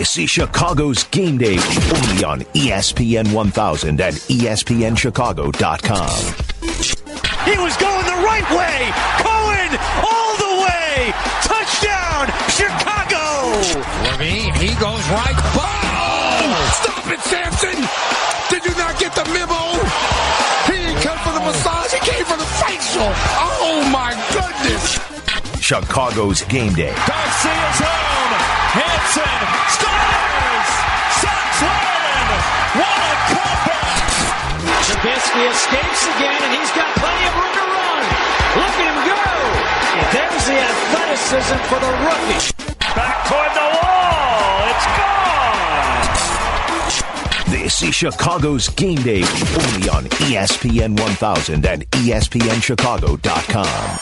This is Chicago's game day only on ESPN 1000 and E ESPNChicago.com. He was going the right way. Cohen all the way. Touchdown, Chicago. Levine, he goes right. Ball! Oh, stop it, Sampson! Did you not get the memo? He didn't come for the massage, he came for the facial. Oh my goodness! Chicago's game day. Garcia's home. Hanson Trubisky escapes again, and he's got plenty of room to run. Look at him go. There's the athleticism for the rookie. Back toward the wall. It's gone. This is Chicago's game day only on ESPN 1000 and ESPNChicago.com.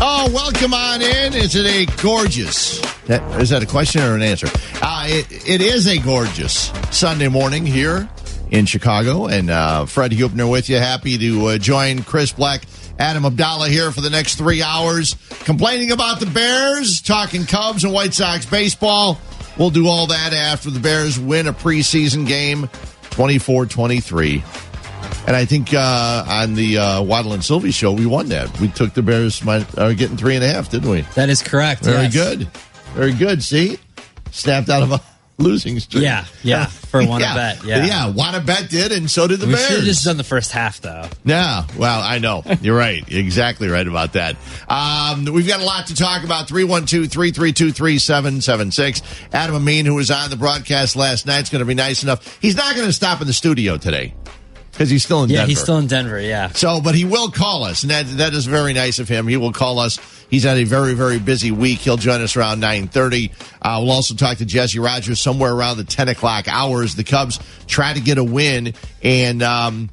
Oh, welcome on in. Is it a gorgeous? That, is that a question or an answer? Uh, it, it is a gorgeous Sunday morning here in Chicago, and uh, Fred Hubner with you. Happy to uh, join Chris Black, Adam Abdallah here for the next three hours, complaining about the Bears, talking Cubs and White Sox baseball. We'll do all that after the Bears win a preseason game, 24-23. And I think uh, on the uh, Waddle and Silvy show, we won that. We took the Bears my, uh, getting three and a half, didn't we? That is correct. Very yes. good. Very good. See? Snapped out of a losing streak. Yeah, yeah. For one yeah. bet. Yeah. Yeah. Wanna bet did, and so did the We Bears. should have just done the first half, though. Yeah, well, I know. You're right. Exactly right about that. Um, we've got a lot to talk about. 312 332 3776. Adam Amin, who was on the broadcast last night, is going to be nice enough. He's not going to stop in the studio today because he's still in Denver. Yeah, Denver. he's still in Denver. Yeah. So, but he will call us, and that that is very nice of him. He will call us. He's had a very very busy week. He'll join us around nine thirty. Uh, we'll also talk to Jesse Rogers somewhere around the ten o'clock hours. The Cubs try to get a win and um,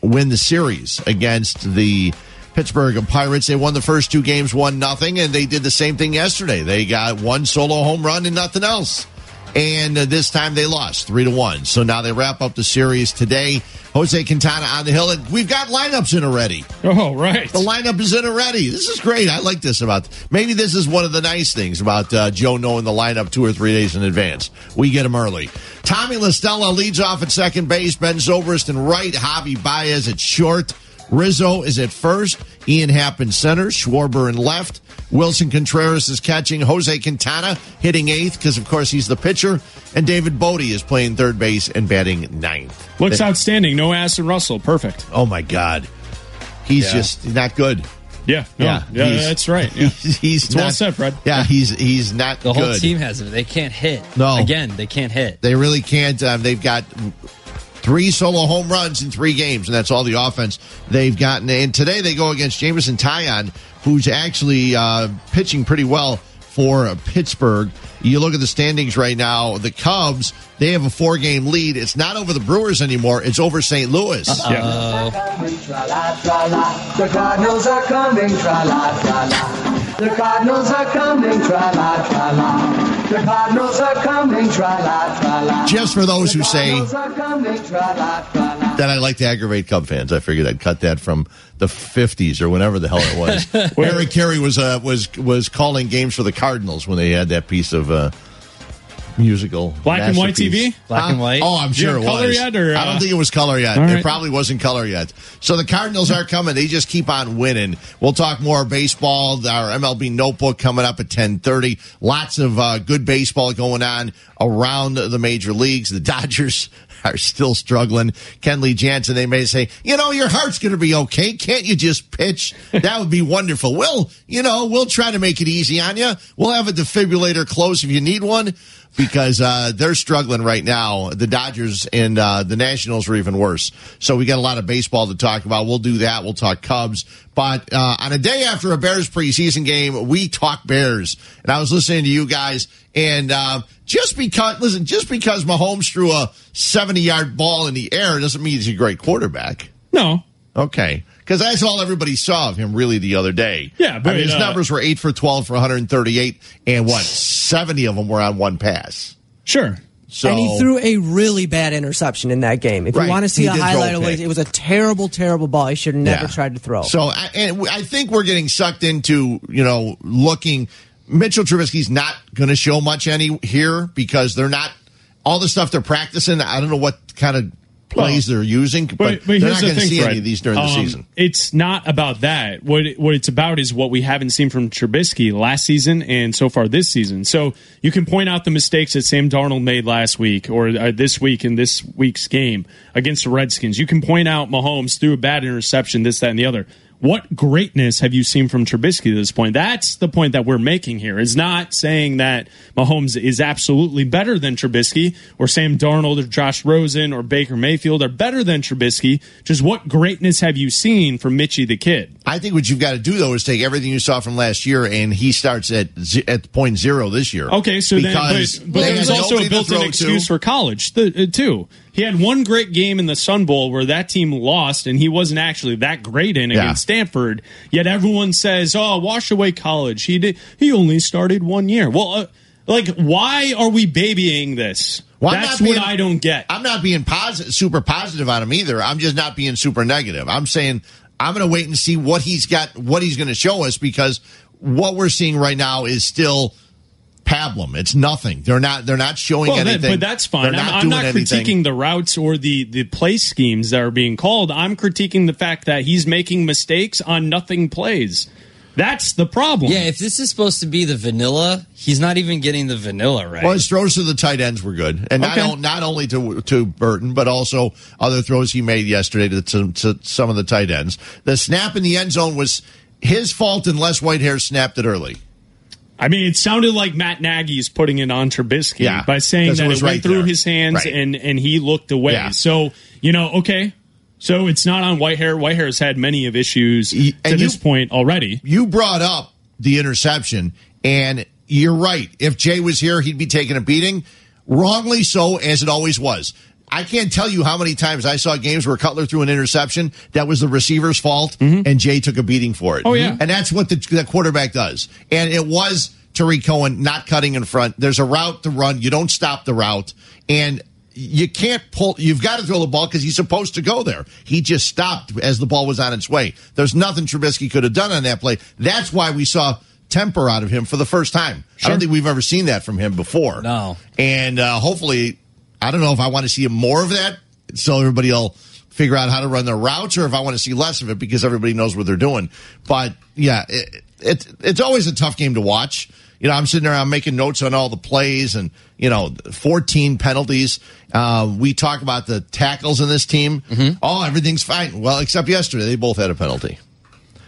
win the series against the. Pittsburgh Pirates. They won the first two games, one nothing, and they did the same thing yesterday. They got one solo home run and nothing else. And uh, this time they lost three to one. So now they wrap up the series today. Jose Quintana on the hill, and we've got lineups in already. Oh, right. The lineup is in already. This is great. I like this about. Maybe this is one of the nice things about uh, Joe knowing the lineup two or three days in advance. We get him early. Tommy La Stella leads off at second base. Ben Zobrist in right. Javi Baez at short. Rizzo is at first. Ian Happ in center. Schwarber in left. Willson Contreras is catching. Jose Quintana hitting eighth because, of course, he's the pitcher. And David Bote is playing third base and batting ninth. Looks outstanding. No Addison Russell. Perfect. Oh my God, he's Yeah. just not good. Yeah. No, Yeah, yeah. he's- that's right. Yeah. He's, he's It's well not, said, Fred. Yeah, he's he's not The whole good. team has it. They can't hit. No. Again, they can't hit. They really can't. Um, they've got three solo home runs in three games, and that's all the offense they've gotten. And today they go against Jameson Taillon, who's actually uh, pitching pretty well for Pittsburgh. You look at the standings right now. The Cubs they have a four game lead. It's not over the Brewers anymore. It's over St. Louis. Yeah. The Cardinals are coming, tra la tra la. The Cardinals are coming, tra la tra la. The Cardinals are coming, tra la tra la. Just for those who say Cardinals are coming, tra la tra la. that I like to aggravate Cub fans. I figured I'd cut that from the '50s or whenever the hell it was. Harry Caray was uh, was was calling games for the Cardinals when they had that piece of uh, musical Black and white. TV? Black and white? Oh, I'm sure it color was. yet, or, I don't uh, think it was color yet. All It probably wasn't color yet. So the Cardinals are coming. They just keep on winning. We'll talk more baseball. Our MLB notebook coming up at 10:30. Lots of uh, good baseball going on around the major leagues. The Dodgers are still struggling. Kenley Jansen, they may say, you know, your heart's going to be okay. Can't you just pitch? That would be wonderful. We'll, you know, we'll try to make it easy on you. We'll have a defibrillator close if you need one because uh, they're struggling right now. The Dodgers and uh, the Nationals are even worse. So we got a lot of baseball to talk about. We'll do that. We'll talk Cubs. But uh, on a day after a Bears preseason game, we talk Bears. And I was listening to you guys, and uh, just because listen, just because Mahomes threw a seventy-yard ball in the air doesn't mean he's a great quarterback. No. Okay. Because that's all everybody saw of him really the other day. Yeah, but, I mean, his uh, numbers were eight for 12 for 138, and what, 70 of them were on one pass. Sure. So, and he threw a really bad interception in that game. If Right. you want to see He a a highlight of it, it was a terrible, terrible ball. He should have never Yeah. tried to throw. So, I, and I think we're getting sucked into, you know, looking Mitchell Trubisky's not going to show much any here because they're not all the stuff they're practicing. I don't know what kind of plays they're using, but, But, but they're not the going to see Fred. any of these during the Um, season. It's not about that. What it, what it's about is what we haven't seen from Trubisky last season and so far this season. So you can point out the mistakes that Sam Darnold made last week or uh, this week in this week's game against the Redskins. You can point out Mahomes threw a bad interception, this, that, and the other. What greatness have you seen from Trubisky to this point? That's the point that we're making here. Is not saying that Mahomes is absolutely better than Trubisky or Sam Darnold or Josh Rosen or Baker Mayfield are better than Trubisky. Just what greatness have you seen from Mitchie the kid? I think what you've got to do though is take everything you saw from last year, and he starts at z- at point zero this year. Okay, so then, because but, but there's also a built-in excuse to. for college the, uh, too. He had one great game in the Sun Bowl where that team lost, and he wasn't actually that great in Yeah. against Stanford. Yet everyone says, "Oh, wash away college." He did. He only started one year. Well, uh, like, why are we babying this? Well, That's not what I don't get. I'm not being positive, super positive on him either. I'm just not being super negative. I'm saying I'm going to wait and see what he's got, what he's going to show us because what we're seeing right now is still pablum. It's nothing. They're not. They're not showing Well, anything. but that's fine. They're I'm, not I'm doing not anything. critiquing the routes or the the play schemes that are being called. I'm critiquing the fact that he's making mistakes on nothing plays. That's the problem. Yeah, if this is supposed to be the vanilla, he's not even getting the vanilla right. Well, his throws to the tight ends were good, and not, Okay. on- not only to to Burton, but also other throws he made yesterday to, to, to some of the tight ends. The snap in the end zone was his fault unless Whitehair snapped it early. I mean, it sounded like Matt Nagy is putting it on Trubisky Yeah, by saying that it, was went right through there. his hands Right. and and he looked away. Yeah. So you know, okay, so it's not on Whitehair. Whitehair's had many of issues to and this you- point already. You brought up the interception, and you're right. If Jay was here, he'd be taking a beating. Wrongly so, as it always was. I can't tell you how many times I saw games where Cutler threw an interception that was the receiver's fault, and Jay took a beating for it. Mm-hmm. Oh, yeah. and that's what the, the quarterback does. And it was Tarik Cohen not cutting in front. There's a route to run. You don't stop the route, and you can't pull. You've got to throw the ball because he's supposed to go there. He just stopped as the ball was on its way. There's nothing Trubisky could have done on that play. That's why we saw temper out of him for the first time. I don't think we've ever seen that from him before. No. and uh, hopefully, I don't know if I want to see more of that, so everybody will figure out how to run their routes, or if I want to see less of it because everybody knows what they're doing. But yeah, it, it it's always a tough game to watch. You know, I'm sitting there, I'm making notes on all the plays and, you know, 14 penalties. Uh, we talk about the tackles in this team. Oh, everything's fine. Well, except yesterday, they both had a penalty.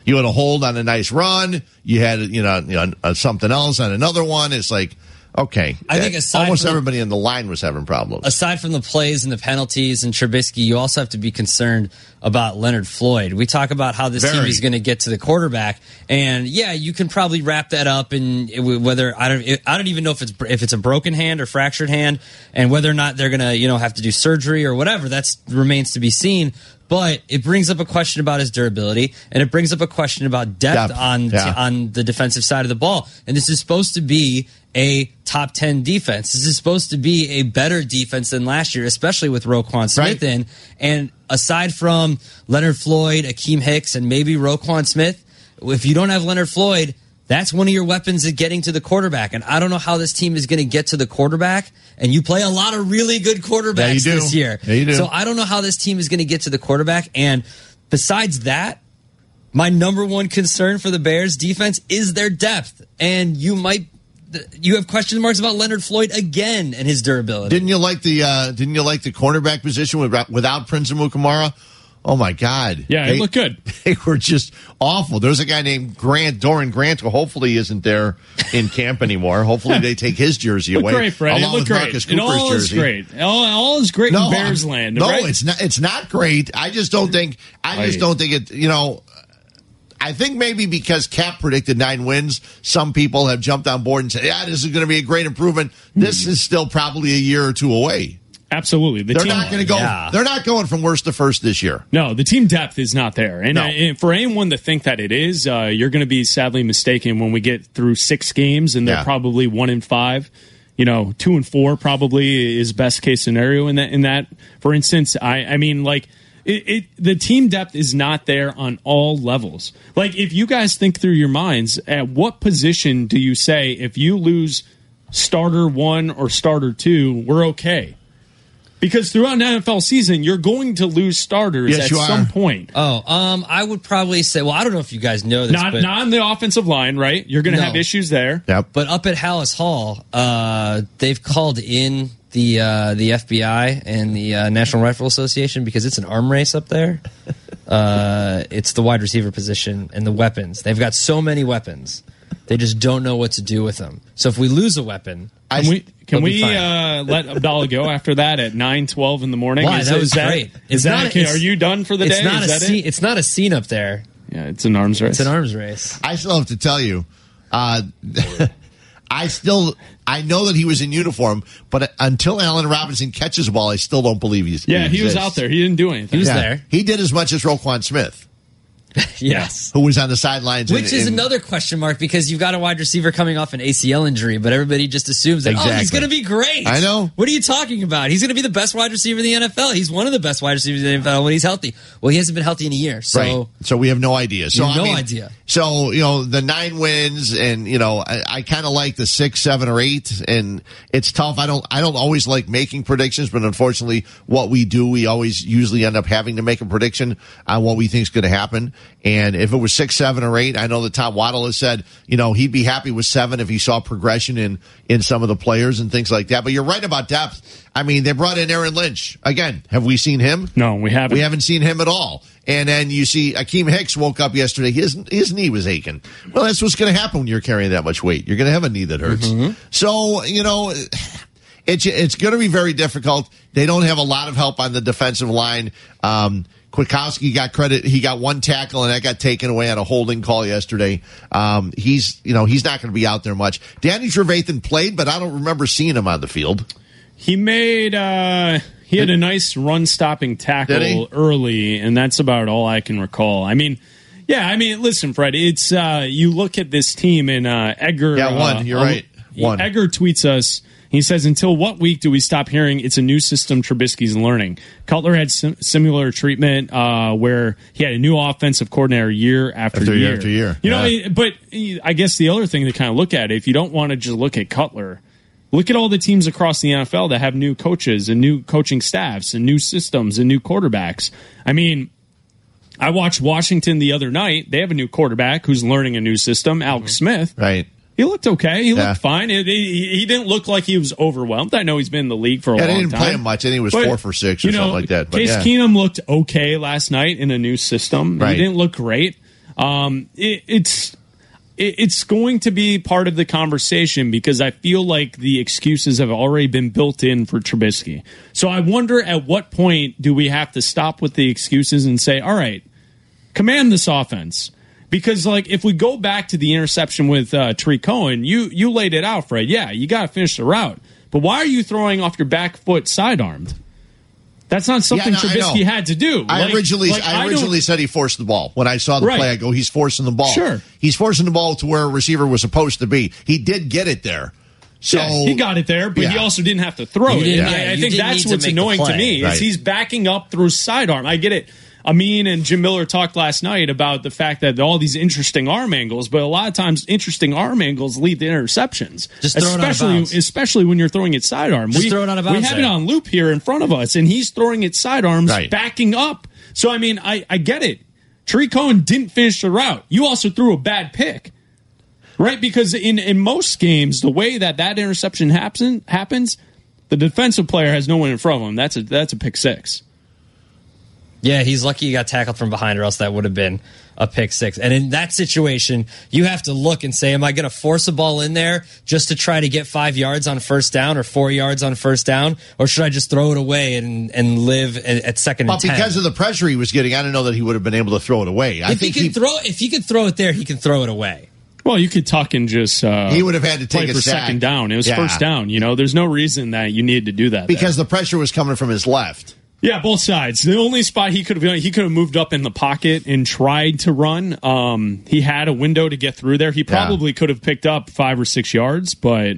You had a hold on a nice run. You had, you know, you know something else on another one. It's like, okay. I think Uh, aside almost from- everybody in the line was having problems. aside from the plays and the penalties and Trubisky, you also have to be concerned about Leonard Floyd. We talk about how this team is going to get to the quarterback, and yeah, you can probably wrap that up in whether I don't I don't even know if it's if it's a broken hand or fractured hand, and whether or not they're going to you know have to do surgery or whatever. that remains to be seen. But it brings up a question about his durability, and it brings up a question about depth, Depth, on yeah. on the defensive side of the ball. And this is supposed to be a top 10 defense. This is supposed to be a better defense than last year, especially with Roquan Smith Right. in. And aside from Leonard Floyd, Akiem Hicks, and maybe Roquan Smith, if you don't have Leonard Floyd, that's one of your weapons at getting to the quarterback. And I don't know how this team is going to get to the quarterback. And you play a lot of really good Yeah, quarterbacks do. this year. Yeah, you do. So I don't know how this team is going to get to the quarterback. And besides that, my number one concern for the Bears defense is their depth. And you might you have question marks about Leonard Floyd again and his durability. Didn't you like the uh, Didn't you like the cornerback position without Prince Amukamara? Oh my God! Yeah, it looked good. They were just awful. There's a guy named Grant Doran Grant who hopefully isn't there in camp anymore. Hopefully they take his jersey away. great, Fred. Along looked with great. Marcus It all Cooper's is great. All, all is great in Bears I'm- land. No, right? it's not. It's not great. I just don't think. I just don't think it. You know, I think maybe because Cap predicted nine wins, some people have jumped on board and said, "Yeah, this is going to be a great improvement." This hmm. is still probably a year or two away. Absolutely. The They're team, not going to go. Yeah. They're not going from worst to first this year. No, the team depth is not there. And, No. uh, and for anyone to think that it is, uh, you're going to be sadly mistaken when we get through six games and they're Yeah. probably one in five. You know, two and four probably is best case scenario in that. In that, for instance, I, I mean, like it, it the team depth is not there on all levels. Like if you guys think through your minds, at what position do you say if you lose starter one or starter two, we're okay? Because throughout an NFL season, you're going to lose starters Yes, at you are. some point. Oh, um, I would probably say. Well, I don't know if you guys know this, Not but, not on the offensive line, right? You're going to No. have issues there. Yep. but up at Halas Hall, uh, they've called in the uh, the FBI and the uh, National Rifle Association because it's an arm race up there. Uh, it's the wide receiver position and the weapons. They've got so many weapons, they just don't know what to do with them. So if we lose a weapon, Can we can we uh, let Abdallah go after that at nine twelve in the morning? Why? Is, that is was great. Is It's that not- okay? Are you done for the it's day? not is a that scene. it? It's not a scene up there. Yeah, it's an arms race. It's an arms race. I still have to tell you, uh, I still I know that he was in uniform, but until Allen Robinson catches a ball, I still don't believe he's. yeah, he was out there. He didn't do anything. He was Yeah. there. He did as much as Roquan Smith, Yes. who was on the sidelines. Which is another question mark because you've got a wide receiver coming off an ACL injury, but everybody just assumes that oh, he's going to be great. I know. What are you talking about? He's going to be the best wide receiver in the NFL. He's one of the best wide receivers in the NFL when he's healthy. Well, he hasn't been healthy in a year, so right. So we have no idea. So You have I no mean, idea. So you know the nine wins, and you know I, I kind of like the six, seven, or eight, and it's tough. I don't I don't always like making predictions, but unfortunately, what we do, we always usually end up having to make a prediction on what we think is going to happen. And if it was six, seven, or eight, I know that Tom Waddle has said you know he'd be happy with seven if he saw progression in in some of the players and things like that. But you're right about depth. I mean, they brought in Aaron Lynch again. Have we seen him? No, we haven't. We haven't seen him at all. And then you see Akiem Hicks woke up yesterday. His his knee was aching. Well, that's what's going to happen when you're carrying that much weight. You're going to have a knee that hurts. So you know, it's it's going to be very difficult. They don't have a lot of help on the defensive line. Um, Kwiatkoski got credit. He got one tackle, and that got taken away on a holding call yesterday. Um, he's you know he's not going to be out there much. Danny Trevathan played, but I don't remember seeing him on the field. He made uh he had a nice run stopping tackle early, and that's about all I can recall. I mean, yeah, I mean, listen, Fred, it's uh you look at this team and uh Edgar Yeah, one. uh, You're right. One. Edgar tweets us. He says, "Until what week do we stop hearing it's a new system Trubisky's learning?" Cutler had sim- similar treatment uh, where he had a new offensive coordinator year after, After year year after year. You know, but I guess the other thing to kind of look at, if you don't want to just look at Cutler, look at all the teams across the NFL that have new coaches and new coaching staffs and new systems and new quarterbacks. I mean, I watched Washington the other night. They have a new quarterback who's learning a new system, Alex Smith. Right. He looked okay. He Yeah. looked fine. It- he, he didn't look like he was overwhelmed. I know he's been in the league for a Yeah, they long didn't time. play him much. I think he was But, four for six or you know, something like that. But Case yeah. Keenum looked okay last night in a new system. Right. He didn't look great. Um, it, it's it, it's going to be part of the conversation because I feel like the excuses have already been built in for Trubisky. So I wonder at what point do we have to stop with the excuses and say, all right, command this offense. Because like if we go back to the interception with uh, Tree Cohen, you you laid it out, Fred. Yeah, you got to finish the route. But why are you throwing off your back foot sidearmed? That's not something no, I Trubisky had to do. I Like- originally, like, I don't- originally said he forced the ball. When I saw the Right. play, I go, he's forcing the ball. Sure. he's forcing the ball to where a receiver was supposed to be. He did get it there. So Yeah, he got it there, but he also didn't have to throw it. yeah, I, I think that's what's annoying to me Right. is he's backing up through sidearm. I get it. Amin and Jim Miller talked last night about the fact that all these interesting arm angles, but a lot of times interesting arm angles lead to interceptions. Just throw it out of especially, bounds. especially when you're throwing it sidearm. Just we, throw it out of We have there. it on loop here in front of us, and he's throwing it sidearms, Right. backing up. So I mean, I, I get it. Tree Cohen didn't finish the route. You also threw a bad pick. Right, because in, in most games, the way that that interception happen, happens, the defensive player has no one in front of him. That's a that's a pick six. Yeah, he's lucky he got tackled from behind, or else that would have been a pick six. And in that situation, you have to look and say, Am I going to force a ball in there just to try to get five yards on first down or four yards on first down? Or should I just throw it away and, and live at, at second but and 10? because of the pressure he was getting, I don't know that he would have been able to throw it away. I if he think can he, throw if he can throw it there, he can throw it away. Well, you could tuck and just uh, He would have had to take a for sack. second down. It was Yeah. first down. You know, there's no reason that you needed to do that there. because the pressure was coming from his left. Yeah, both sides. The only spot he could have he could have moved up in the pocket and tried to run. Um, he had a window to get through there. He probably could have picked up five or six yards, but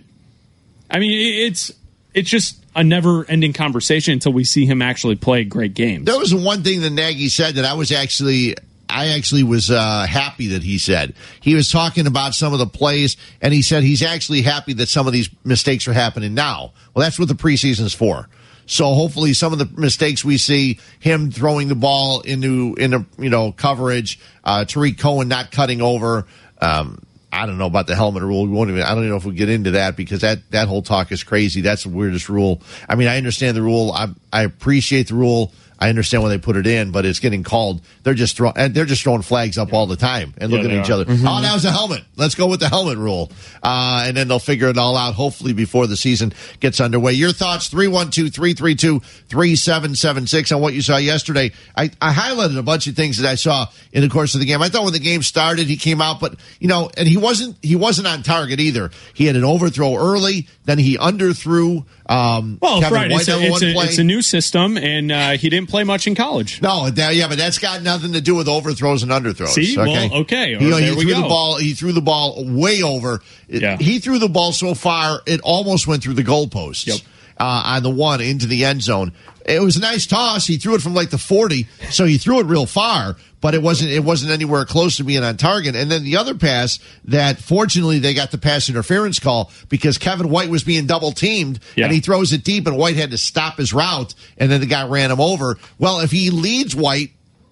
I mean, it's it's just a never ending conversation until we see him actually play great games. There was the one thing that Nagy said that I was actually. I actually was uh, happy that he said he was talking about some of the plays, and he said he's actually happy that some of these mistakes are happening now. Well, that's what the preseason's for. So hopefully, some of the mistakes we see him throwing the ball into into you know coverage, uh, Tarik Cohen not cutting over. Um, I don't know about the helmet rule. We won't even. I don't even know if we get into that because that that whole talk is crazy. That's the weirdest rule. I mean, I understand the rule. I I appreciate the rule. I understand why they put it in, but it's getting called. They're just throwing and they're just throwing flags up all the time and Yeah, looking at each are. other. Oh, that was a helmet. Let's go with the helmet rule, uh, and then they'll figure it all out. Hopefully, before the season gets underway. Your thoughts 312-332-3776 on what you saw yesterday. I, I highlighted a bunch of things that I saw in the course of the game. I thought when the game started, he came out, but you know, and he wasn't he wasn't on target either. He had an overthrow early, then he underthrew. Um, Well, Kevin right. White It's a, it's, a, it's a new system, and uh, he didn't play much in college. No, that, yeah, but that's got nothing to do with overthrows and underthrows. See? Well, okay. He, Or he threw the ball. He threw the ball way over. It- Yeah. He threw the ball so far it almost went through the goalposts. Yep. Uh, on the one into the end zone. It was a nice toss. He threw it from like the forty, so he threw it real far, but it wasn't. It wasn't anywhere close to being on target. And then the other pass that, fortunately, they got the pass interference call because Kevin White was being double teamed, Yeah. and he throws it deep, and White had to stop his route, and then the guy ran him over. Well, if he leads White,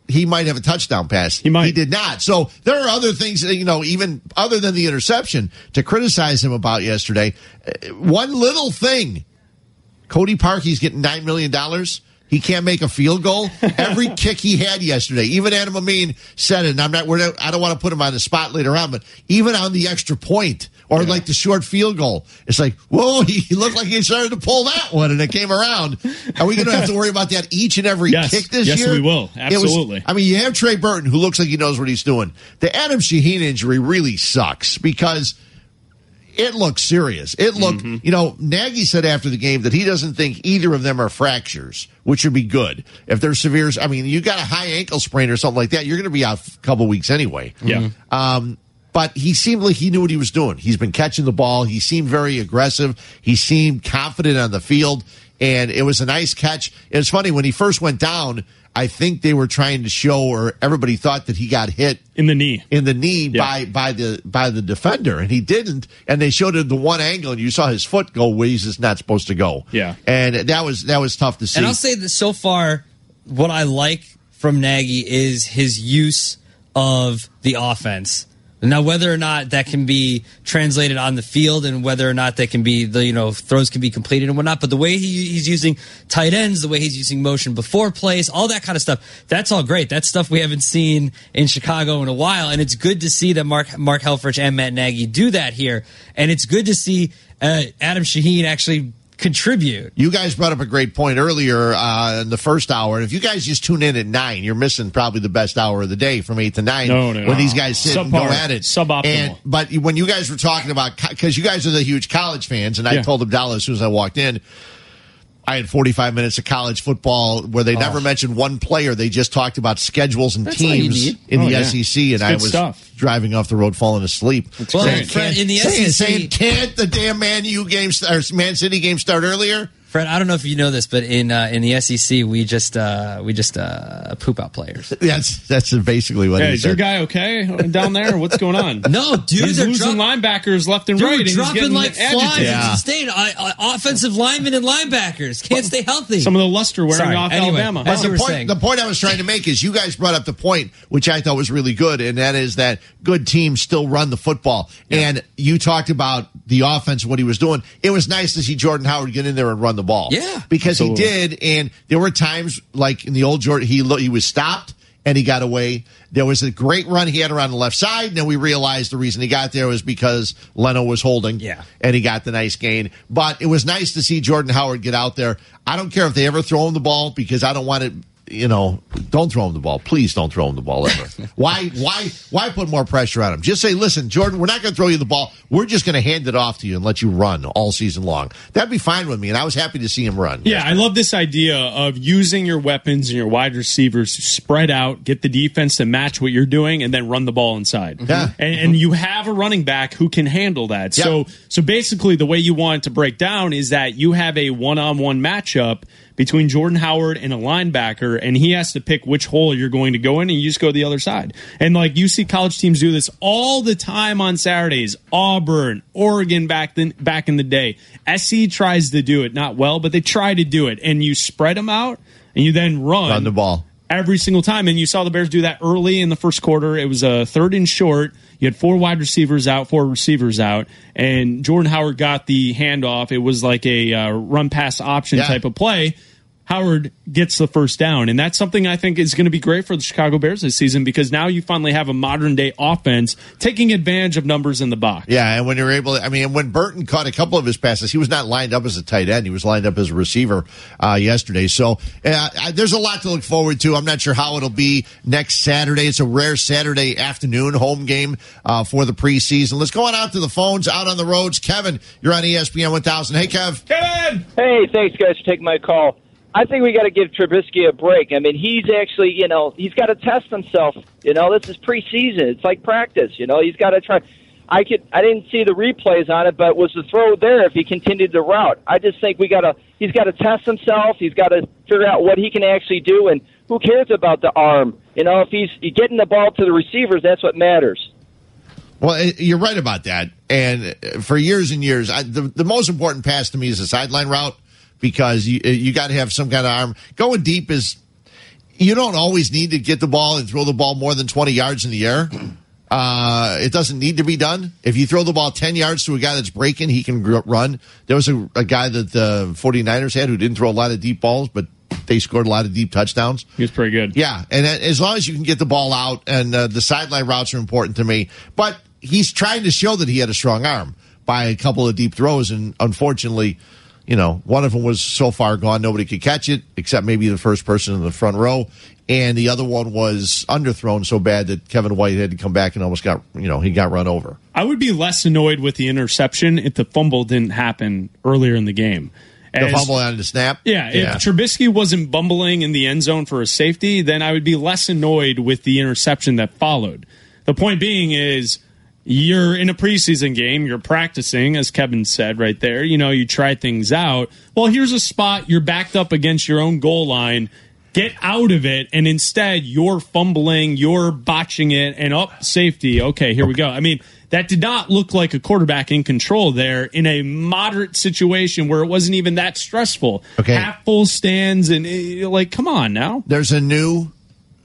he might have a touchdown pass. He might. He did not. So there are other things, that, you know, even other than the interception to criticize him about yesterday. Uh, One little thing. Cody Parkey's getting $9 million. He can't make a field goal. Every kick he had yesterday, even Adam Amin said it, and I'm not, we're not, I don't want to put him on the spot later on, but even on the extra point or like the short field goal, it's like, whoa, he, looked like he started to pull that one and it came around. Are we going to have to worry about that each and every Yes. kick this Yes, year? we will. It was- Absolutely. I mean, you have Trey Burton, who looks like he knows what he's doing. The Adam Shaheen injury really sucks because it looks serious. It looked, Mm-hmm. you know, Nagy said after the game that he doesn't think either of them are fractures, which would be good. If they're severe, I mean, you got a high ankle sprain or something like that, you're going to be out a couple weeks anyway. Yeah. Um, but he seemed like he knew what he was doing. He's been catching the ball. He seemed very aggressive. He seemed confident on the field, and it was a nice catch. It's funny when he first went down. I think they were trying to show, or everybody thought that he got hit In the knee. in the knee Yeah. by by the by the defender, and he didn't. And they showed it the one angle, and you saw his foot go where he's just not supposed to go. Yeah. and that was that was tough to see. And I'll say that so far, what I like from Nagy is his use of the offense. Now, whether or not that can be translated on the field, and whether or not that can be the you know throws can be completed and whatnot, but the way he, he's using tight ends, the way he's using motion before plays, all that kind of stuff, that's all great. That's stuff we haven't seen in Chicago in a while, and it's good to see that Mark Mark Helfrich and Matt Nagy do that here, and it's good to see uh, Adam Shaheen actually contribute. You guys brought up a great point earlier uh, in the first hour. And if you guys just tune in at nine, you're missing probably the best hour of the day from eight to nine. No, no, when no. these guys sit and go at it, Suboptimal. And, but when you guys were talking about because you guys are the huge college fans, and I Yeah. told Abdallah as soon as I walked in. I had 45 minutes of college football where they oh. never mentioned one player. They just talked about schedules and Oh. That's teams in Oh, the yeah. SEC, and I was stuff. driving off the road falling asleep. Well, Saying, in the saying, SEC saying, can't the damn Man U game or Man City game start earlier? Fred, I don't know if you know this, but in uh, in the SEC, we just uh, we just uh, poop out players. That's that's basically what Hey, he is your guy okay down there? What's going on? No, dude, he's they're losing drop- linebackers left and Dude, right. and he's dropping getting like flies agitated. Yeah. in state. I, I, offensive linemen and linebackers can't stay healthy. Some of the luster wearing Sorry. off Anyway, Alabama. as But you the were point, saying. the point I was trying to make is you guys brought up the point, which I thought was really good, and that is that good teams still run the football. And you talked about the offense, what he was doing. It was nice to see Jordan Howard get in there and run the ball. Yeah. because Absolutely. he did. And there were times like in the old Jordan, he lo- he was stopped and he got away. There was a great run he had around the left side, and then we realized the reason he got there was because Leno was holding. Yeah. and he got the nice gain. But it was nice to see Jordan Howard get out there. I don't care if they ever throw him the ball because I don't want it. You know, don't throw him the ball. Please don't throw him the ball ever. why, why, why put more pressure on him? Just say, listen, Jordan, we're not going to throw you the ball. We're just going to hand it off to you and let you run all season long. That'd be fine with me. And I was happy to see him run. Yeah, I love this idea of using your weapons and your wide receivers to spread out, get the defense to match what you're doing, and then run the ball inside. Mm-hmm. Yeah. And, and you have a running back who can handle that. Yep. So, so basically, the way you want it to break down is that you have a one-on-one matchup between Jordan Howard and a linebacker, and he has to pick which hole you're going to go in, and you just go the other side. And like you see college teams do this all the time on Saturdays. Auburn, Oregon back then back in the day. SC tries to do it, not well, but they try to do it. And you spread them out and you then run, Run the ball. every single time. And you saw the Bears do that early in the first quarter. It was a third and short. You had four wide receivers out, four receivers out, and Jordan Howard got the handoff. It was like a uh, run pass option Yeah. type of play. Howard gets the first down, and that's something I think is going to be great for the Chicago Bears this season because now you finally have a modern day offense taking advantage of numbers in the box. Yeah, and when you're able, to, I mean, when Burton caught a couple of his passes, he was not lined up as a tight end; he was lined up as a receiver uh, yesterday. So uh, I, there's a lot to look forward to. I'm not sure how it'll be next Saturday. It's a rare Saturday afternoon home game uh, for the preseason. Let's go on out to the phones, out on the roads. Kevin, you're on ESPN 1000. Hey, Kev. Kevin! Hey, thanks guys for taking my call. I think we got to give Trubisky a break. I mean, he's actually, you know, he's got to test himself. You know, this is preseason. It's like practice. You know, he's got to try. I could, I didn't see the replays on it, but was the throw there if he continued the route? I just think we got to, he's got to test himself. He's got to figure out what he can actually do, and who cares about the arm? You know, if he's getting the ball to the receivers, that's what matters. Well, eh, you're right about that. And eh, for years and years, I, the, the most important pass to me is a sideline route because you, you got to have some kind of arm. Going deep is, you don't always need to get the ball and throw the ball more than 20 yards in the air. Uh, it doesn't need to be done. If you throw the ball 10 yards to a guy that's breaking, he can run. There was a, a guy that the 49ers had who didn't throw a lot of deep balls, but they scored a lot of deep touchdowns. He was pretty good. Yeah, and as long as you can get the ball out, and uh, the sideline routes are important to me. But he's trying to show that he had a strong arm by a couple of deep throws, and unfortunately, you know, one of them was so far gone nobody could catch it except maybe the first person in the front row, and the other one was underthrown so bad that Kevin White had to come back and almost got you know he got run over. I would be less annoyed with the interception if the fumble didn't happen earlier in the game. The As- fumble on the snap. Yeah, if Trubisky wasn't bumbling in the end zone for a safety, then I would be less annoyed with the interception that followed. The point being is you're in a preseason game, you're practicing, as Kevin said right there. You know, you try things out. Well, here's a spot you're backed up against your own goal line. Get out of it, and instead you're fumbling, you're botching it, and up safety. Okay, here we go. I mean, that did not look like a quarterback in control there in a moderate situation where it wasn't even that stressful. Okay. half full stands, and eh, like, come on now. there's a new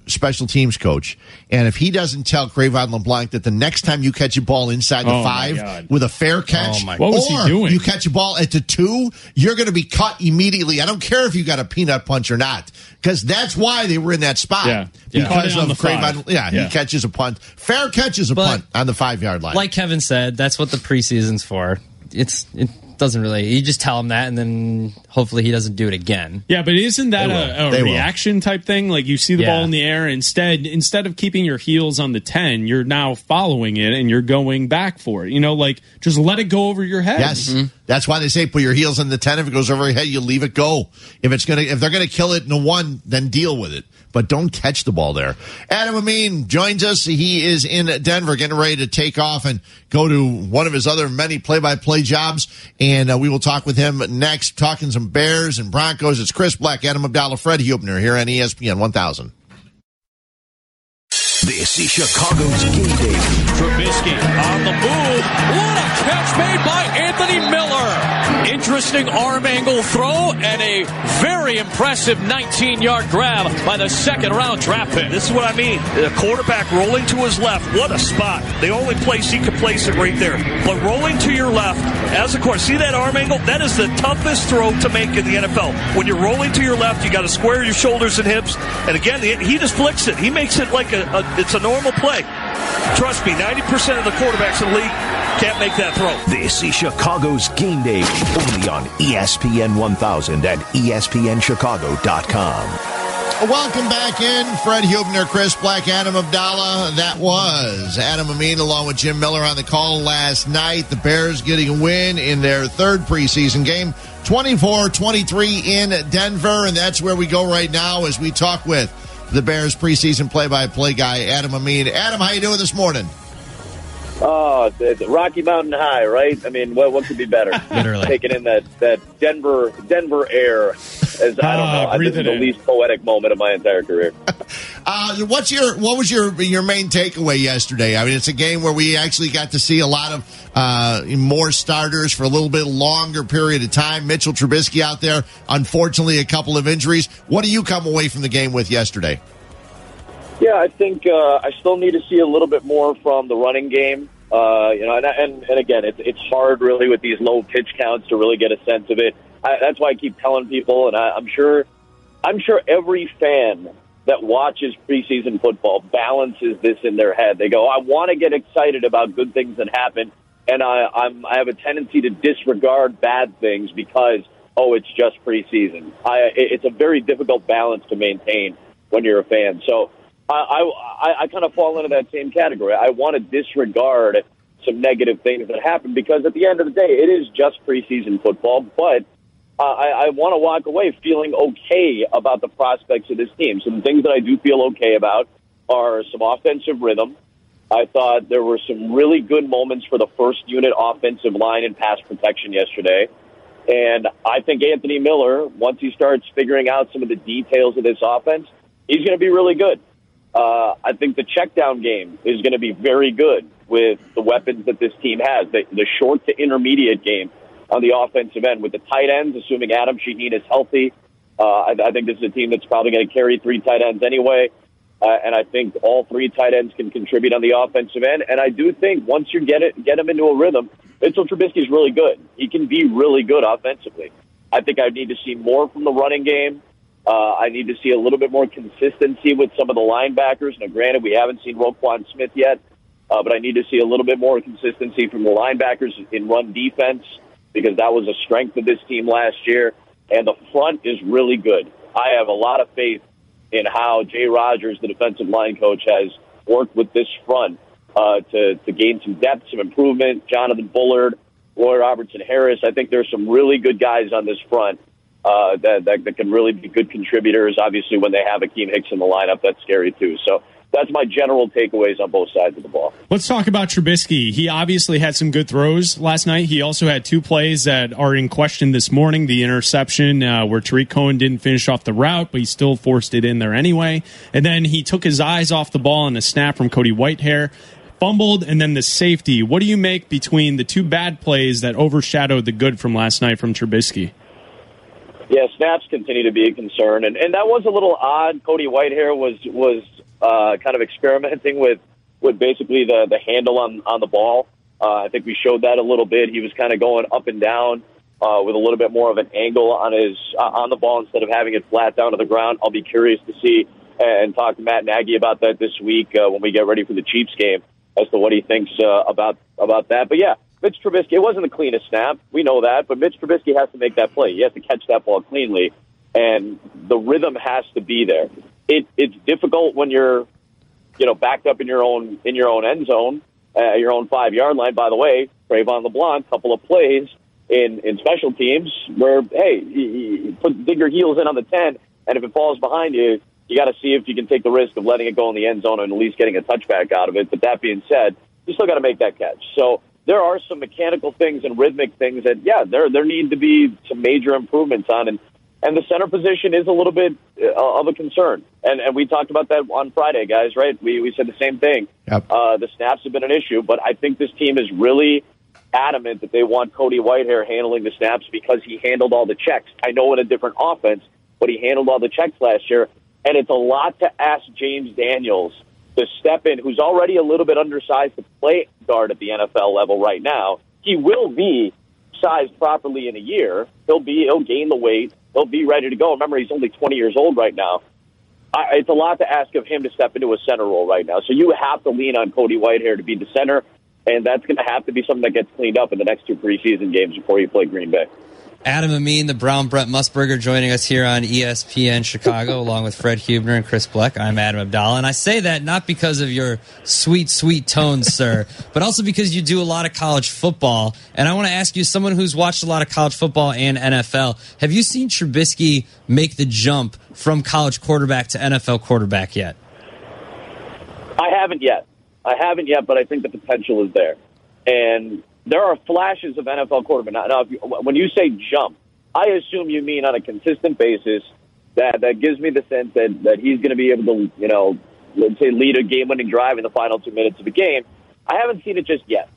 special teams coach, and if he doesn't tell Cre'Von LeBlanc that the next time you catch a ball inside the Oh, my five with a fair oh, catch, Oh, What was he or doing? you catch a ball at the two, you're going to be cut immediately. I don't care if you got a peanut punch or not, because that's why they were in that spot. Yeah. Yeah. Because it on of the. Cre'Von. Yeah, Yeah. he catches a punt. Fair catches a But- punt on the five yard line. Like Kevin said, that's what the preseason's for. It's it doesn't really. You just tell him that, and then hopefully he doesn't do it again. Yeah, but isn't that a, a They will. reaction type thing? Like you see the Yeah. ball in the air, instead instead of keeping your heels on the ten, you're now following it and you're going back for it. You know, like just let it go over your head. Yes, mm-hmm. That's why they say put your heels in the ten. If it goes over your head, you leave it go. If it's gonna, if they're gonna kill it in a one, then deal with it. But don't catch the ball there. Adam Amin joins us. He is in Denver, getting ready to take off and go to one of his other many play-by-play jobs. And uh, we will talk with him next, talking some Bears and Broncos. It's Chris Black, Adam Abdallah, Fred Hubner here on ESPN 1000. This is Chicago's game day. Trubisky on the move. What a catch made by Anthony Miller. Interesting arm angle throw and a very impressive 19 yard grab by the second round draft pick. This is what I mean. The quarterback rolling to his left. What a spot. The only place he could place it right there. But rolling to your left, as a course, see that arm angle? That is the toughest throw to make in the NFL. When you're rolling to your left, you got to square your shoulders and hips. And again, he just flicks it. He makes it like a, a it's a normal play. Trust me, 90% of the quarterbacks in the league can't make that throw. This is Chicago's game day only on ESPN 1000 and ESPNChicago.com. Welcome back in. Fred Hubner, Chris Black, Adam Abdallah. That was Adam Amin along with Jim Miller on the call last night. The Bears getting a win in their third preseason game, 24-23 in Denver. And that's where we go right now as we talk with the Bears preseason play-by-play guy, Adam Amin. Adam, how you doing this morning? Oh, Rocky Mountain High, right? I mean, what, what could be better? Literally. Taking in that, that Denver Denver air as I don't Ah, know. I breathe this is it the in. least poetic moment of my entire career. Uh, what's your what was your your main takeaway yesterday? I mean, it's a game where we actually got to see a lot of uh, more starters for a little bit longer period of time. Mitchell Trubisky out there, unfortunately, a couple of injuries. What do you come away from the game with yesterday? Yeah, I think uh, I still need to see a little bit more from the running game. Uh, you know, and, and and again, it's it's hard really with these low pitch counts to really get a sense of it. I, that's why I keep telling people, and I, I'm sure, I'm sure every fan that watches preseason football balances this in their head. They go, I want to get excited about good things that happen, and I I'm, I have a tendency to disregard bad things because oh, it's just preseason. I it- it's a very difficult balance to maintain when you're a fan. So. I, I, I kind of fall into that same category. I want to disregard some negative things that happen because at the end of the day, it is just preseason football. But uh, I, I want to walk away feeling okay about the prospects of this team. So the things that I do feel okay about are some offensive rhythm. I thought there were some really good moments for the first unit offensive line and pass protection yesterday. And I think Anthony Miller, once he starts figuring out some of the details of this offense, he's going to be really good. Uh, I think the check down game is going to be very good with the weapons that this team has. The, the short to intermediate game on the offensive end with the tight ends, assuming Adam Shaheen is healthy. Uh, I, I think this is a team that's probably going to carry three tight ends anyway. Uh, and I think all three tight ends can contribute on the offensive end. And I do think once you get it, get him into a rhythm, Mitchell Trubisky is really good. He can be really good offensively. I think I need to see more from the running game. Uh, I need to see a little bit more consistency with some of the linebackers. Now, granted, we haven't seen Roquan Smith yet, uh, but I need to see a little bit more consistency from the linebackers in run defense because that was a strength of this team last year. And the front is really good. I have a lot of faith in how Jay Rodgers, the defensive line coach, has worked with this front uh, to, to gain some depth, some improvement. Jonathan Bullard, Roy Robertson Harris. I think there's some really good guys on this front uh, that, that that can really be good contributors. Obviously, when they have Akiem Hicks in the lineup, that's scary too. So that's my general takeaways on both sides of the ball. Let's talk about Trubisky. He obviously had some good throws last night. He also had two plays that are in question this morning. The interception uh, where Tarik Cohen didn't finish off the route, but he still forced it in there anyway. And then he took his eyes off the ball on a snap from Cody Whitehair. Fumbled and then the safety. What do you make between the two bad plays that overshadowed the good from last night from Trubisky? Yeah, snaps continue to be a concern, and and that was a little odd. Cody Whitehair was was uh, kind of experimenting with with basically the the handle on on the ball. Uh, I think we showed that a little bit. He was kind of going up and down uh, with a little bit more of an angle on his uh, on the ball instead of having it flat down to the ground. I'll be curious to see and talk to Matt Nagy about that this week uh, when we get ready for the Chiefs game as to what he thinks uh, about about that. But yeah, Mitch Trubisky, it wasn't the cleanest snap. We know that, but Mitch Trubisky has to make that play. He has to catch that ball cleanly, and the rhythm has to be there. It, it's difficult when you're, you know, backed up in your own in your own end zone, uh, your own five yard line. By the way, Cre'Von LeBlanc, couple of plays in in special teams where hey, you put dig your heels in on the ten, and if it falls behind you, you got to see if you can take the risk of letting it go in the end zone and at least getting a touchback out of it. But that being said, you still got to make that catch. So there are some mechanical things and rhythmic things that, yeah, there there need to be some major improvements on, and and the center position is a little bit uh, of a concern. And and we talked about that on Friday, guys. Right? We we said the same thing. Yep. Uh, the snaps have been an issue, but I think this team is really adamant that they want Cody Whitehair handling the snaps because he handled all the checks. I know in a different offense, but he handled all the checks last year. And it's a lot to ask James Daniels to step in, who's already a little bit undersized to play guard at the NFL level right now. He will be sized properly in a year. He'll be he'll gain the weight. He'll be ready to go. Remember, he's only 20 years old right now. I, it's a lot to ask of him to step into a center role right now. So you have to lean on Cody Whitehair to be the center, and that's going to have to be something that gets cleaned up in the next two preseason games before you play Green Bay. Adam Amin, the Brown Brent Musburger, joining us here on ESPN Chicago, along with Fred Hubner and Chris Bleck. I'm Adam Abdallah, and I say that not because of your sweet, sweet tones, sir, but also because you do a lot of college football. And I want to ask you, someone who's watched a lot of college football and NFL, have you seen Trubisky make the jump from college quarterback to NFL quarterback yet? I haven't yet. I haven't yet, but I think the potential is there. And there are flashes of NFL quarterback. Now, now you, when you say jump, I assume you mean on a consistent basis that that gives me the sense that that he's going to be able to, you know, let's say lead a game-winning drive in the final two minutes of a game. I haven't seen it just yet,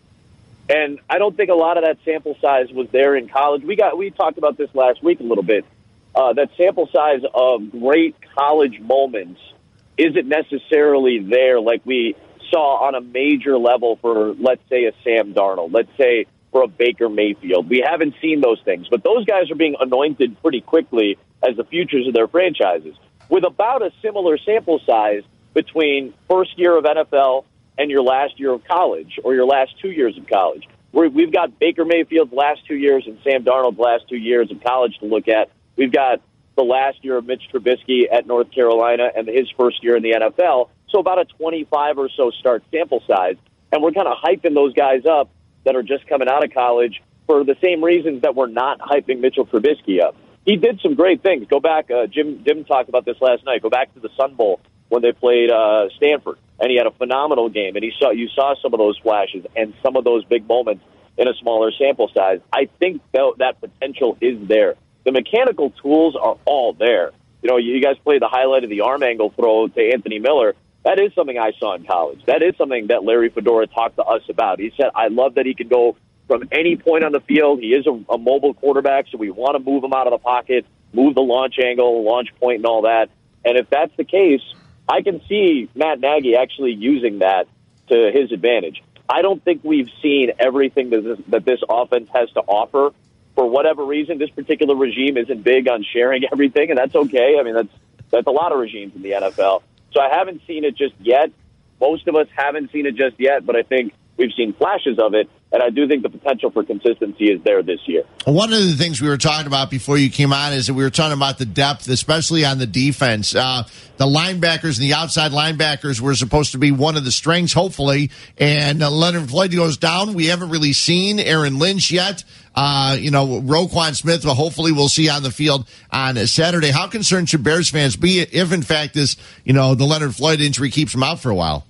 and I don't think a lot of that sample size was there in college. We got we talked about this last week a little bit. Uh, that sample size of great college moments isn't necessarily there like we saw on a major level for, let's say, a Sam Darnold, let's say for a Baker Mayfield. We haven't seen those things, but those guys are being anointed pretty quickly as the futures of their franchises. With about a similar sample size between first year of NFL and your last year of college or your last two years of college. We've got Baker Mayfield's last two years and Sam Darnold's last two years of college to look at. We've got the last year of Mitch Trubisky at North Carolina and his first year in the NFL. So about a 25 or so start sample size. And we're kind of hyping those guys up that are just coming out of college for the same reasons that we're not hyping Mitchell Trubisky up. He did some great things. Go back, uh, Jim, Jim talked about this last night. Go back to the Sun Bowl when they played uh, Stanford, and he had a phenomenal game. And he saw you saw some of those flashes and some of those big moments in a smaller sample size. I think that, that potential is there. The mechanical tools are all there. You know, you guys played the highlight of the arm angle throw to Anthony Miller. That is something I saw in college. That is something that Larry Fedora talked to us about. He said, I love that he can go from any point on the field. He is a, a mobile quarterback, so we want to move him out of the pocket, move the launch angle, launch point, and all that. And if that's the case, I can see Matt Nagy actually using that to his advantage. I don't think we've seen everything that this, that this offense has to offer. For whatever reason, this particular regime isn't big on sharing everything, and that's okay. I mean, that's that's a lot of regimes in the NFL. So I haven't seen it just yet. Most of us haven't seen it just yet, but I think we've seen flashes of it, and I do think the potential for consistency is there this year. One of the things we were talking about before you came on is that we were talking about the depth, especially on the defense. Uh, the linebackers and the outside linebackers were supposed to be one of the strengths, hopefully. And uh, Leonard Floyd goes down. We haven't really seen Aaron Lynch yet. Uh, you know, Roquan Smith, but hopefully we'll see on the field on Saturday. How concerned should Bears fans be if, in fact, this, you know, the Leonard Floyd injury keeps him out for a while?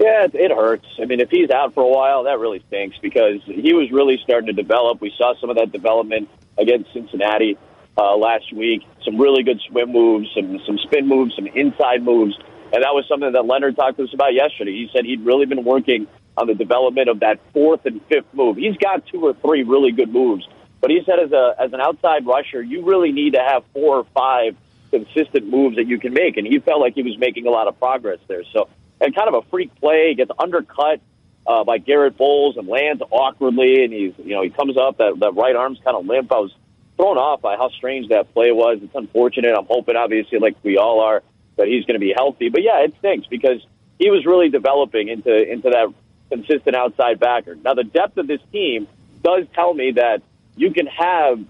Yeah, it, hurts. I mean, if he's out for a while, that really stinks because he was really starting to develop. We saw some of that development against Cincinnati uh, last week. Some really good swim moves, some some spin moves, some inside moves, and that was something that Leonard talked to us about yesterday. He said he'd really been working on the development of that fourth and fifth move. He's got two or three really good moves, but he said as a as an outside rusher, you really need to have four or five consistent moves that you can make, and he felt like he was making a lot of progress there. So and kind of a freak play. Gets undercut uh, by Garett Bolles and lands awkwardly, and he's you know he comes up that that right arm's kind of limp. I was thrown off by how strange that play was. It's unfortunate. I'm hoping, obviously, like we all are, that he's going to be healthy. But yeah, it stinks because he was really developing into into that consistent outside backer. Now the depth of this team does tell me that you can have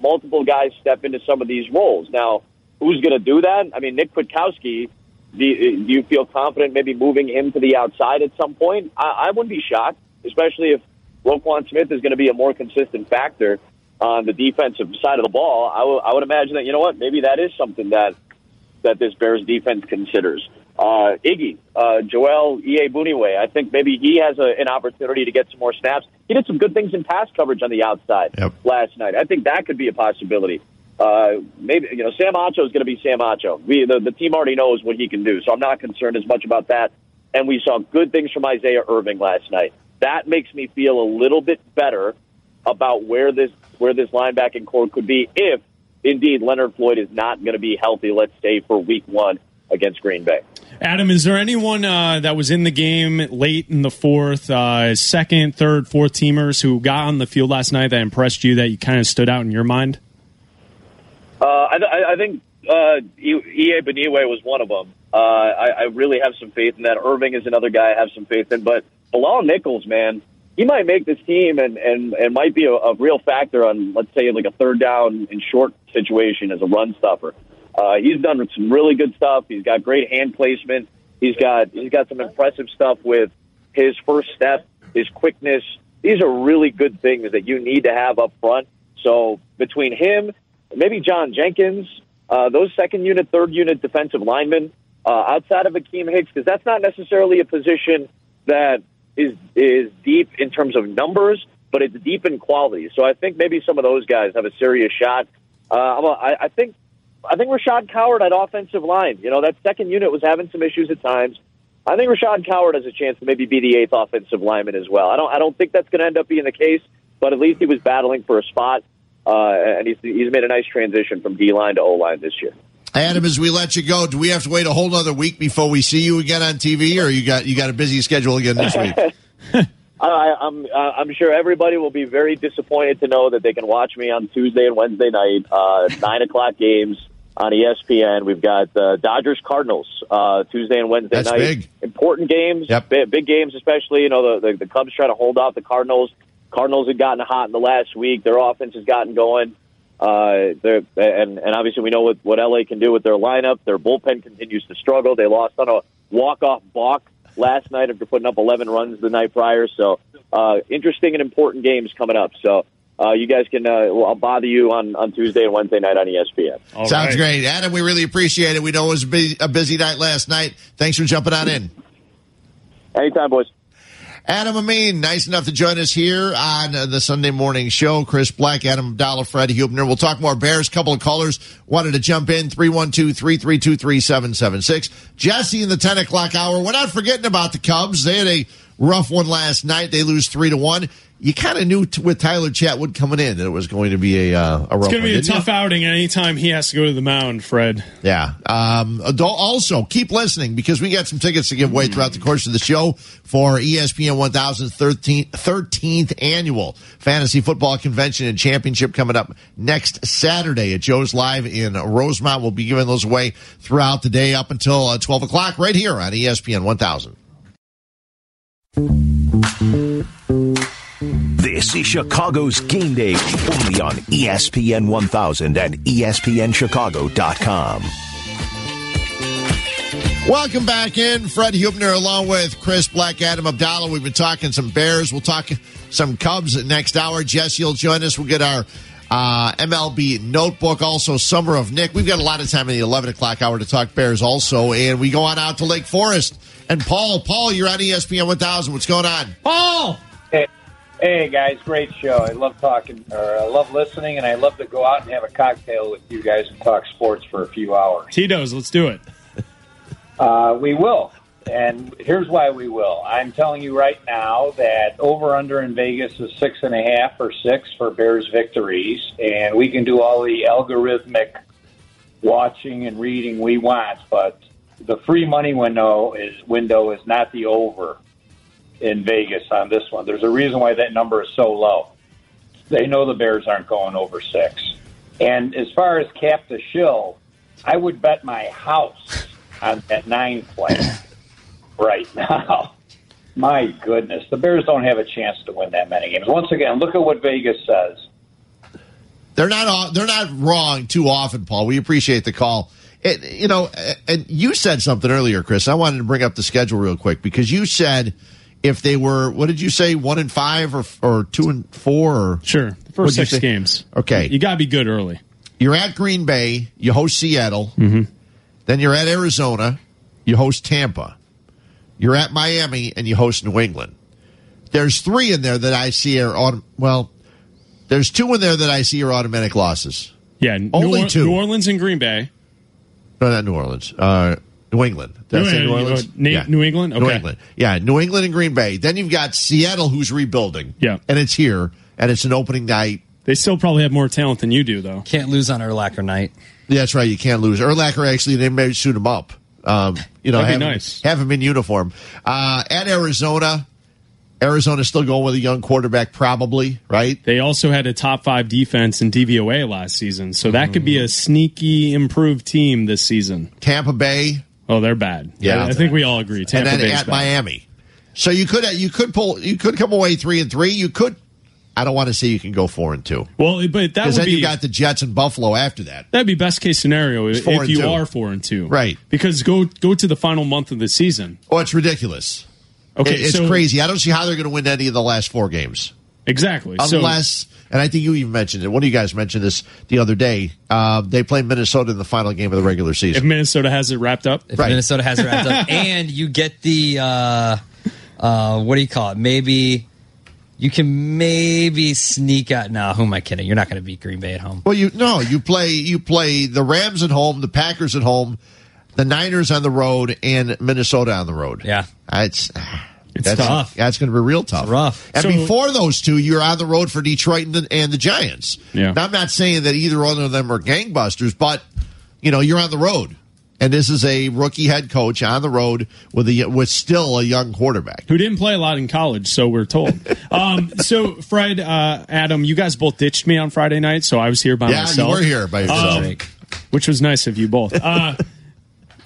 multiple guys step into some of these roles. Now, who's going to do that? I mean, Nick Kwiatkoski do you, do you feel confident maybe moving him to the outside at some point? I, I wouldn't be shocked, especially if Roquan Smith is going to be a more consistent factor on the defensive side of the ball. I, w- I would imagine that you know what, maybe that is something that that this Bears defense considers. Uh, Iggy, uh, Joel Iyiegbuniwe, I think maybe he has a, an opportunity to get some more snaps. He did some good things in pass coverage on the outside Yep. last night. I think that could be a possibility. Uh, maybe you know Sam Acho is going to be Sam Acho. We the, the team already knows what he can do, so I'm not concerned as much about that. And we saw good things from Isaiah Irving last night. That makes me feel a little bit better about where this where this linebacking corps could be if indeed Leonard Floyd is not going to be healthy. Let's say for Week One against Green Bay. Adam, is there anyone uh, that was in the game late in the fourth, uh, second, third, fourth teamers who got on the field last night that impressed you that you kind of stood out in your mind? Uh, I, I- I think uh, Iyiegbuniwe was one of them. Uh, I, I really have some faith in that. Irving is another guy I have some faith in. But Bilal Nichols, man, he might make this team and and and might be a, a real factor on let's say like a third down and short situation as a run stuffer. Uh, he's done some really good stuff. He's got great hand placement. He's got he's got some impressive stuff with his first step, his quickness. These are really good things that you need to have up front. So between him, maybe John Jenkins, uh, those second unit, third unit defensive linemen, uh, outside of Akiem Hicks, because that's not necessarily a position that is is deep in terms of numbers, but it's deep in quality. So I think maybe some of those guys have a serious shot. Uh, I, I think I think Rashad Coward at offensive line. You know that second unit was having some issues at times. I think Rashad Coward has a chance to maybe be the eighth offensive lineman as well. I don't I don't think that's going to end up being the case, but at least he was battling for a spot, uh, and he's he's made a nice transition from D line to O line this year. Adam, as we let you go, do we have to wait a whole other week before we see you again on TV, or you got you got a busy schedule again this week? I, I'm uh, I'm sure everybody will be very disappointed to know that they can watch me on Tuesday and Wednesday night, uh, nine o'clock games on ESPN. We've got uh, Dodgers Cardinals uh, Tuesday and Wednesday That's night. big. Important games, Yep. big, big games, especially. You know the, the the Cubs trying to hold off the Cardinals. Cardinals had gotten hot in the last week. Their offense has gotten going. Uh, they're, and and obviously we know what what LA can do with their lineup. Their bullpen continues to struggle. They lost on a walk off balk last night after putting up 11 runs the night prior. So uh, interesting and important games coming up. So. Uh, you guys can. Uh, well, I'll bother you on, on Tuesday and Wednesday night on ESPN. Sounds great, Adam. We really appreciate it. We know it was a busy, a busy night last night. Thanks for jumping on in. Anytime, boys. Adam Amin, nice enough to join us here on the Sunday morning show. Chris Black, Adam Abdallah, Fred Hubner. We'll talk more Bears. couple of callers wanted to jump in. 312-332-3776. Jesse in the 10 o'clock hour. We're not forgetting about the Cubs. They had a rough one last night. They lose three to one. You kind of knew t- with Tyler Chatwood coming in that it was going to be a, uh, a rough It's going to be a didn't you? tough outing anytime he has to go to the mound, Fred. Yeah. Um, also, keep listening because we got some tickets to give away throughout the course of the show for ESPN 1000's 13th, 13th annual fantasy football convention and championship coming up next Saturday at Joe's Live in Rosemont. We'll be giving those away throughout the day up until uh, 12 o'clock right here on ESPN 1000. This is Chicago's Game Day, only on ESPN 1000 and ESPNChicago.com. Welcome back in. Fred Hubner along with Chris Black, Adam Abdallah. We've been talking some Bears. We'll talk some Cubs next hour. Jesse will join us. We'll get our uh, MLB notebook. Also, Summer of Nick. We've got a lot of time in the 11 o'clock hour to talk Bears also. And we go on out to Lake Forest. And Paul, Paul, you're on ESPN 1000. What's going on? Paul! Hey, hey guys, great show. I love talking, or I love listening, and I love to go out and have a cocktail with you guys and talk sports for a few hours. Tito's, let's do it. Uh, we will. And here's why we will. I'm telling you right now that over under in Vegas is six and a half or six for Bears victories, and we can do all the algorithmic watching and reading we want, but the free money window is window is not the over in Vegas on this one. There's a reason why that number is so low. They know the Bears aren't going over six. And as far as cap the shill, I would bet my house on that nine play right now. My goodness, the Bears don't have a chance to win that many games. Once again, look at what Vegas says. They're not they're not wrong too often, Paul. We appreciate the call. It, you know, and you said something earlier, Chris. I wanted to bring up the schedule real quick because you said if they were, what did you say, one and five or or two and four? Or Sure, the first six games. Okay, You got to be good early. you're at Green Bay, you host Seattle, Mm-hmm. then you're at Arizona, you host Tampa, you're at Miami, and you host New England. There's three in there that I see are autom- well. There's two in there that I see are automatic losses. Yeah, New Only Or- two. New Orleans and Green Bay. No, not New Orleans. Uh, New England. Did I New- say New Orleans? uh, Na- New England? New England. Yeah, New England and Green Bay. Then you've got Seattle, who's rebuilding. Yeah. and it's here, and it's an opening night. They still probably have more talent than you do, though. Can't lose on Urlacher night. Yeah, that's right. You can't lose. Urlacher actually, they may shoot him up. Um, you know, That'd have be him, have him in uniform. Uh, at Arizona, Arizona's still going with a young quarterback, probably right. They also had a top five defense in DVOA last season, so that could Mm. be a sneaky improved team this season. Tampa Bay, Oh, they're bad. Yeah. I, I think we all agree. Tampa and then Bay's at bad. Miami. So you could you could pull you could come away three and three. You could. I don't want to say you can go four and two Well, but that because would then be you got the Jets and Buffalo after that. that'd be best case scenario if you two. are four and two, Right. Because go go to the final month of the season. Oh, it's ridiculous. Okay, It- it's so- crazy. I don't see how they're going to win any of the last four games Exactly. So- unless. And I think you even mentioned it. One of you guys mentioned this the other day. Uh, they play Minnesota in the final game of the regular season. if season. Minnesota has it wrapped up, If Right. Minnesota has it wrapped up, and you get the uh, uh, what do you call it? Maybe you can maybe sneak out. No, who am I kidding? You're not going to beat Green Bay at home. Well, you no, you play you play the Rams at home, the Packers at home, the Niners on the road, and Minnesota on the road. Yeah. Uh, it's It's that's, tough. That's going to be real tough. rough. And So- before those two, you're on the road for Detroit and the, and the Giants. Yeah. Now, I'm not saying that either one of them are gangbusters, but you know you're on the road, and this is a rookie head coach on the road with a with still a young quarterback. who didn't play a lot in college, so we're told. um, so Fred, uh, Adam, you guys both ditched me on Friday night, so I was here by Yeah, myself. you were here by yourself. Um, which was nice of you both. Uh,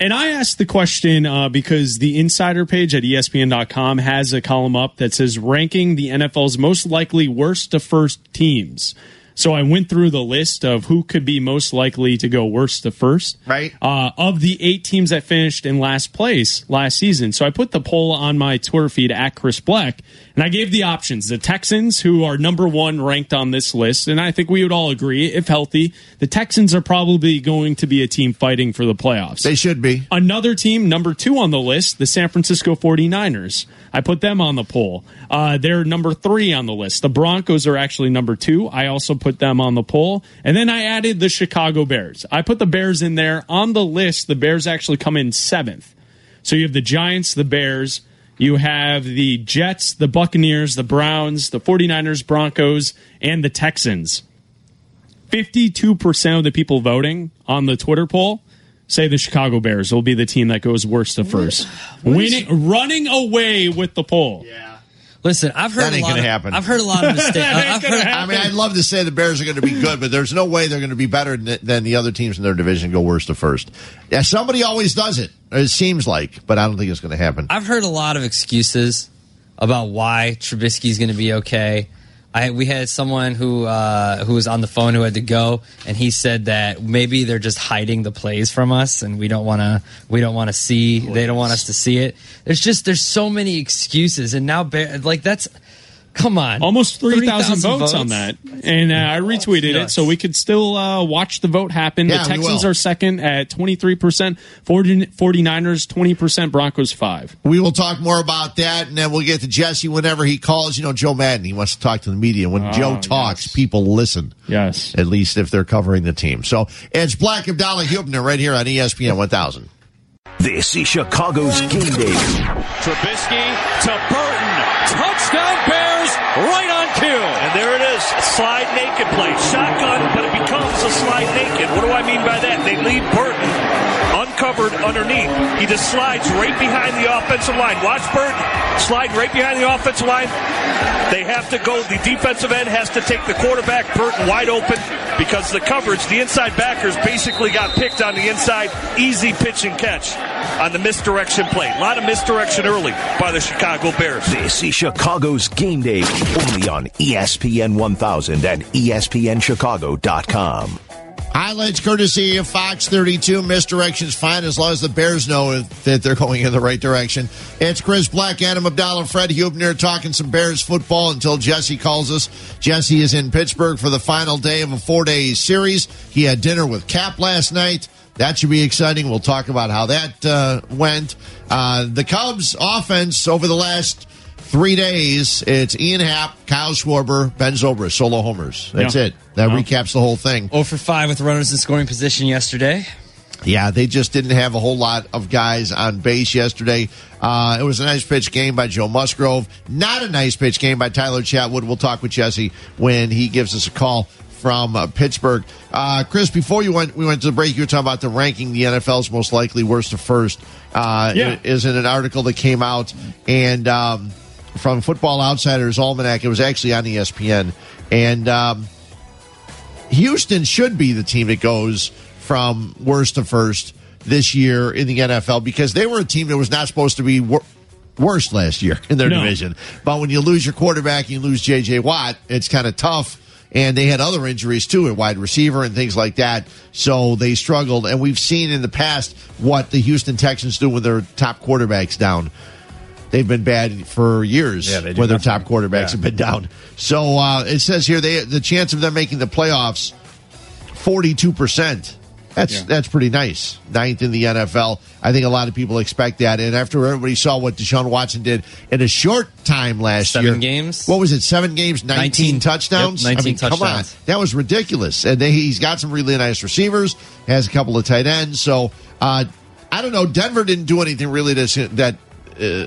and I asked the question uh, because the insider page at ESPN.com has a column up that says ranking the NFL's most likely worst to first teams. So I went through the list of who could be most likely to go worst to first. Right. Uh, of the eight teams that finished in last place last season. So I put the poll on my Twitter feed at Chris Black, and I gave the options. The Texans, who are number one ranked on this list, and I think we would all agree, if healthy, the Texans are probably going to be a team fighting for the playoffs. They should be. Another team, number two on the list, the San Francisco 49ers. I put them on the poll. Uh, they're number three on the list. The Broncos are actually number two. I also put them on the poll. And then I added the Chicago Bears. I put the Bears in there. On the list, the Bears actually come in seventh. So you have the Giants, the Bears. You have the Jets, the Buccaneers, the Browns, the 49ers, Broncos, and the Texans. 52% of the people voting on the Twitter poll say the Chicago Bears will be the team that goes worst to first. Winning, running away with the poll. Listen, I've heard That a ain't lot gonna of, happen. I've heard a lot of mistakes. That ain't I've heard, happen. I mean, I'd love to say the Bears are going to be good, but there's no way they're going to be better than, than the other teams in their division go worst to first. Yeah, somebody always does it. It seems like, but I don't think it's going to happen. I've heard a lot of excuses about why Trubisky's going to be okay. I we had someone who uh, who was on the phone who had to go, and he said that maybe they're just hiding the plays from us, and we don't want to we don't want to see they don't want us to see it. There's just there's so many excuses, and now like that's come on Almost 3,000 3,000 votes, on that. And uh, I retweeted it so we could still uh, watch the vote happen. Yeah, the Texans are second at 23%, 40, 49ers 20%, Broncos 5. We will talk more about that, and then we'll get to Jesse whenever he calls. You know, Joe Maddon, he wants to talk to the media. When Oh, Joe talks, yes. people listen, Yes. at least if they're covering the team. So it's Black Abdallah Hubner right here on ESPN 1000. This is Chicago's Game Day. Trubisky to Burton. Touchdown Bears right on cue. And there it is, slide naked play. Shotgun, but it becomes a slide naked. What do I mean by that? They leave Burton uncovered underneath. He just slides right behind the offensive line. Watch Burton slide right behind the offensive line. They have to go. The defensive end has to take the quarterback, Burton, wide open because the coverage, the inside backers basically got picked on the inside. Easy pitch and catch on the misdirection play. A lot of misdirection early by the Chicago Bears. This is Chicago's Game Day, only on ESPN 1000 and ESPNChicago.com. Highlights courtesy of Fox 32. Misdirection's fine as long as the Bears know that they're going in the right direction. It's Chris Black, Adam Abdallah, Fred Hubner talking some Bears football until Jesse calls us. Jesse is in Pittsburgh for the final day of a four day series. He had dinner with Cap last night. That should be exciting. We'll talk about how that uh, went. Uh, the Cubs offense over the last three days, it's Ian Happ, Kyle Schwarber, Ben Zobrist, solo homers. That's Yeah. it. That recaps the whole thing. 0 for 5 with runners in scoring position yesterday. Yeah, they just didn't have a whole lot of guys on base yesterday. Uh, it was a nice pitch game by Joe Musgrove. Not a nice pitch game by Tyler Chatwood. We'll talk with Jesse when he gives us a call from uh, Pittsburgh. Uh, Chris, before you went, we went to the break. You were talking about the ranking the NFL's most likely worst to first. Uh, Yeah. is in an article that came out and um, from Football Outsiders Almanac. It was actually on ESPN and. Um, Houston should be the team that goes from worst to first this year in the NFL because they were a team that was not supposed to be wor- worst last year in their No. division. But when you lose your quarterback, you lose J.J. Watt, it's kind of tough. And they had other injuries too at wide receiver and things like that. So they struggled. And we've seen in the past what the Houston Texans do with their top quarterbacks down. They've been bad for years Yeah, they do when their top quarterbacks Yeah. have been down. So uh, it says here they the chance of them making the playoffs, forty two percent. That's Yeah. that's pretty nice. Ninth in the NFL. I think a lot of people expect that. And after everybody saw what Deshaun Watson did in a short time last Seven year, games? What was it? Seven games, nineteen, 19. touchdowns. Yep, 19 I mean, come on, that was ridiculous. And they, he's got some really nice receivers. Has a couple of tight ends. So uh, I don't know. Denver didn't do anything really to, that. Uh,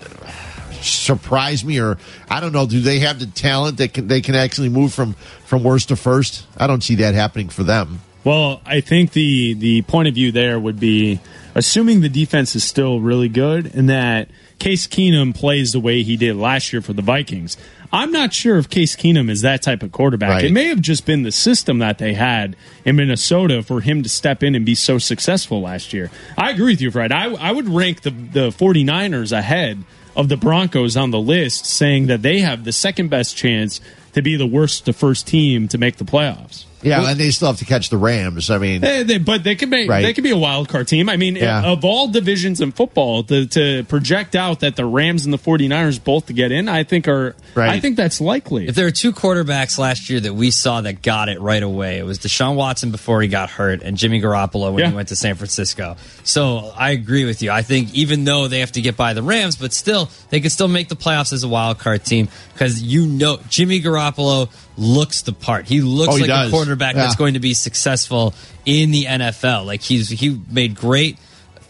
surprise me or I don't know do they have the talent that can, they can actually move from from worst to first I don't see that happening for them Well, I think the the point of view there would be assuming the defense is still really good and that Case Keenum plays the way he did last year for the Vikings. I'm not sure if Case Keenum is that type of quarterback. Right. It may have just been the system that they had in Minnesota for him to step in and be so successful last year. I agree with you, Fred. I, I would rank the, the 49ers ahead of the Broncos on the list, saying that they have the second best chance to be the worst to first team to make the playoffs. Yeah and they still have to catch the Rams I mean Eh, they- but they could be Right. they could be a wild card team. I mean, Yeah. of all divisions in football, to, to project out that the Rams and the 49ers both to get in, I think are Right. I think that's likely. If there were two quarterbacks last year that we saw that got it right away, it was Deshaun Watson before he got hurt and Jimmy Garoppolo when Yeah. he went to San Francisco. So I agree with you. I think even though they have to get by the Rams, but still they could still make the playoffs as a wild card team because you know Jimmy Garoppolo looks the part. He looks Oh, he like does. a quarterback that's going to be successful in the NFL. Like he's he made great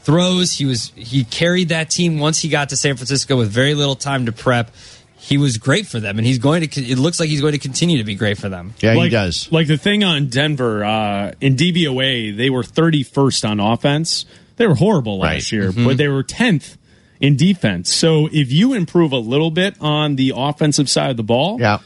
throws. He was he carried that team once he got to San Francisco with very little time to prep. He was great for them, and he's going to. It looks like he's going to continue to be great for them. yeah like, he does Like the thing on Denver uh, in DVOA, they were 31st on offense. They were horrible last Right. Mm-hmm. year, but they were 10th in defense. So if you improve a little bit on the offensive side of the ball, yeah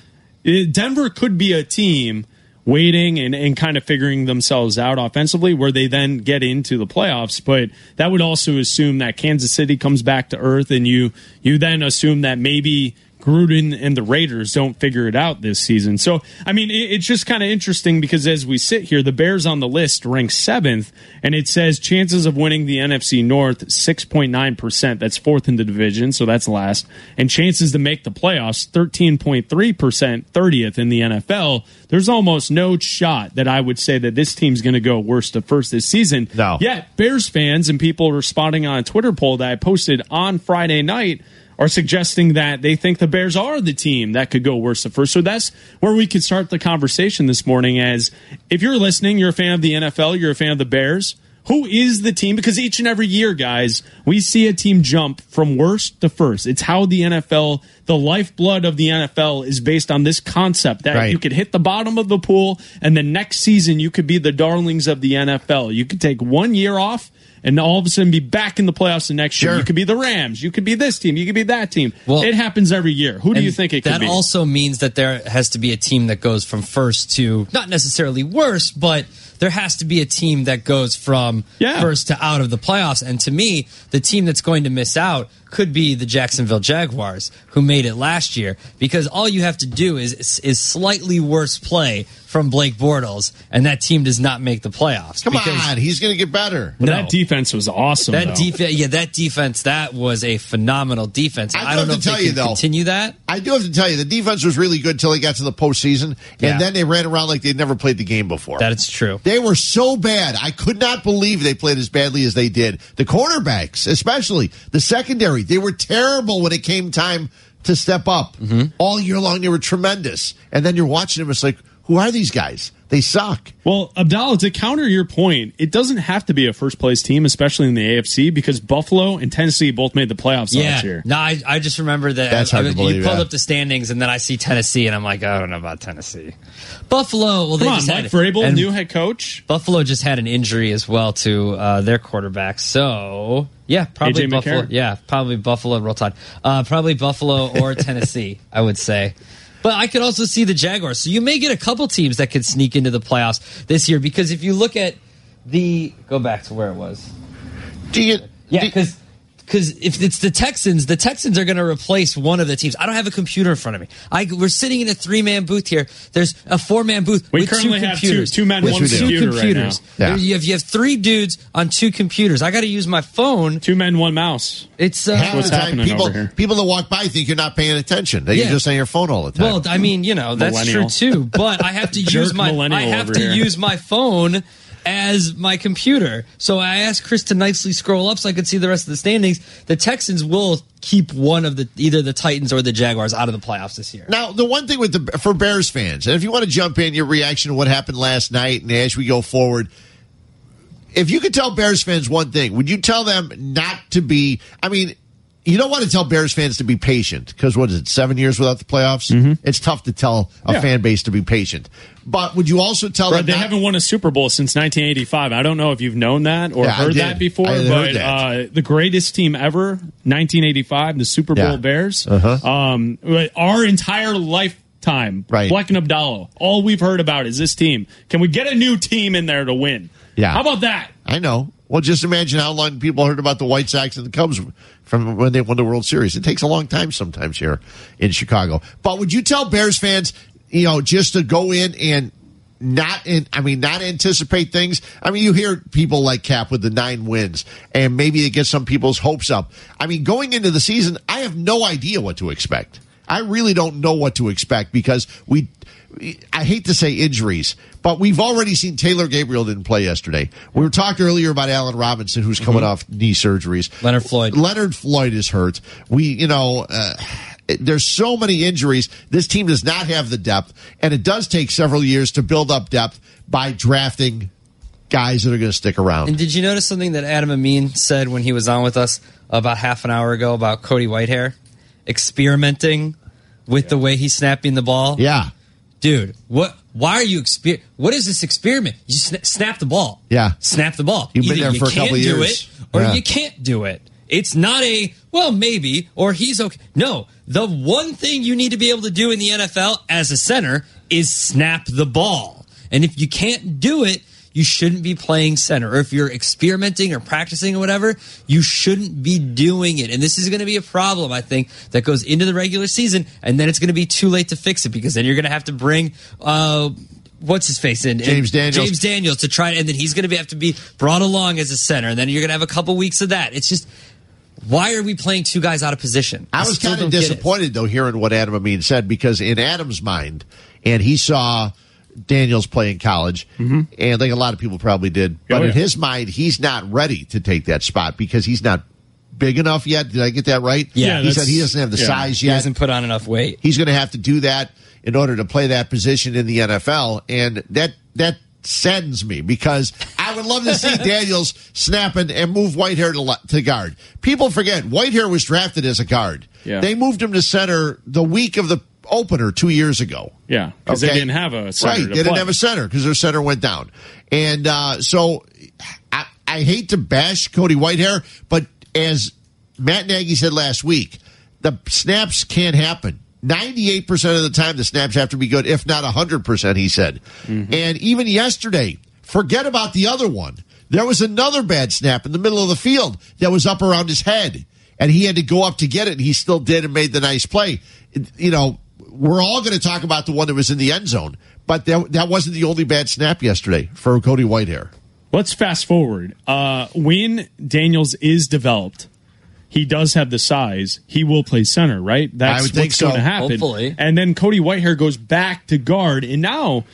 it- Denver could be a team waiting and, and kind of figuring themselves out offensively where they then get into the playoffs. But that would also assume that Kansas City comes back to earth and you you then assume that maybe Gruden and the Raiders don't figure it out this season. So, I mean, it, it's just kind of interesting because as we sit here, the Bears on the list rank seventh, and it says chances of winning the NFC North 6.9%. That's fourth in the division, so that's last. And chances to make the playoffs 13.3%, 30th in the NFL. There's almost no shot that I would say that this team's going to go worst to first this season. No. Yet, Bears fans and people responding on a Twitter poll that I posted on Friday night are suggesting that they think the Bears are the team that could go worse to first. So that's where we could start the conversation this morning. As if you're listening, you're a fan of the NFL, you're a fan of the Bears. Who is the team? Because each and every year, guys, we see a team jump from worst to first. It's how the NFL, the lifeblood of the NFL, is based on this concept that Right. you could hit the bottom of the pool, and the next season you could be the darlings of the NFL. You could take one year off and all of a sudden be back in the playoffs the next year. You could be the Rams. You could be this team. You could be that team. Well- it happens every year. Who do you think it could be? that also means that there has to be a team that goes from first to not necessarily worse, but there has to be a team that goes from Yeah. first to out of the playoffs. And to me, the team that's going to miss out could be the Jacksonville Jaguars, who made it last year, because all you have to do is is slightly worse play from Blake Bortles, and that team does not make the playoffs. come because on he's gonna get better But no. that defense was awesome. That defense, yeah, that defense, that was a phenomenal defense. I do I, don't have know to if they tell you, can though, continue that. I do have to tell you, the defense was really good till they got to the postseason, and then they ran around like they'd never played the game before. That is true. They were so bad. I could not believe they played as badly as they did. The cornerbacks, especially the secondary, they were terrible when it came time to step up. Mm-hmm. All year long, they were tremendous. And then you're watching them, it's like, who are these guys? They suck. Well, Abdallah, to counter your point, it doesn't have to be a first place team, especially in the AFC, because Buffalo and Tennessee both made the playoffs Yeah. last year. No, I, I just remember that. That's I, hard I- to believe, You pulled yeah. up the standings, and then I see Tennessee, and I'm like, I don't know about Tennessee. Buffalo. Well, they Come on, just Mike had Vrabel, new head coach. Buffalo just had an injury as well to uh, their quarterback. So yeah, probably AJ Buffalo. McCarron. Yeah, probably Buffalo. Roll Tide. Uh, probably Buffalo or Tennessee. I would say. But I could also see the Jaguars. So you may get a couple teams that could sneak into the playoffs this year because if you look at the go back to where it was. Do you? Yeah, because because if it's the Texans, the Texans are going to replace one of the teams. I don't have a computer in front of me. I, we're sitting in a three man booth here. There's a four man booth We with currently two have two- computers. two men, with one two computer right computers. now. Yeah. You have you have three dudes on two computers. I got to use my phone. Two men, one mouse. It's uh, Half what's the time, happening people, over here. people that walk by think you're not paying attention. That Yeah. you're just on your phone all the time. Well, I mean, you know, that's Millennial. true too. But I have to use my I have to here. use my phone as my computer. So I asked Chris to nicely scroll up so I could see the rest of the standings. The Texans will keep one of the either the Titans or the Jaguars out of the playoffs this year. Now, the one thing with the for Bears fans, and if you want to jump in, your reaction to what happened last night, and as we go forward, if you could tell Bears fans one thing, would you tell them not to be? I mean, you don't want to tell Bears fans to be patient because what is it, seven years without the playoffs? It's tough to tell a Yeah. fan base to be patient. But would you also tell Right, them they not- haven't won a Super Bowl since 1985. I don't know if you've known that or Yeah, heard that before, but that. Uh, the greatest team ever, 1985, the Super Bowl Yeah. Bears. Uh-huh. Um, our entire lifetime, Right. Black and Abdallah, all we've heard about is this team. Can we get a new team in there to win? Yeah. How about that? I know. Well, just imagine how long people heard about the White Sox and the Cubs from when they won the World Series. It takes a long time sometimes here in Chicago. But would you tell Bears fans, you know, just to go in and not in, I mean, not anticipate things? I mean, you hear people like Cap with the nine wins, and maybe it gets some people's hopes up. I mean, going into the season, I have no idea what to expect. I really don't know what to expect because we, I hate to say injuries, but we've already seen Taylor Gabriel didn't play yesterday. We were talking earlier about Allen Robinson, who's coming off knee surgeries. Leonard Floyd. Leonard Floyd is hurt. We, you know, uh, there's so many injuries. This team does not have the depth, and it does take several years to build up depth by drafting guys that are going to stick around. And did you notice something that Adam Amin said when he was on with us about half an hour ago about Cody Whitehair experimenting with the way he's snapping the ball? Yeah. Dude, what? Why are you exper? What is this experiment? You sna- snap the ball. Yeah. snap the ball. You've been there for a couple do years. it, or Yeah. you can't do it. It's not a well, maybe, or he's okay. No, the one thing you need to be able to do in the NFL as a center is snap the ball. And if you can't do it, you shouldn't be playing center. Or if you're experimenting or practicing or whatever, you shouldn't be doing it. And this is going to be a problem, I think, that goes into the regular season, and then it's going to be too late to fix it because then you're going to have to bring. Uh, What's his face in James Daniels. James Daniels to try, and then he's going to have to be brought along as a center, and then you're going to have a couple weeks of that. It's just why are we playing two guys out of position? I was kind of don't get it. disappointed though hearing what Adam Amin said because in Adam's mind, and he saw Daniels play in college, mm-hmm. and like a lot of people probably did, but Oh, in his mind, he's not ready to take that spot because he's not big enough yet. Did I get that right? Yeah, he said he doesn't have the yeah. size He hasn't put on enough weight. He's going to have to do that in order to play that position in the NFL, and that that saddens me because I would love to see Daniels snapping and move Whitehair to, le- to guard. People forget Whitehair was drafted as a guard. Yeah. They moved him to center the week of the opener two years ago. Yeah, because they didn't have a center right. They didn't have a center because their center went down, and uh, so I, I hate to bash Cody Whitehair, but as Matt Nagy said last week, the snaps can't happen. Ninety-eight percent of the time, the snaps have to be good, if not hundred percent. He said, Mm-hmm. and even yesterday, forget about the other one. There was another bad snap in the middle of the field that was up around his head, and he had to go up to get it, and he still did and made the nice play. You know, we're all going to talk about the one that was in the end zone, but that, that wasn't the only bad snap yesterday for Cody Whitehair. Let's fast forward. Uh, when Daniels is developed, he does have the size. He will play center, right? That's I would think what's so. going to happen. Hopefully. And then Cody Whitehair goes back to guard, and now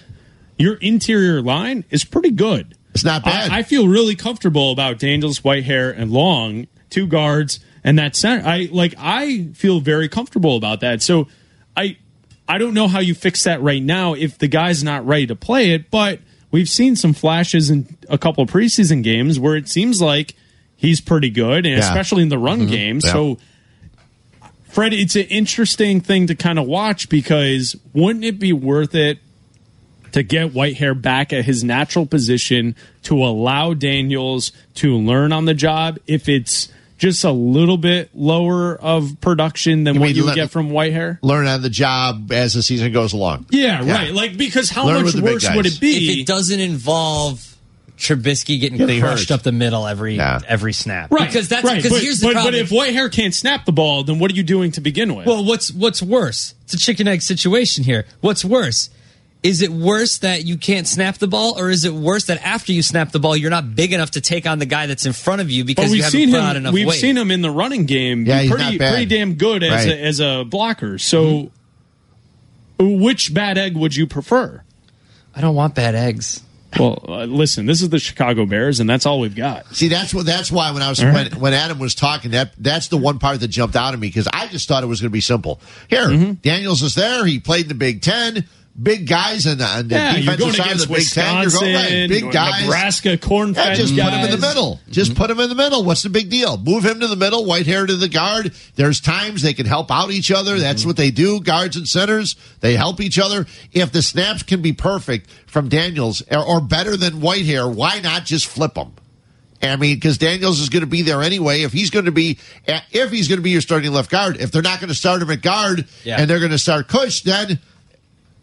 your interior line is pretty good. It's not bad. I, I feel really comfortable about Daniels, Whitehair, and Long, two guards, and that center. I like. I feel very comfortable about that. So, I I don't know how you fix that right now if the guy's not ready to play it, but we've seen some flashes in a couple of preseason games where it seems like he's pretty good, and Yeah. especially in the run mm-hmm. game. Yeah. So, Fred, it's an interesting thing to kind of watch because wouldn't it be worth it to get Whitehair back at his natural position to allow Daniels to learn on the job if it's just a little bit lower of production than You what mean you would let- get from Whitehair? Learn on the job as the season goes along. Yeah, right. Like because how Learn much with the big worse would it be? If it doesn't involve Trubisky getting, Getting crushed hurt. up the middle every Yeah. every snap. Right, Because that's right. because but, here's the but, problem. But if Whitehair can't snap the ball, then what are you doing to begin with? Well, what's what's worse? It's a chicken egg situation here. What's worse? Is it worse that you can't snap the ball, or is it worse that after you snap the ball, you're not big enough to take on the guy that's in front of you because you we've haven't seen put out him. enough We've weight? seen him in the running game. Yeah, be pretty pretty damn good as Right. a, as a blocker. So, which bad egg would you prefer? I don't want bad eggs. Well, uh, listen, this is the Chicago Bears, and that's all we've got. See, that's what. That's why when I was All when, when Adam was talking, that that's the one part that jumped out at me because I just thought it was going to be simple. Here, Mm-hmm. Daniels is there. He played in the Big Ten. Big guys and on the Yeah, defensive side of the Big Ten. You're going right, big guys. Nebraska, corn-fed Yeah, just put him in the middle. Just put him in the middle. What's the big deal? Move him to the middle. Whitehair to the guard. There's times they can help out each other. That's what they do. Guards and centers they help each other. If the snaps can be perfect from Daniels or, or better than Whitehair, why not just flip them? I mean, because Daniels is going to be there anyway. If he's going to be, if he's going to be your starting left guard, if they're not going to start him at guard Yeah. and they're going to start Kush, then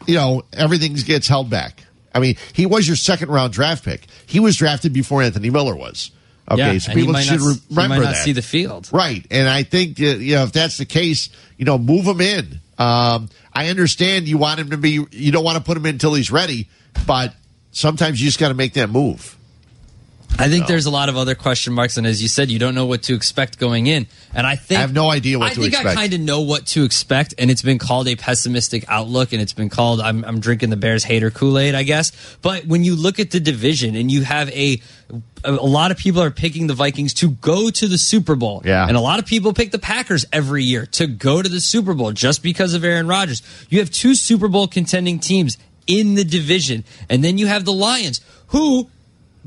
you know everything gets held back. I mean, he was your second round draft pick. He was drafted before Anthony Miller was. Okay, yeah, so people should not, re- he might remember not that. see the field. Right. And I think, that, you know, if that's the case, you know, move him in. Um, I understand you want him to be, you don't want to put him in until he's ready, but sometimes you just got to make that move. I think there's a lot of other question marks, and as you said, you don't know what to expect going in. And I think I have no idea what I to think expect. I kind of know what to expect, and it's been called a pessimistic outlook, and it's been called I'm, I'm drinking the Bears hater Kool Aid, I guess. But when you look at the division, and you have a a a lot of people are picking the Vikings to go to the Super Bowl, Yeah. and a lot of people pick the Packers every year to go to the Super Bowl just because of Aaron Rodgers. You have two Super Bowl contending teams in the division, and then you have the Lions, who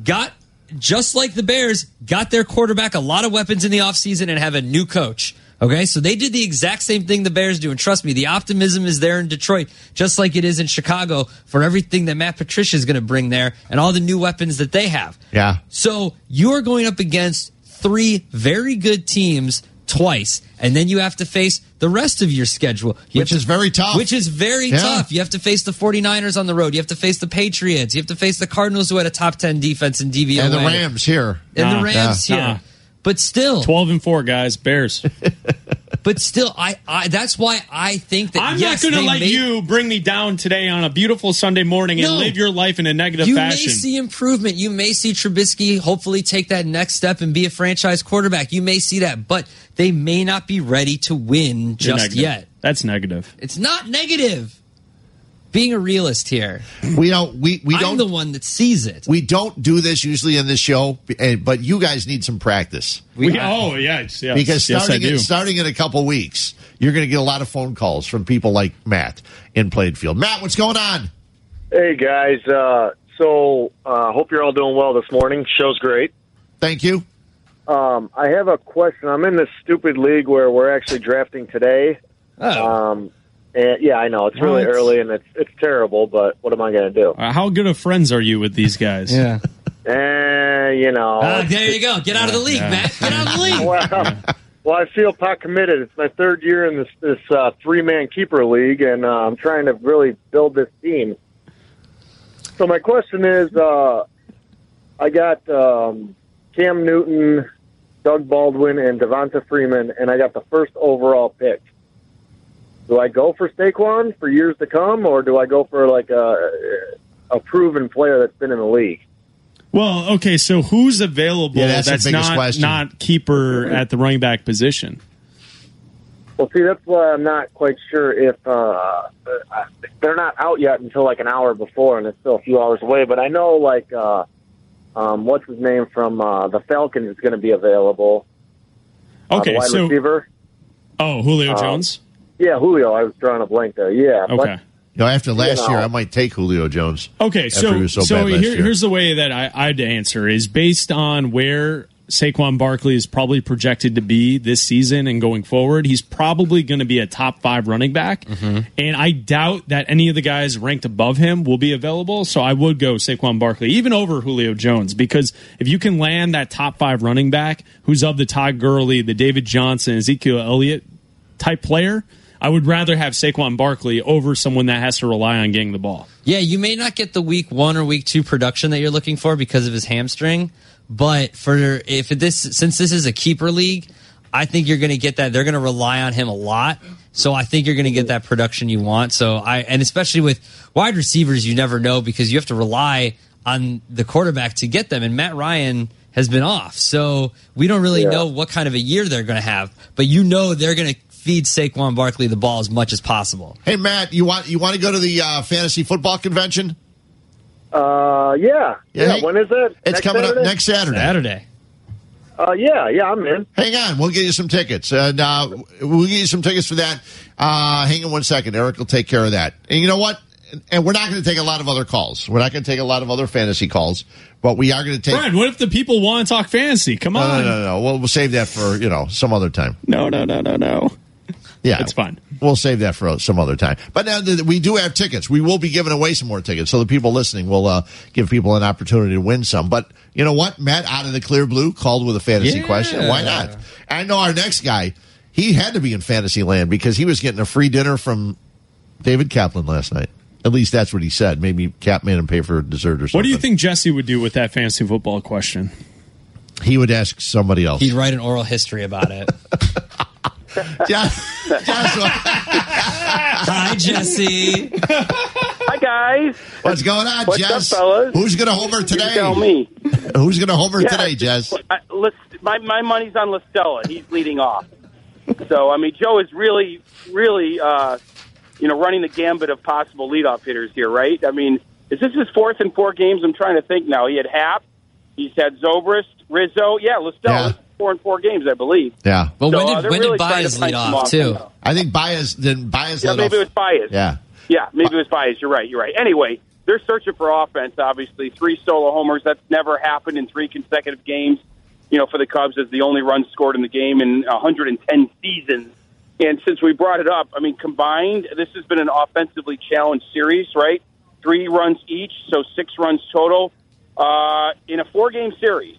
got just like the Bears, got their quarterback a lot of weapons in the offseason and have a new coach. Okay, so they did the exact same thing the Bears do. And trust me, the optimism is there in Detroit, just like it is in Chicago for everything that Matt Patricia is going to bring there and all the new weapons that they have. Yeah. So you're going up against three very good teams twice, and then you have to face the rest of your schedule. You Which have is very tough. Which is very Yeah. tough. You have to face the 49ers on the road. You have to face the Patriots. You have to face the Cardinals, who had a top 10 defense in DVOA. And the Rams here. And Nah, the Rams nah, here. nah. But still, Twelve and four, guys. Bears. but still, I, I that's why I think that I'm yes, not going to let may- you bring me down today on a beautiful Sunday morning and No. live your life in a negative You fashion. may see improvement. You may see Trubisky hopefully take that next step and be a franchise quarterback. You may see that, but they may not be ready to win just yet. That's negative. It's not negative. Being a realist here, We don't, we, we I'm don't, the one that sees it. we don't do this usually in this show, eh, but you guys need some practice. We, oh, yes. yes. because yes, starting do. in, starting in a couple weeks, you're going to get a lot of phone calls from people like Matt in Plainfield. Matt, what's going on? Hey guys, uh, so uh, hope you're all doing well this morning. Show's great. Thank you. Um, I have a question. I'm in this stupid league where we're actually drafting today. Oh. Um, and yeah, I know it's really What? early and it's it's terrible, but what am I going to do? Uh, how good of friends are you with these guys? yeah. Eh, you know. Ah, there you go. Get out of the league, Yeah. Matt. Get out of the league. well, well, I feel pot committed. It's my third year in this this uh, three man keeper league, and uh, I'm trying to really build this team. So my question is, uh, I got um, Cam Newton, Doug Baldwin, and Devonta Freeman, and I got the first overall pick. Do I go for Saquon for years to come, or do I go for like a, a proven player that's been in the league? Well, okay, so who's available Yeah, that's that's, not question. not keeper at the running back position? Well, see, that's why I'm not quite sure if uh, they're not out yet until like an hour before, and it's still a few hours away. But I know, like, uh, um, what's his name from uh, the Falcons is going to be available. Uh, Okay, wide so receiver. oh, Julio Uh, Jones. Yeah, Julio. I was drawing a blank there. Yeah. Okay. But, You know, after last know. year, I might take Julio Jones. Okay, after so he was so, so, bad last here, year. here's the way that I, I'd answer is based on where Saquon Barkley is probably projected to be this season and going forward. He's probably going to be a top five running back, Mm-hmm. and I doubt that any of the guys ranked above him will be available. So I would go Saquon Barkley even over Julio Jones because if you can land that top five running back who's of the Todd Gurley, the David Johnson, Ezekiel Elliott type player. I would rather have Saquon Barkley over someone that has to rely on getting the ball. Yeah, you may not get the week one or week two production that you're looking for because of his hamstring, but for if this since this is a keeper league, I think you're going to get that. They're going to rely on him a lot, so I think you're going to get that production you want. So I and especially with wide receivers, you never know because you have to rely on the quarterback to get them. And Matt Ryan has been off, so we don't really Yeah. know what kind of a year they're going to have. But you know they're going to feed Saquon Barkley the ball as much as possible. Hey Matt, you want you want to go to the uh, fantasy football convention? Uh, yeah, yeah. hey, when is it? It's Next coming Saturday? up next Saturday. Saturday. Uh, yeah, yeah. I'm in. Hang on, we'll get you some tickets, and uh, we'll get you some tickets for that. Uh, hang on one second, Eric will take care of that. And you know what? And we're not going to take a lot of other calls. We're not going to take a lot of other fantasy calls, but we are going to take. Brad, what if the people want to talk fantasy? Come no, on. no, no, no. We'll, we'll save that for you know some other time. No, no, no, no, no. Yeah, It's fine. We'll save that for some other time. But now that we do have tickets. We will be giving away some more tickets, so the people listening will uh, give people an opportunity to win some. But you know what? Matt out of the clear blue called with a fantasy Yeah. question. Why not? I know our next guy. He had to be in fantasy land because he was getting a free dinner from David Kaplan last night. At least that's what he said. Maybe Cap made him pay for dessert or something. What do you think Jesse would do with that fantasy football question? He would ask somebody else. He'd write an oral history about it. Josh- Joshua, Hi, Jesse. Hi guys. what's going on, What's Jess? up, fellas? Who's going to homer You today? tell me. Who's going to homer Yeah, today, Jess? I, my my money's on La Stella. He's leading off. So I mean, Joe is really, really, uh, you know, running the gambit of possible leadoff hitters here, right? I mean, is this his fourth in four games? I'm trying to think now. He had Happ, he's had Zobrist, Rizzo, yeah, La Stella. Yeah. Four and four games, I believe. Yeah. But So, when uh, did they're when really did trying Baez lead some off too? I think Baez then Baez Yeah, let maybe off. it was Baez. Yeah. Yeah, maybe it was Baez. You're right. You're right. Anyway, they're searching for offense. Obviously, three solo homers. That's never happened in three consecutive games. You know, for the Cubs, as the only run scored in the game in 110 seasons. And since we brought it up, I mean, combined, this has been an offensively challenged series, right? Three runs each, so six runs total. Uh, in a four-game series,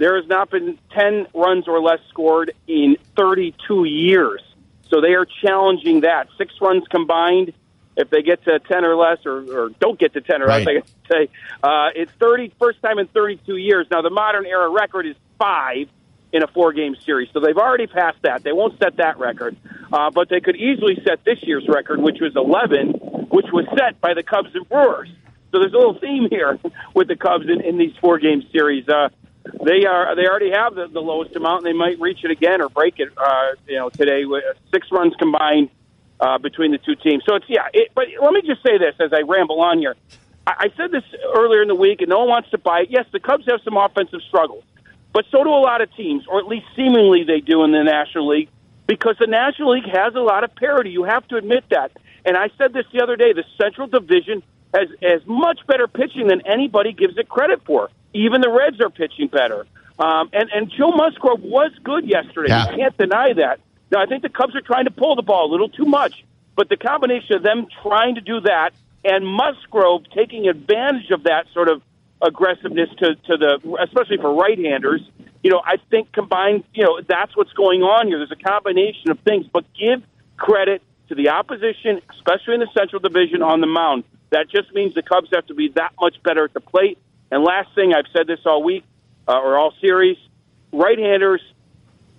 there has not been 10 runs or less scored in 32 years. So they are challenging that. Six runs combined. If they get to 10 or less, or, or don't get to 10 or less, I guess say, uh, it's 30, first time in 32 years. Now, the modern era record is five in a four game series. So they've already passed that. They won't set that record. Uh, but they could easily set this year's record, which was 11, which was set by the Cubs and Brewers. So there's a little theme here with the Cubs in, in these four game series. Uh, they are they already have the, the lowest amount, and they might reach it again or break it. Uh, you know, today with six runs combined uh, between the two teams. So it's yeah. It, but let me just say this as I ramble on here. I, I said this earlier in the week, and no one wants to buy it. Yes, the Cubs have some offensive struggles, but so do a lot of teams, or at least seemingly they do in the National League, because the National League has a lot of parity. You have to admit that. And I said this the other day: the Central Division has as much better pitching than anybody gives it credit for. Even the Reds are pitching better. Um, and and Joe Musgrove was good yesterday. Yeah. You can't deny that. Now I think the Cubs are trying to pull the ball a little too much, but the combination of them trying to do that and Musgrove taking advantage of that sort of aggressiveness to, to the especially for right-handers. You know, I think combined, you know, that's what's going on here. There's a combination of things, but give credit to the opposition, especially in the Central Division on the mound. That just means the Cubs have to be that much better at the plate. And last thing, I've said this all week uh, or all series, right-handers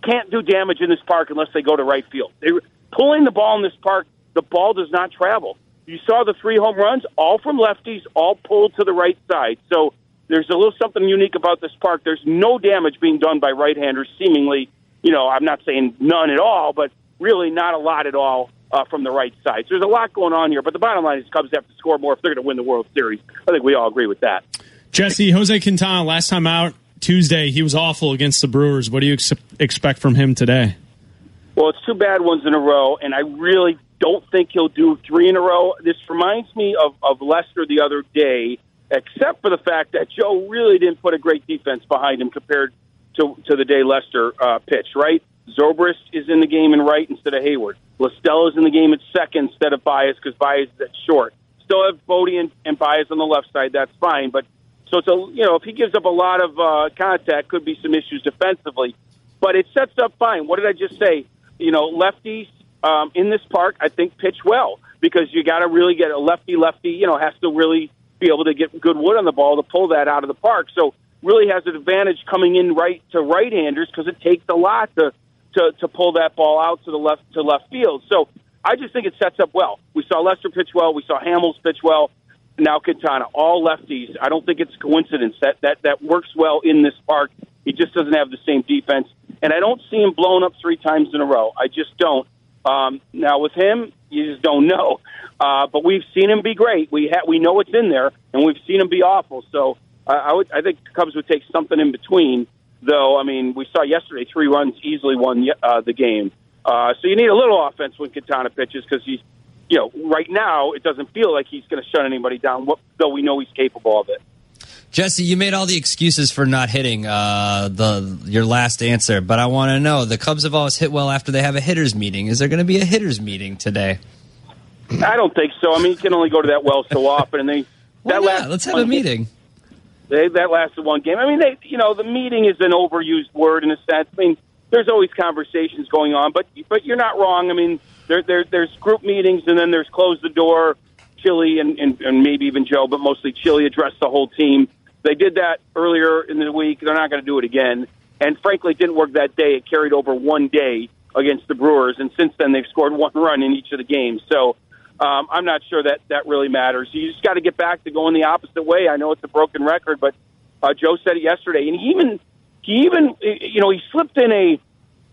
can't do damage in this park unless they go to right field. They pulling the ball in this park, the ball does not travel. You saw the three home runs, all from lefties, all pulled to the right side. So there's a little something unique about this park. There's no damage being done by right-handers, seemingly. You know, I'm not saying none at all, but really not a lot at all uh, from the right side. So there's a lot going on here. But the bottom line is Cubs have to score more if they're going to win the World Series. I think we all agree with that. Jesse, Jose Quintana, last time out Tuesday, he was awful against the Brewers. What do you ex- expect from him today? Well, it's two bad ones in a row, and I really don't think he'll do three in a row. This reminds me of, of Lester the other day, except for the fact that Joe really didn't put a great defense behind him compared to, to the day Lester uh, pitched, right? Zobrist is in the game in right instead of Hayward. La Stella's in the game at second instead of Baez because Baez is at short. Still have Bote and, and Baez on the left side. That's fine, but so it's a you know if he gives up a lot of uh, contact, could be some issues defensively. But it sets up fine. What did I just say? You know, lefties um, in this park, I think pitch well because you got to really get a lefty lefty. You know, has to really be able to get good wood on the ball to pull that out of the park. So really has an advantage coming in right to right-handers because it takes a lot to, to to pull that ball out to the left to left field. So I just think it sets up well. We saw Lester pitch well. We saw Hamels pitch well. Now Quintana, all lefties. I don't think it's a coincidence that that that works well in this park. He just doesn't have the same defense, and I don't see him blown up three times in a row. I just don't. Um, now with him, you just don't know. Uh, but we've seen him be great. We ha- we know it's in there, and we've seen him be awful. So I, I would I think Cubs would take something in between. Though I mean, we saw yesterday three runs easily won uh, the game. Uh, so you need a little offense when Quintana pitches because he's, you know, right now it doesn't feel like he's going to shut anybody down. Though we know he's capable of it. Jesse, you made all the excuses for not hitting uh, the your last answer, but I want to know the Cubs have always hit well after they have a hitters meeting. Is there going to be a hitters meeting today? I don't think so. I mean, you can only go to that well so often, and they Why that last Let's have a meeting. They, that lasted one game. I mean, they, you know, the meeting is an overused word in a sense. I mean, there's always conversations going on, but but you're not wrong. I mean, there, there there's group meetings, and then there's close the door. Chili and, and, and maybe even Joe, but mostly Chili addressed the whole team. They did that earlier in the week. They're not going to do it again. And frankly, it didn't work that day. It carried over one day against the Brewers, and since then they've scored one run in each of the games. So um, I'm not sure that that really matters. You just got to get back to going the opposite way. I know it's a broken record, but uh, Joe said it yesterday, and he even he even you know he slipped in a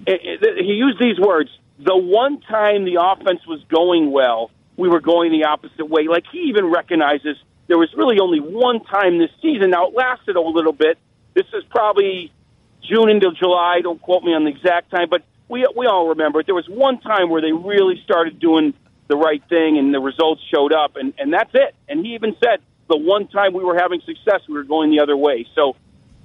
he used these words. The one time the offense was going well, we were going the opposite way. Like he even recognizes there was really only one time this season. Now it lasted a little bit. This is probably June into July. Don't quote me on the exact time, but we we all remember it. There was one time where they really started doing the right thing and the results showed up, and and that's it. And he even said the one time we were having success, we were going the other way. So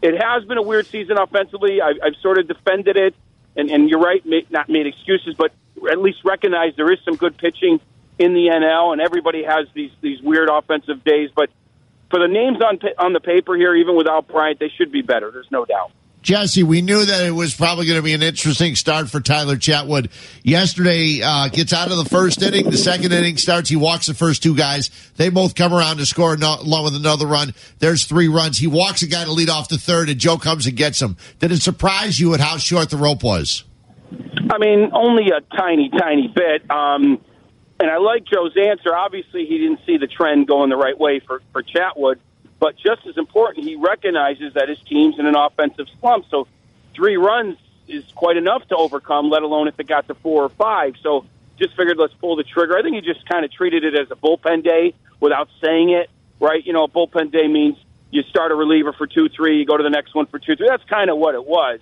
it has been a weird season offensively. I've, I've sort of defended it, and and you're right, made, not made excuses, but at least recognize there is some good pitching in the NL, and everybody has these these weird offensive days. But for the names on on the paper here, even without Bryant, they should be better. There's no doubt. Jesse, we knew that it was probably going to be an interesting start for Tyler Chatwood. Yesterday, uh, gets out of the first inning. The second inning starts. He walks the first two guys. They both come around to score along with another run. There's three runs. He walks a guy to lead off the third, and Joe comes and gets him. Did it surprise you at how short the rope was? I mean, only a tiny, tiny bit. Um, and I like Joe's answer. Obviously, he didn't see the trend going the right way for, for Chatwood. But just as important, he recognizes that his team's in an offensive slump. So three runs is quite enough to overcome, let alone if it got to four or five. So just figured let's pull the trigger. I think he just kind of treated it as a bullpen day without saying it, right? You know, a bullpen day means you start a reliever for two, three, you go to the next one for two, three. That's kind of what it was.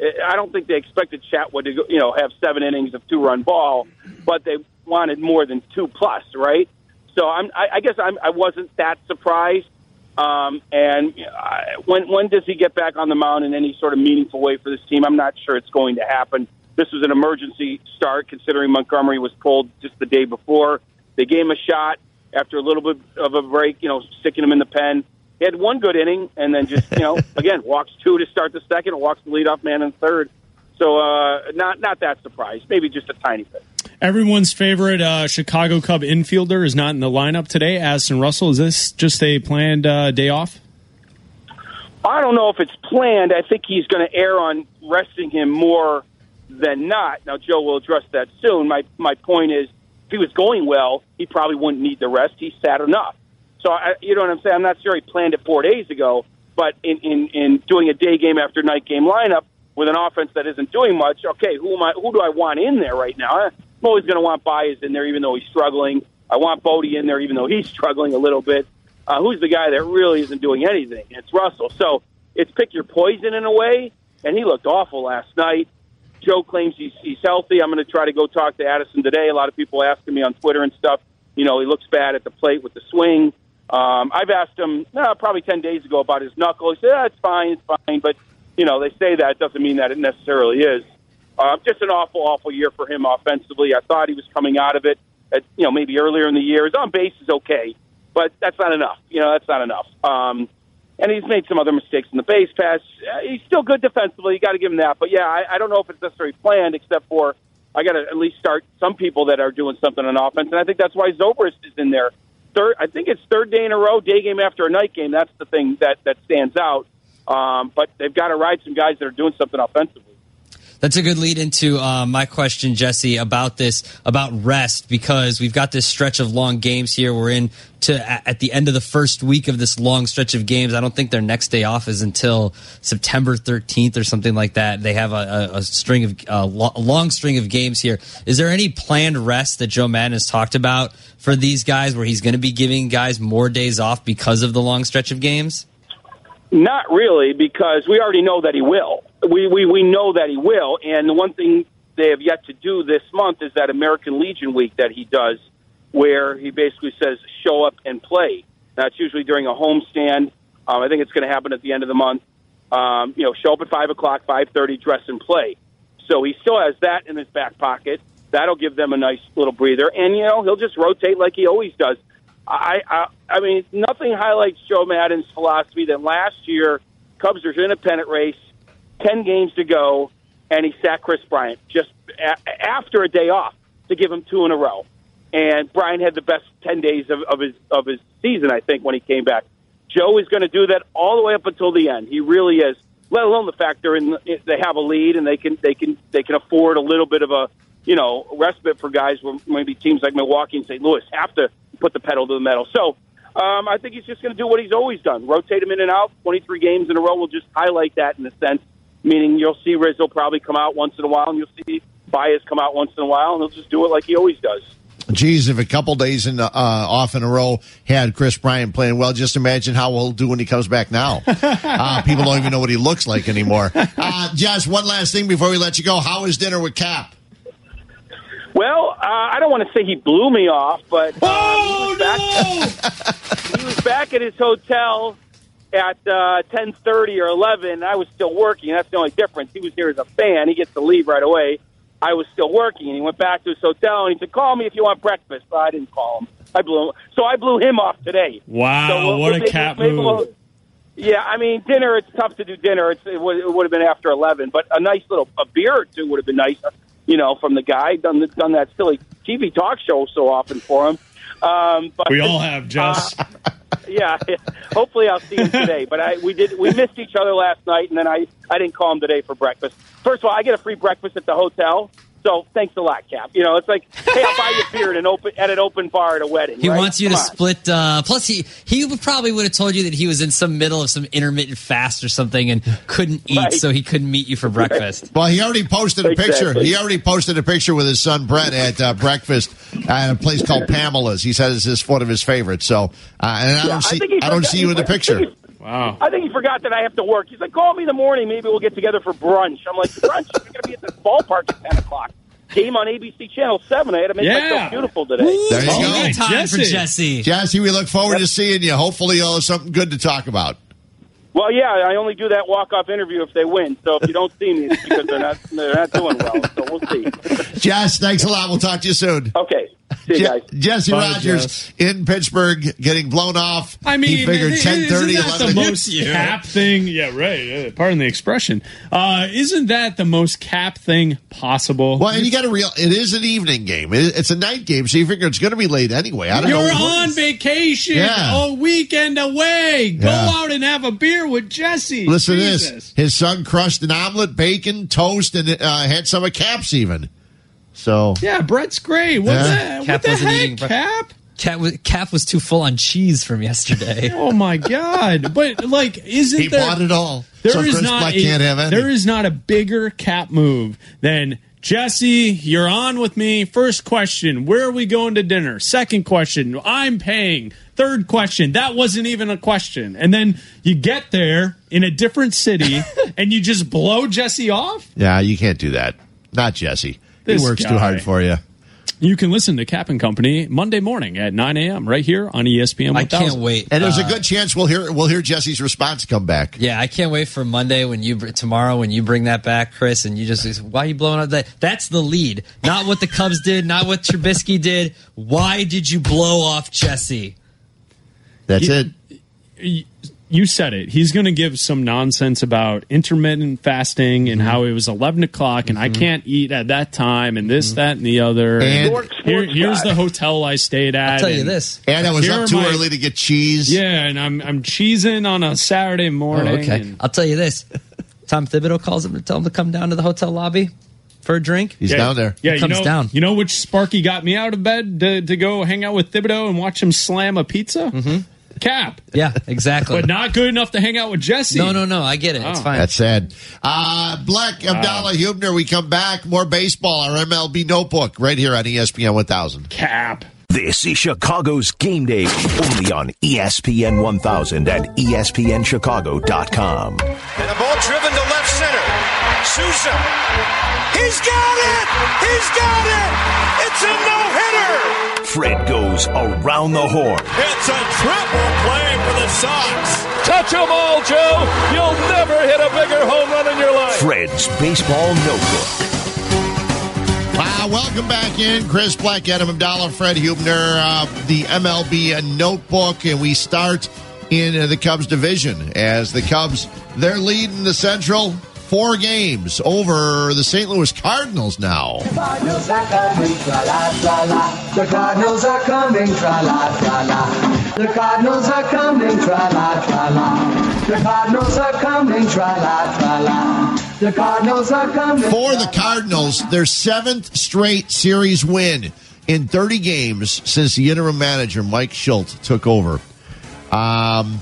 I don't think they expected Chatwood to, you know, have seven innings of two-run ball, but they wanted more than two plus, right? So I'm, I, I guess I'm, I wasn't that surprised. Um, and uh, when when does he get back on the mound in any sort of meaningful way for this team? I'm not sure it's going to happen. This was an emergency start, considering Montgomery was pulled just the day before. They gave him a shot after a little bit of a break, you know, sticking him in the pen. He had one good inning, and then just you know, again walks two to start the second, walks the leadoff man in third. So uh, not not that surprised. Maybe just a tiny bit. Everyone's favorite uh, Chicago Cub infielder is not in the lineup today. Addison Russell. Is this just a planned uh, day off? I don't know if it's planned. I think he's going to err on resting him more than not. Now, Joe will address that soon. My my point is, if he was going well, he probably wouldn't need the rest. He's sat enough. So, I, you know what I'm saying? I'm not sure he planned it four days ago, but in, in, in doing a day game after night game lineup with an offense that isn't doing much, okay, who am I? Who do I want in there right now? I'm always going to want Baez in there, even though he's struggling. I want Bote in there, even though he's struggling a little bit. Uh, who's the guy that really isn't doing anything? It's Russell. So it's pick your poison in a way, and he looked awful last night. Joe claims he's, he's healthy. I'm going to try to go talk to Addison today. A lot of people asking me on Twitter and stuff. You know, he looks bad at the plate with the swing. Um, I've asked him uh, probably 10 days ago about his knuckle. He said, yeah, it's fine, it's fine. But, you know, they say that. It doesn't mean that it necessarily is. Uh, just an awful, awful year for him offensively. I thought he was coming out of it, at, you know, maybe earlier in the year. His on base is okay, but that's not enough. You know, that's not enough. Um, and he's made some other mistakes in the base pass. Uh, he's still good defensively. You got to give him that. But yeah, I, I don't know if it's necessarily planned, except for I got to at least start some people that are doing something on offense, and I think that's why Zobrist is in there. Third, I think it's third day in a row, day game after a night game. That's the thing that that stands out. Um, but they've got to ride some guys that are doing something offensively. That's a good lead into uh, my question, Jesse, about this about rest because we've got this stretch of long games here. We're in to at the end of the first week of this long stretch of games. I don't think their next day off is until September 13th or something like that. They have a, a, string of a long string of games here. Is there any planned rest that Joe Maddon has talked about for these guys, where he's going to be giving guys more days off because of the long stretch of games? Not really, because we already know that he will. We, we, we know that he will. And the one thing they have yet to do this month is that American Legion week that he does, where he basically says, show up and play. That's usually during a homestand. Um, I think it's going to happen at the end of the month. Um, you know, show up at 5 o'clock, 5.30, dress and play. So he still has that in his back pocket. That'll give them a nice little breather. And, you know, he'll just rotate like he always does. I, I, I mean, nothing highlights Joe Maddon's philosophy than last year. Cubs are in a pennant race, ten games to go, and he sat Kris Bryant just a- after a day off to give him two in a row. And Bryant had the best ten days of, of his of his season, I think, when he came back. Joe is going to do that all the way up until the end. He really is. Let alone the fact they're in, they have a lead and they can they can they can afford a little bit of a you know respite for guys where maybe teams like Milwaukee and St. Louis have to put the pedal to the metal. So um, I think he's just going to do what he's always done: rotate him in and out. Twenty-three games in a row will just highlight that in a sense. Meaning you'll see Rizzo probably come out once in a while, and you'll see Baez come out once in a while, and he'll just do it like he always does. Geez, if a couple days in uh, off in a row had Kris Bryant playing well, just imagine how he'll do when he comes back now. uh, people don't even know what he looks like anymore. Uh, Jess, one last thing before we let you go. How was dinner with Cap? Well, uh, I don't want to say he blew me off, but uh, oh, he, was back, he was back at his hotel at uh, ten thirty or eleven. I was still working. That's the only difference. He was here as a fan. He gets to leave right away. I was still working, and he went back to his hotel and he said, "Call me if you want breakfast." But I didn't call him. I blew him. So I blew him off today. Wow, so we'll, what we'll a cap move! We'll, yeah, I mean, dinner. It's tough to do dinner. It's, it would, it would have been after eleven, but a nice little a beer or two would have been nice you know, from the guy done done that silly TV talk show so often for him. Um, but we all have, Jess. Uh, yeah, hopefully I'll see him today. But I we did we missed each other last night, and then I I didn't call him today for breakfast. First of all, I get a free breakfast at the hotel. So thanks a lot, Cap. You know, it's like, hey, I'll buy you a beer at an open at an open bar at a wedding. He right? wants you Come to on. split. Uh, plus, he he probably would have told you that he was in some middle of some intermittent fast or something and couldn't eat, Right. so he couldn't meet you for breakfast. Well, he already posted a picture. Exactly. He already posted a picture with his son Brett at uh, breakfast at a place called Pamela's. He says it's one of his favorites. So, uh, and I Yeah, don't I see, think he I don't forgot- see you in the I think picture. He- Wow. I think he forgot that I have to work. He's like, call me in the morning. Maybe we'll get together for brunch. I'm like, brunch? You're going to be at this ballpark at 10 o'clock. Game on ABC Channel 7. I had to make Yeah. myself beautiful today. There you All go. the time for Jesse. Jesse. Jesse, we look forward to seeing you. Hopefully, you'll have something good to talk about. Well, yeah, I only do that walk-off interview if they win. So if you don't see me, it's because they're not, they're not doing well. So we'll see. Jess, thanks a lot. We'll talk to you soon. Okay. See you Je- Jesse Bye, Rogers Jess. in Pittsburgh getting blown off. I mean, he figured i- 10 30, isn't that 11. the most cap thing? Yeah, right. Uh, pardon the expression. Uh, isn't that the most cap thing possible? Well, and you got to real. It is an evening game. It- It's a night game, so you figure it's going to be late anyway. I don't You're know. on vacation, Yeah. a weekend away. Go Yeah. out and have a beer with Jesse. Listen Jesus. to this. His son crushed an omelet, bacon, toast, and uh, had some of Caps even. So Yeah, Brett's great. What Yeah. the, Cap what the heck, eating bre- Cap? Cap was, Cap was too full on cheese from yesterday. Oh my god! But like, isn't he there? bought it all. There so is Chris not a, can't have any. there is not a bigger cap move than Jesse. You're on with me. First question: Where are we going to dinner? Second question: I'm paying. Third question: That wasn't even a question. And then you get there in a different city and you just blow Jesse off. yeah, you can't do that. Not Jesse. This he works guy. too hard for you. You can listen to Cap and Company Monday morning at 9 a.m. right here on ESPN. I can't wait. And there's Uh, a good chance we'll hear we'll hear Jesse's response come back. Yeah, I can't wait for Monday when you tomorrow when you bring that back, Chris, and you just why are you blowing up that? That's the lead, not what the Cubs did, not what Trubisky did. Why did you blow off Jesse? That's You- it. Y- you said it. He's going to give some nonsense about intermittent fasting and mm-hmm. how it was 11 o'clock and I mm-hmm. can't eat at that time and this, mm-hmm. that, and the other. And- York here, here's guy. the hotel I stayed at. I'll tell you this. And I was Here up too my- early to get cheese. Yeah, and I'm I'm cheesing on a Saturday Oh, morning. okay. and- I'll tell you this. Tom Thibodeau calls him to tell him to come down to the hotel lobby for a drink. He's yeah, down there. Yeah, He you comes know, down. You know which Sparky got me out of bed to, to go hang out with Thibodeau and watch him slam a pizza? Mm-hmm. Cap. Yeah, exactly. But not good enough to hang out with Jesse. no, no, no. I get it. It's Oh. fine. That's sad. Uh, Black Abdallah Hubner, we come back. More baseball, our MLB notebook, right here on ESPN 1000. Cap. This is Chicago's Game Day, only on ESPN 1000 and ESPNChicago.com. And a ball driven to left center. Souza. He's got it! He's got it! It's a no-hitter! Fred goes around the horn. It's a triple play for the Sox. Touch 'em all, Joe. You'll never hit a bigger home run in your life. Fred's Baseball Notebook. Uh, welcome back in. Chris Black, Adam Abdallah, Fred Hubner, uh, the MLB notebook, and we start in uh, the Cubs division as the Cubs, they're leading the Central four games over the St. Louis Cardinals now. Cardinals are coming, tra la tra la. The Cardinals are coming, tra la tra la. The Cardinals are coming, tra la tra la. The Cardinals are coming, tra la tra la. The Cardinals are coming. For the Cardinals, their seventh straight series win in 30 games since the interim manager, Mike Shildt, took over. Um,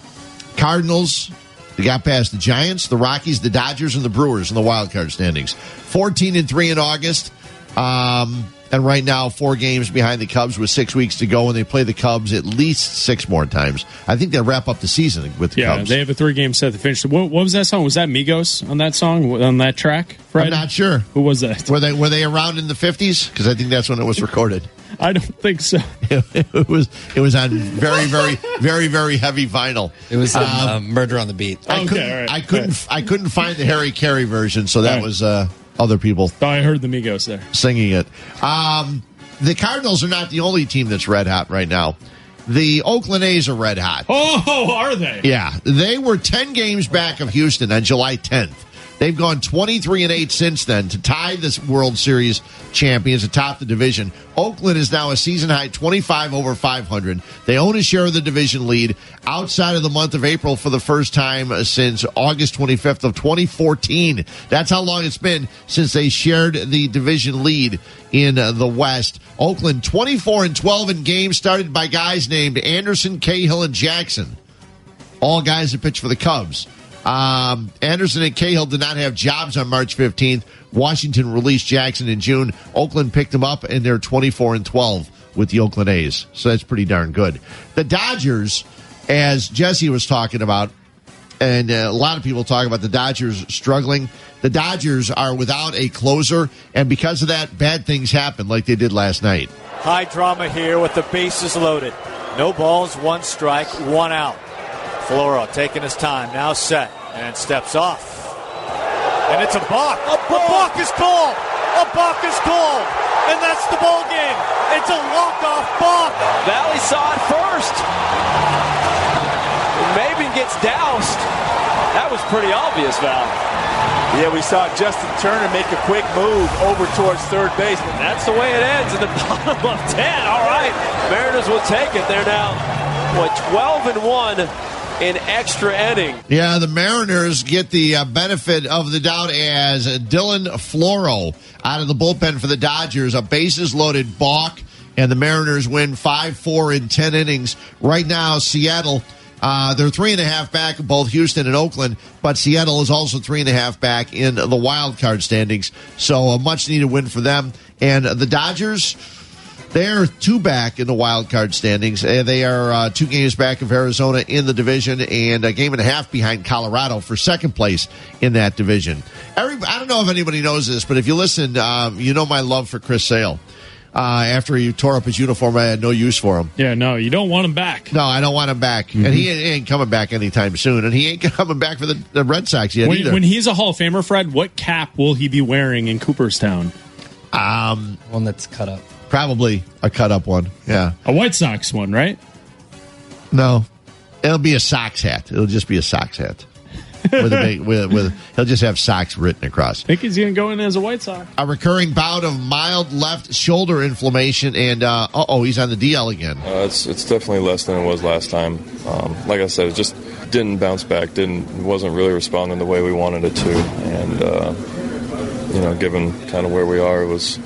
Cardinals, they got past the Giants, the Rockies, the Dodgers, and the Brewers in the wild card standings. 14 and 3 in August. Um, and right now, four games behind the Cubs with six weeks to go, and they play the Cubs at least six more times. I think they'll wrap up the season with the Yeah, Cubs. they have a three game set to finish. What, what was that song? Was that Migos on that song, on that track? Fred? I'm not sure. Who was that? Were they were they around in the 50s? Because I think that's when it was recorded. I don't think so. it was it was on very very very very heavy vinyl. It was um, uh, Murder on the Beat. I Okay, couldn't all right, I couldn't I couldn't find the Harry Caray version, so that All right. was uh, other people Oh, I heard the Migos there. singing it. Um, the Cardinals are not the only team that's red hot right now. The Oakland A's are red hot. Oh, are they? Yeah, they were 10 games back of Houston on July 10th. They've gone 23 and 8 since then to tie this World Series champions atop the division. Oakland is now a season high 25 over 500. They own a share of the division lead outside of the month of April for the first time since August 25th of 2014. That's how long it's been since they shared the division lead in the West. Oakland 24 and 12 in games started by guys named Anderson, Cahill, and Jackson all guys that pitch for the Cubs. Um, Anderson and Cahill did not have jobs on March 15th. Washington released Jackson in June. Oakland picked him up, and they're 24 and 12 with the Oakland A's. So that's pretty darn good. The Dodgers, as Jesse was talking about, and uh, a lot of people talk about the Dodgers struggling. The Dodgers are without a closer, and because of that, bad things happen like they did last night. High drama here with the bases loaded. No balls, one strike, one out. Floro taking his time, now set, and steps off. And it's a balk. A balk, is called. A balk is called. And that's the ball game. It's a walk-off balk. Valley saw it first. Maven gets doused. That was pretty obvious, Val. Yeah, we saw Justin Turner make a quick move over towards third base. But That's the way it ends in the bottom of 10. All right. Mariners will take it. They're now, what, 12 and 1 in extra inning. Yeah, the Mariners get the uh, benefit of the doubt as Dylan Floro out of the bullpen for the Dodgers, a bases loaded balk, and the Mariners win 5 4 in 10 innings. Right now, Seattle. Uh, they're three and a half back both Houston and Oakland, but Seattle is also three and a half back in the wild card standings. So a much needed win for them. And the Dodgers, they're two back in the wild card standings. They are uh, two games back of Arizona in the division and a game and a half behind Colorado for second place in that division. Every, I don't know if anybody knows this, but if you listen, um, you know my love for Chris Sale. Uh, after he tore up his uniform, I had no use for him. Yeah, no, you don't want him back. No, I don't want him back. And he ain't, ain't coming back anytime soon. And he ain't coming back for the, the Red Sox yet When, either. when he's a Hall of Famer, Fred, what cap will he be wearing in Cooperstown? um, One that's cut up. Probably a cut up one. Yeah. A White Sox one, right? No. It'll be a Sox hat. It'll just be a Sox hat. with a big, with, with he'll just have Sox written across. I think he's going to go in as a White Sox. A recurring bout of mild left shoulder inflammation, and uh oh, he's on the DL again. Uh, it's it's definitely less than it was last time. Um, like I said, it just didn't bounce back. Didn't wasn't really responding the way we wanted it to, and uh, you know, given kind of where we are, it was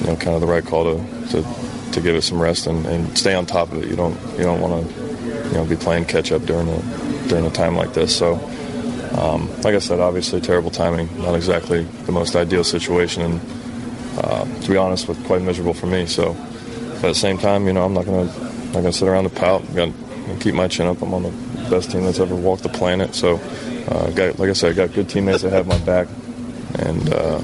you know kind of the right call to to, to give it some rest and, and stay on top of it. You don't you don't want to you know be playing catch up during a during a time like this. So. Um, like I said, obviously terrible timing, not exactly the most ideal situation, and uh, to be honest, was quite miserable for me. So, at the same time, you know, I'm not gonna not gonna sit around and pout. I'm gonna, gonna keep my chin up. I'm on the best team that's ever walked the planet. So, uh, got, like I said, I got good teammates that have my back, and uh,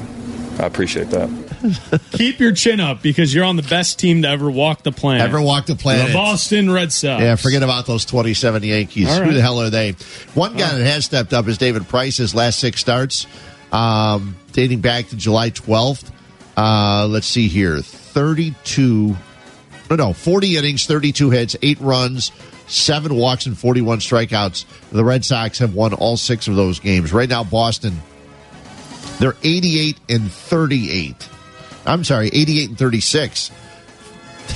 I appreciate that. Keep your chin up because you're on the best team to ever walk the planet. Ever walk the planet. The Boston Red Sox. Yeah, forget about those 27 Yankees. All Who the hell are they? One guy that has stepped up is David Price. His last six starts, um, dating back to July 12th. Uh, let's see here 32, no, no, 40 innings, 32 hits, eight runs, seven walks, and 41 strikeouts. The Red Sox have won all six of those games. Right now, Boston, they're 88 and 38. I'm sorry, 88 and 36.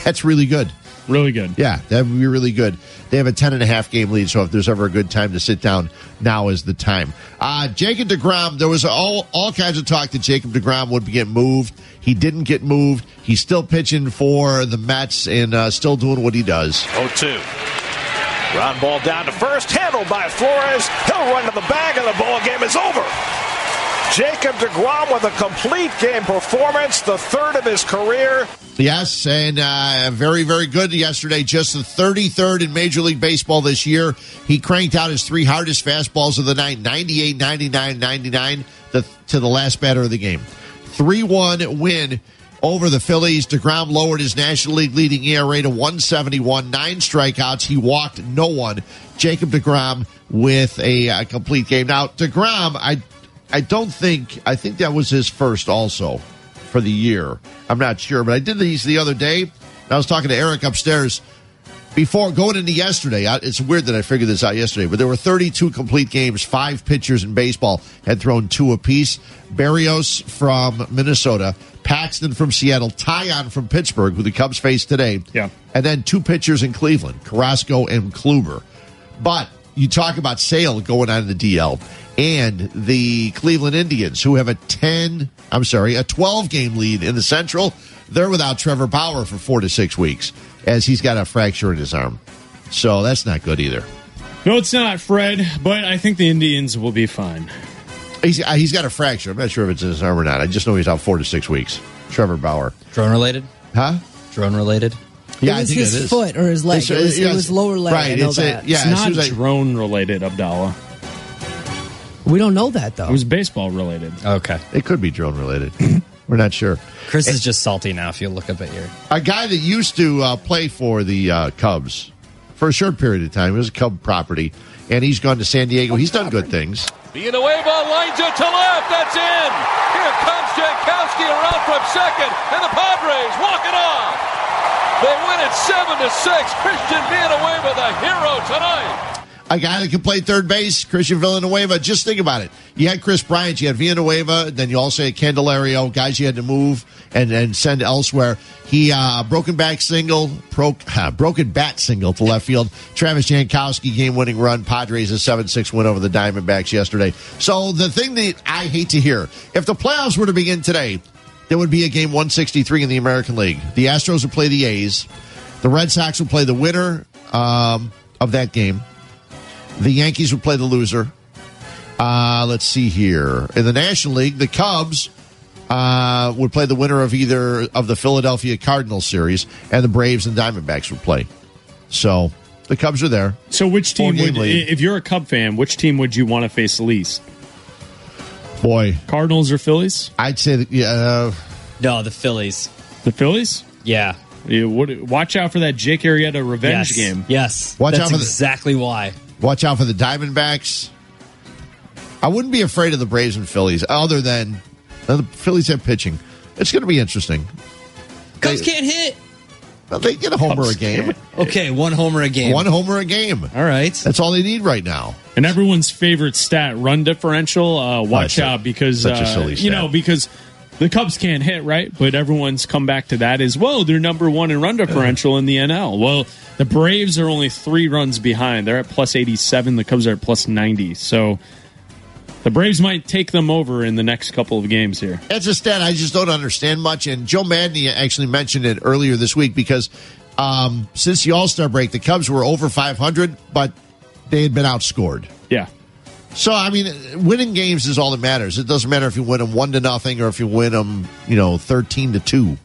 That's really good. Really good. Yeah, that would be really good. They have a 10 and a half game lead, so if there's ever a good time to sit down, now is the time. Uh, Jacob DeGrom, there was all, all kinds of talk that Jacob DeGrom would get moved. He didn't get moved. He's still pitching for the Mets and uh, still doing what he does. 0 2. Ground ball down to first, handled by Flores. He'll run to the bag, and the ball game is over. Jacob DeGrom with a complete game performance, the third of his career. Yes, and uh, very, very good yesterday. Just the 33rd in Major League Baseball this year. He cranked out his three hardest fastballs of the night 98, 99, 99 the, to the last batter of the game. 3 1 win over the Phillies. DeGrom lowered his National League leading ERA to 171, nine strikeouts. He walked no one. Jacob DeGrom with a, uh complete game. Now, DeGrom, I, I don't think, I think that was his first also for the year. I'm not sure, but I did these the other day. I was talking to Eric upstairs before going into yesterday. I- It's weird that I figured this out yesterday, but there were 32 complete games. Five pitchers in baseball had thrown two apiece. Berrios from Minnesota, Paxton from Seattle, Taillon from Pittsburgh, who the Cubs face today. Yeah. And then two pitchers in Cleveland, Carrasco and Kluber. But you talk about Sale going on in the DL and the Cleveland Indians, who have a 10, I'm sorry, a 12 game lead in the Central. They're without Trevor Bauer for four to six weeks as he's got a fracture in his arm. So that's not good either. No, it's not, Fred, but I think the Indians will be fine. He's, uh, he's got a fracture. I'm not sure if it's in his arm or not. I just know he's out four to six weeks. Trevor Bauer. Drone related? Huh? Drone related? Yeah, it I was think his it is. foot or his leg. It's- it, was, it was lower leg. Right, I know it's a- yeah, it's not soon as drone related, Abdallah. We don't know that though. It was baseball related. Okay. It could be drone related. We're not sure. Chris is just salty now if you look up at your. A guy that used to uh, play for the uh, Cubs for a short period of time. It was a Cub property, and he's gone to San Diego. He's done good things. Villanueva lines it to left. That's in. Here comes Jankowski around from second, and the Padres walk it off. They win it seven to six. Christian Villanueva, the hero tonight. A guy that can play third base, Christian Villanueva. Just think about it. You had Kris Bryant, you had Villanueva, then you also had Candelario, guys you had to move and, and send elsewhere. He uh, broken back single, broke, uh, broken bat single to left field. Travis Jankowski game winning run. Padres a seven six win over the Diamondbacks yesterday. So the thing that I hate to hear, if the playoffs were to begin today, there would be a game 163 in the American League. The Astros would play the A's. The Red Sox would play the winner um, of that game. The Yankees would play the loser. Uh, let's see here. In the National League, the Cubs uh, would play the winner of either of the Philadelphia Cardinals series, and the Braves and Diamondbacks would play. So the Cubs are there. So, which team would, lead. if you're a Cub fan, which team would you want to face the least? Boy, Cardinals or Phillies? I'd say that, yeah. Uh, No, the Phillies. The Phillies? Yeah. You would, watch out for that Jake Arrieta revenge yes. game. Yes. Watch That's out for the- exactly why. Watch out for the Diamondbacks. I wouldn't be afraid of the Braves and Phillies, other than uh, the Phillies have pitching. It's going to be interesting. Cubs They- can't hit. Well, they get a homer Cubs a game. can't. Okay, one homer a game. One homer a game. All right. That's all they need right now. And everyone's favorite stat, run differential. Uh, watch that's a- out because such a uh, silly you know because the Cubs can't hit right, but everyone's come back to that as well. They're number one in run differential in the NL. Well, the Braves are only three runs behind. They're at plus eighty seven. The Cubs are at plus ninety. So the Braves might take them over in the next couple of games here. That's a stat I just don't understand much. And Joe Madney actually mentioned it earlier this week because um, since the All Star break, the Cubs were over 500, but they had been outscored. Yeah. So I mean, winning games is all that matters. It doesn't matter if you win them one to nothing or if you win them, you know, thirteen to two.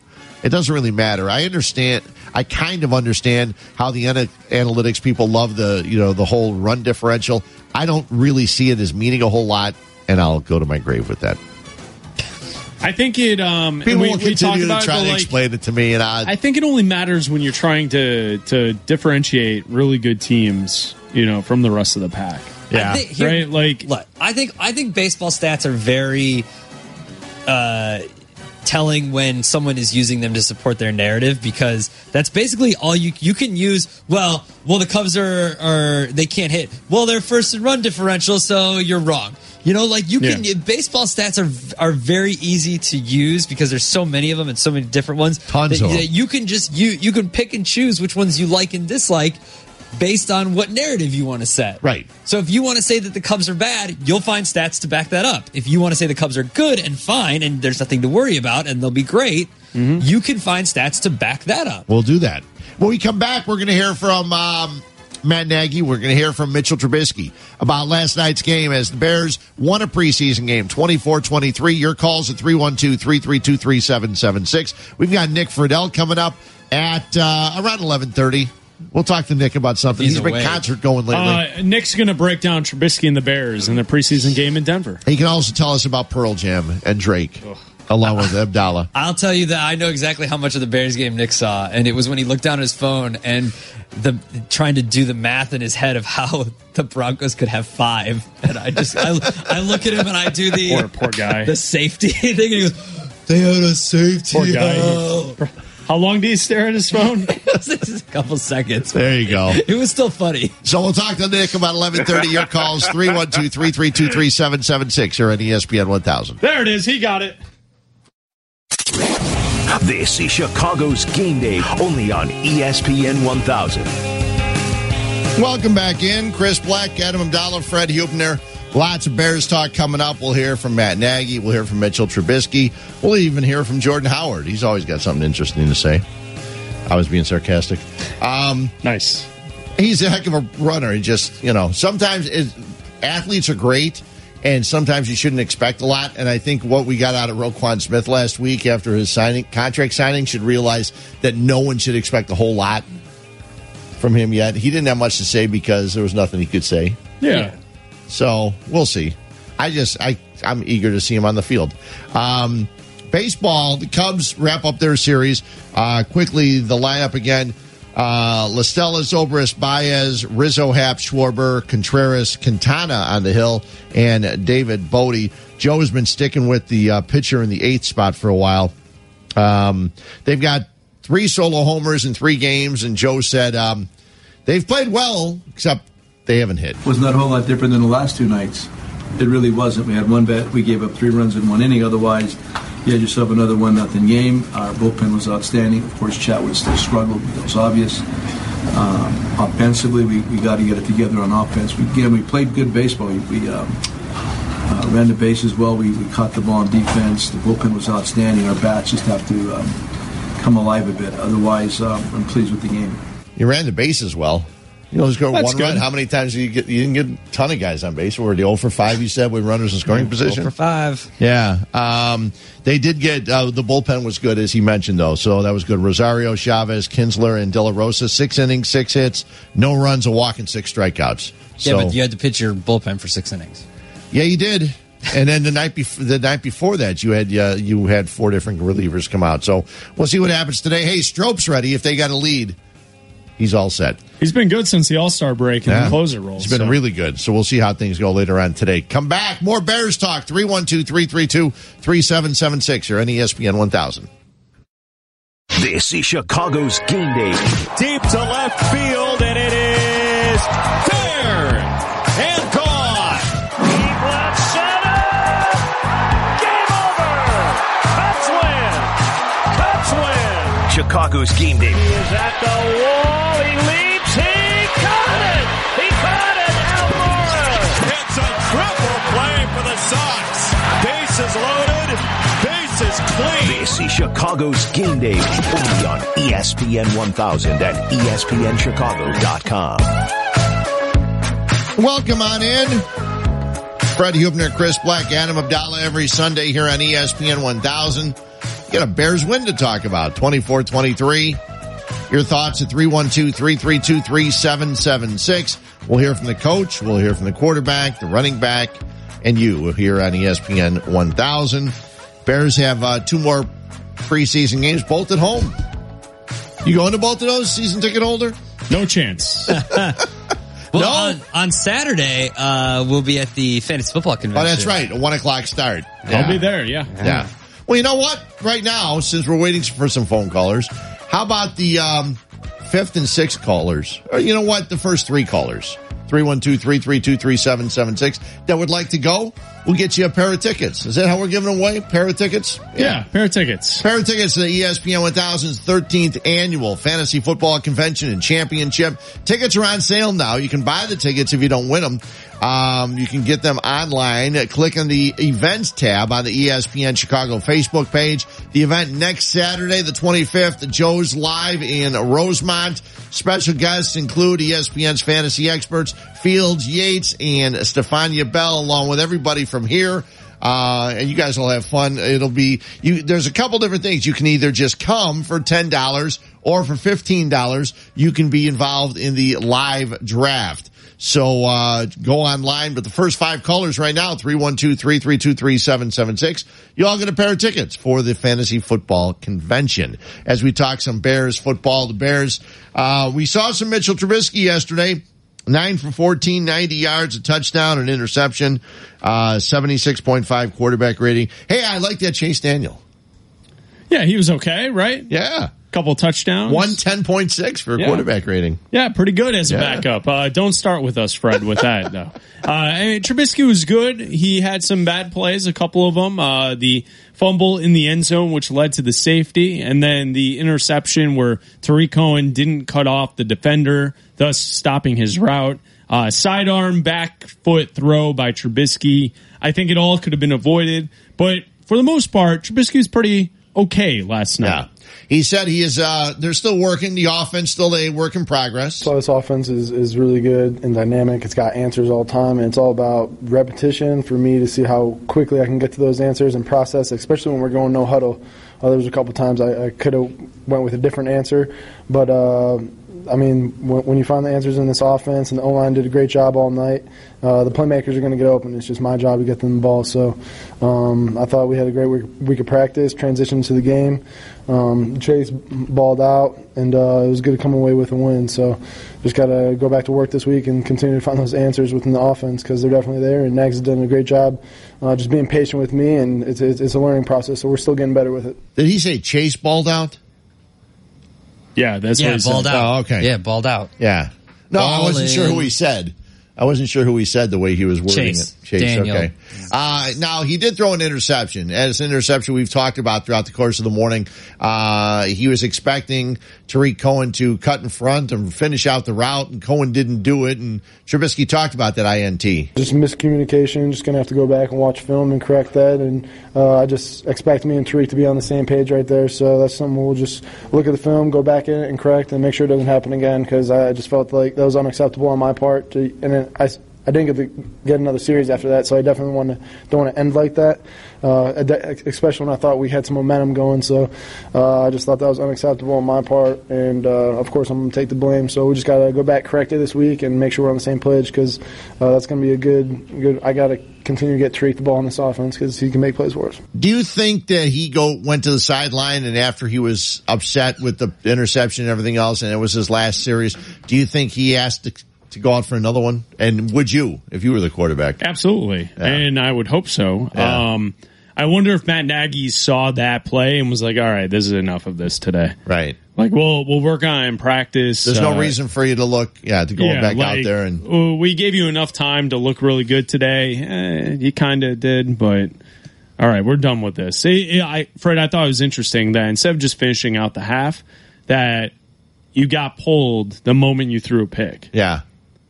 It doesn't really matter. I understand. I kind of understand how the ana- analytics people love the you know the whole run differential. I don't really see it as meaning a whole lot, and I'll go to my grave with that. I think it. Um, People we, will we continue to about it, try to like, explain it to me, and I, I think it only matters when you're trying to to differentiate really good teams, you know, from the rest of the pack. I think- here- right. Like, look, I think I think baseball stats are very uh, telling when someone is using them to support their narrative because that's basically all you you can use. Well, well, the Cubs are are they can't hit. Well, they're first in run differential, so you're wrong. You know, like you can baseball stats are are very easy to use because there's so many of them and so many different ones. Tons that, of 'em. that you can just you you can pick and choose which ones you like and dislike based on what narrative you want to set. Right. So if you want to say that the Cubs are bad, you'll find stats to back that up. If you want to say the Cubs are good and fine and there's nothing to worry about and they'll be great, you can find stats to back that up. We'll do that. When we come back, we're going to hear from um, Matt Nagy. We're going to hear from Mitchell Trubisky about last night's game as the Bears won a preseason game 24 23. Your calls at 312 332 3776. We've got Nick Friedell coming up at uh, around 1130. We'll talk to Nick about something. He's He's been away. concert going lately. uh, Nick's going to break down Trubisky and the Bears in the preseason game in Denver. he can also tell us about Pearl Jam and Drake, along with Abdallah. I'll tell you that I know exactly how much of the Bears game Nick saw, and it was when he looked down at his phone and the trying to do the math in his head of how the Broncos could have five. And I just I, I look at him and I do the Poor, poor guy. the safety thing, and he goes, "They had a safety." Poor guy. Help." How long do you stare at his phone? This is a couple seconds. There you go. It was still funny. So we'll talk to Nick about 1130. Your calls 312 332 3776 or at E ESPN 1000. there it is. He got it. This is Chicago's Game Day, only on ESPN 1000. Welcome back in. Chris Black, Adam Abdallah, Fred Hubner. Lots of Bears talk coming up. We'll hear from Matt Nagy. We'll hear from Mitchell Trubisky. We'll even hear from Jordan Howard. He's always got something interesting to say. I was being sarcastic. Um, Nice. he's a heck of a runner. He just, you know, sometimes it, athletes are great, and sometimes you shouldn't expect a lot. And I think what we got out of Roquan Smith last week after his signing contract signing should realize that no one should expect a whole lot from him yet. He didn't have much to say because there was nothing he could say. Yeah. So we'll see. I just I I'm eager to see him on the field. Um, baseball, the Cubs wrap up their series uh, quickly. The lineup again: uh, La Stella, Zobrist, Baez, Rizzo, Happ, Schwarber, Contreras, Quintana on the hill, and David Bote. Joe has been sticking with the uh, pitcher in the eighth spot for a while. Um, they've got three solo homers in three games, and Joe said um, they've played well, except they haven't hit. was not that a whole lot different than the last two nights. It really wasn't. We had one bet. We gave up three runs in one inning. Otherwise, you had yourself another one nothing game. Our bullpen was outstanding. Of course, Chatwood still struggled. It was obvious. Um, offensively, we, we got to get it together on offense. We, again, we played good baseball. We, we um, uh, ran the bases well. We, we caught the ball on defense. The bullpen was outstanding. Our bats just have to um, come alive a bit. Otherwise, um, I'm pleased with the game. You ran the bases well. You know, scored That's one run. How many times did you get? You didn't get a ton of guys on base. Were the 0 for 5 you said with runners in scoring position? 0 for 5. Yeah. Um, they did get, uh, the bullpen was good, as he mentioned, though. So that was good. Rosario, Chavez, Kintzler, and De La Rosa. Six innings, six hits, no runs, a walk, and six strikeouts. Yeah, but you had to pitch your bullpen for six innings. yeah, you did. And then the night before the night before that, you had uh, you had four different relievers come out. So we'll see what happens today. Hey, Strop's ready. If they got a lead, he's all set. He's been good since the All Star break in the closer role. He's been so. really good. So we'll see how things go later on today. Come back. More Bears talk. 312 332 3776 or E ESPN 1000. This is Chicago's game day. Deep to left field, and it is there and gone. Deep left center. Game over. Cubs win. Cubs win. Chicago's game day. He is at the wall. Bases loaded. Bases clean. This is Chicago's game day. Only on ESPN 1000 and E ESPNChicago.com. Welcome on in. Fred Hubner, Chris Black, Adam Abdallah every Sunday here on ESPN 1000. Get a Bears win to talk about. 24-23. Your thoughts at 312-332-3776. We'll hear from the coach. We'll hear from the quarterback, the running back, and you here on ESPN 1000. Bears have uh, two more preseason games, both at home. You going to both of those, season ticket holder? No chance. Well, on, on Saturday, uh, we'll be at the fantasy football convention. Oh, that's right. A one o'clock start. I'll be there. Yeah. Yeah. Well, you know what? Right now, since we're waiting for some phone callers, how about the um, fifth and sixth callers? Or you know what? The first three callers. 312-332-3776 that would like to go, we'll get you a pair of tickets. Is that how we're giving away? Pair of tickets? Yeah. Pair of tickets. Pair of tickets to the ESPN 1000's 13th annual fantasy football convention and championship. Tickets are on sale now. You can buy the tickets if you don't win them. Um, you can get them online. Click on the events tab on the ESPN Chicago Facebook page. The event next Saturday, the 25th, Joe's live in Rosemont. Special guests include ESPN's fantasy experts, Fields, Yates, and Stephania Bell, along with everybody from here. Uh, and you guys will have fun. It'll be, you, there's a couple different things. You can either just come for $10 or for $15, you can be involved in the live draft. So, uh, go online, but the first five callers right now, 312-332-3776, you all get a pair of tickets for the fantasy football convention. As we talk some Bears football, the Bears, uh, we saw some Mitchell Trubisky yesterday. Nine for 14, 90 yards, a touchdown, an interception, uh, 76.5 quarterback rating. Hey, I like that Chase Daniel. Yeah, he was okay, right? Yeah. Couple touchdowns. 110.6 for a Yeah. quarterback rating. Yeah, pretty good as a Yeah. backup. Uh, don't start with us, Fred, with that though. Uh, I mean, Trubisky was good. He had some bad plays, a couple of them. Uh, the fumble in the end zone, which led to the safety, and then the interception where Tarik Cohen didn't cut off the defender, thus stopping his route. Uh, sidearm back foot throw by Trubisky. I think it all could have been avoided, but for the most part, Trubisky was pretty okay last night. Yeah. He said he is, uh, they're still working. The offense still a work in progress. So this offense is, is really good and dynamic. It's got answers all the time, and it's all about repetition for me to see how quickly I can get to those answers and process, especially when we're going no huddle. Uh, there was a couple times I, I could have went with a different answer, but uh, I mean, when, when you find the answers in this offense, and the O line did a great job all night, uh, the playmakers are going to get open. It's just my job to get them the ball. So um, I thought we had a great week, week of practice, transition to the game. Um, Chase balled out, and uh, it was good to come away with a win. So just got to go back to work this week and continue to find those answers within the offense because they're definitely there. And Nags has done a great job uh, just being patient with me, and it's, it's, it's a learning process. So we're still getting better with it. Did he say Chase balled out? Yeah, that's yeah, what he said. balled out. Oh, okay. Yeah, balled out. Yeah. No, I wasn't sure who he said. I wasn't sure who he said the way he was wording Chase. it. Chase, Daniel. okay. Uh, now he did throw an interception. As an interception we've talked about throughout the course of the morning. Uh, he was expecting Tarik Cohen to cut in front and finish out the route and Cohen didn't do it and Trubisky talked about that INT. Just miscommunication. Just gonna have to go back and watch film and correct that. And uh, I just expect me and Tarik to be on the same page right there. So that's something we'll just look at the film, go back in it, and correct, and make sure it doesn't happen again. Because I just felt like that was unacceptable on my part. To, and then I, I didn't get to get another series after that. So I definitely want to don't want to end like that. Uh, especially when I thought we had some momentum going. So uh, I just thought that was unacceptable on my part. And uh, of course I'm gonna take the blame. So we just gotta go back, correct it this week, and make sure we're on the same page because uh, that's gonna be a good good. I gotta continue to get Tarik the ball in this offense because he can make plays for us. Do you think that he go went to the sideline and after he was upset with the interception and everything else, and it was his last series? Do you think he asked to, to go out for another one? And would you, if you were the quarterback? Absolutely. Yeah. And I would hope so. Yeah. Um, I wonder if Matt Nagy saw that play and was like, "All right, this is enough of this today." Right. Like, we'll we'll work on it in practice. There's no Uh, reason for you to look, yeah, to go yeah, back out there and we gave you enough time to look really good today. Eh, you kind of did, but all right, we're done with this. See, I, Fred, I thought it was interesting that instead of just finishing out the half, that you got pulled the moment you threw a pick. yeah.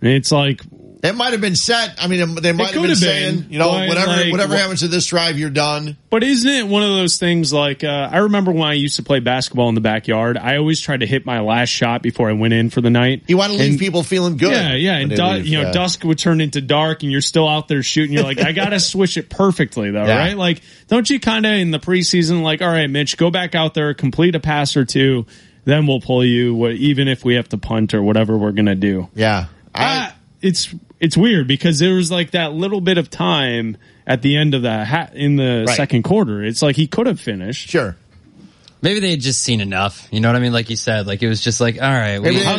It's like It might have been set. I mean, they might have been saying, been, you know, whatever like, whatever happens to this drive, you're done. But isn't it one of those things like uh, I remember when I used to play basketball in the backyard, I always tried to hit my last shot before I went in for the night. You want to leave And- people feeling good. Yeah, yeah, and du- leave, you know, yeah. dusk would turn into dark, and you're still out there shooting. You're like, I gotta switch it perfectly, though, Yeah. right? Like, don't you kind of in the preseason, like, all right, Mitch, go back out there, complete a pass or two, then we'll pull you, what, even if we have to punt or whatever we're gonna do. Yeah, Ah, it's it's weird because there was like that little bit of time at the end of the ha- in the Right. second quarter. It's like he could have finished. Sure. Maybe they had just seen enough. You know what I mean? Like you said, like it was just like, all right. Maybe we- they had-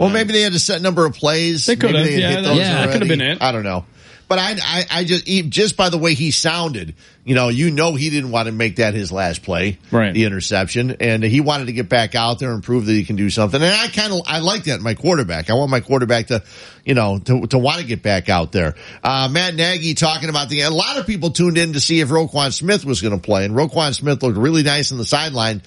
Well, maybe they had a set number of plays. They could have, had yeah, that- those yeah, that could have been it. I don't know. But I, I, I just, just by the way he sounded, you know, you know, he didn't want to make that his last play, right? The interception, and he wanted to get back out there and prove that he can do something. And I kind of, I like that my quarterback. I want my quarterback to, you know, to, to want to get back out there. Uh, Matt Nagy talking about the, a lot of people tuned in to see if Roquan Smith was going to play, and Roquan Smith looked really nice on the sideline.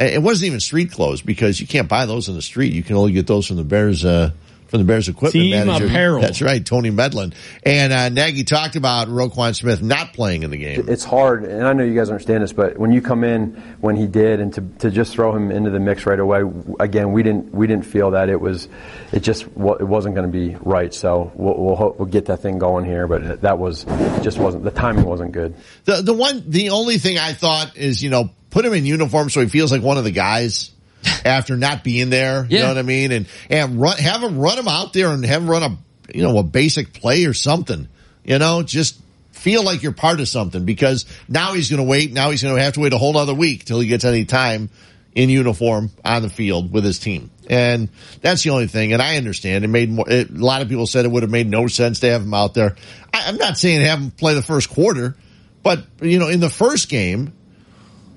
It wasn't even street clothes because you can't buy those in the street. You can only get those from the Bears, uh, from the Bears equipment Team manager. apparel. That's right, Tony Medlin. And uh, Nagy talked about Roquan Smith not playing in the game. It's hard, and I know you guys understand this, but when you come in when he did, and to, to just throw him into the mix right away, again, we didn't we didn't feel that it was it just it wasn't going to be right. So we'll we'll, hope, we'll get that thing going here, but that was it just wasn't the timing wasn't good. The the one the only thing I thought is you know put him in uniform so he feels like one of the guys after not being there. You know what I mean? And and run have him run him out there and have him run a you know a basic play or something. You know, just feel like you're part of something because now he's going to wait. Now he's going to have to wait a whole other week till he gets any time in uniform on the field with his team. And that's the only thing. And I understand it made more, it, a lot of people said it would have made no sense to have him out there. I, I'm not saying have him play the first quarter, but you know, in the first game,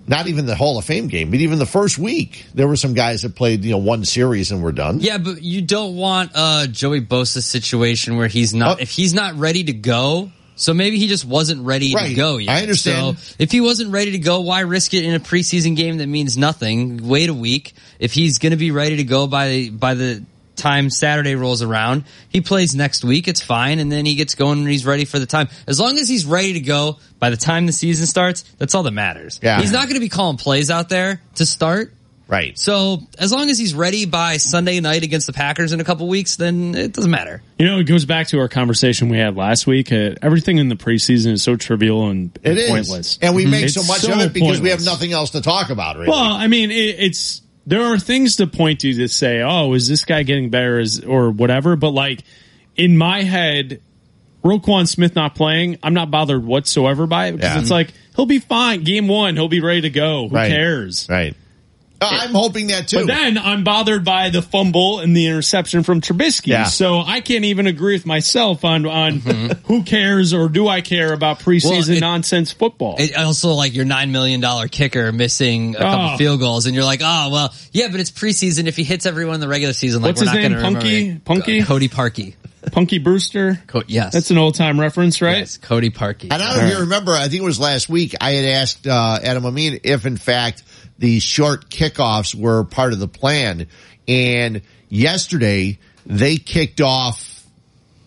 not even the Hall of Fame game, but even the first week, there were some guys that played, you know, one series and were done. Yeah, but you don't want a Joey Bosa situation where he's not, oh. if he's not ready to go. So maybe he just wasn't ready to go yet. I understand. So if he wasn't ready to go, why risk it in a preseason game that means nothing? Wait a week. If he's going to be ready to go by by the time Saturday rolls around, he plays next week. It's fine, and then he gets going and he's ready for the time. As long as he's ready to go by the time the season starts, that's all that matters. Yeah. he's not going to be calling plays out there to start. Right. So as long as he's ready by Sunday night against the Packers in a couple weeks, then it doesn't matter. You know, it goes back to our conversation we had last week. Uh, everything in the preseason is so trivial and, It and is. pointless, And we make It's so much so of it because we have nothing else to talk about, really. Well, I mean, it, it's there are things to point to to say, oh, is this guy getting better, or whatever. But like in my head, Roquan Smith not playing, I'm not bothered whatsoever by it because Yeah. it's like he'll be fine. Game one, he'll be ready to go. Who Right. cares? Right. I'm hoping that too. But then I'm bothered by the fumble and the interception from Trubisky. Yeah. So I can't even agree with myself on on who cares or do I care about preseason Mm-hmm. Well, it- nonsense football. It also like your nine million dollar kicker missing a couple Oh. field goals, and you're like, oh well, yeah, but it's preseason. If he hits everyone in the regular season, like What's we're his not name? going to Punky? remember. Punky? Uh, Cody Parkey. Punky Brewster. Co- yes, That's an old time reference, right? Yes, Cody Parkey. And I don't know if you remember, I think it was last week, I had asked uh, Adam Amin if, in fact, the short kickoffs were part of the plan. And yesterday, they kicked off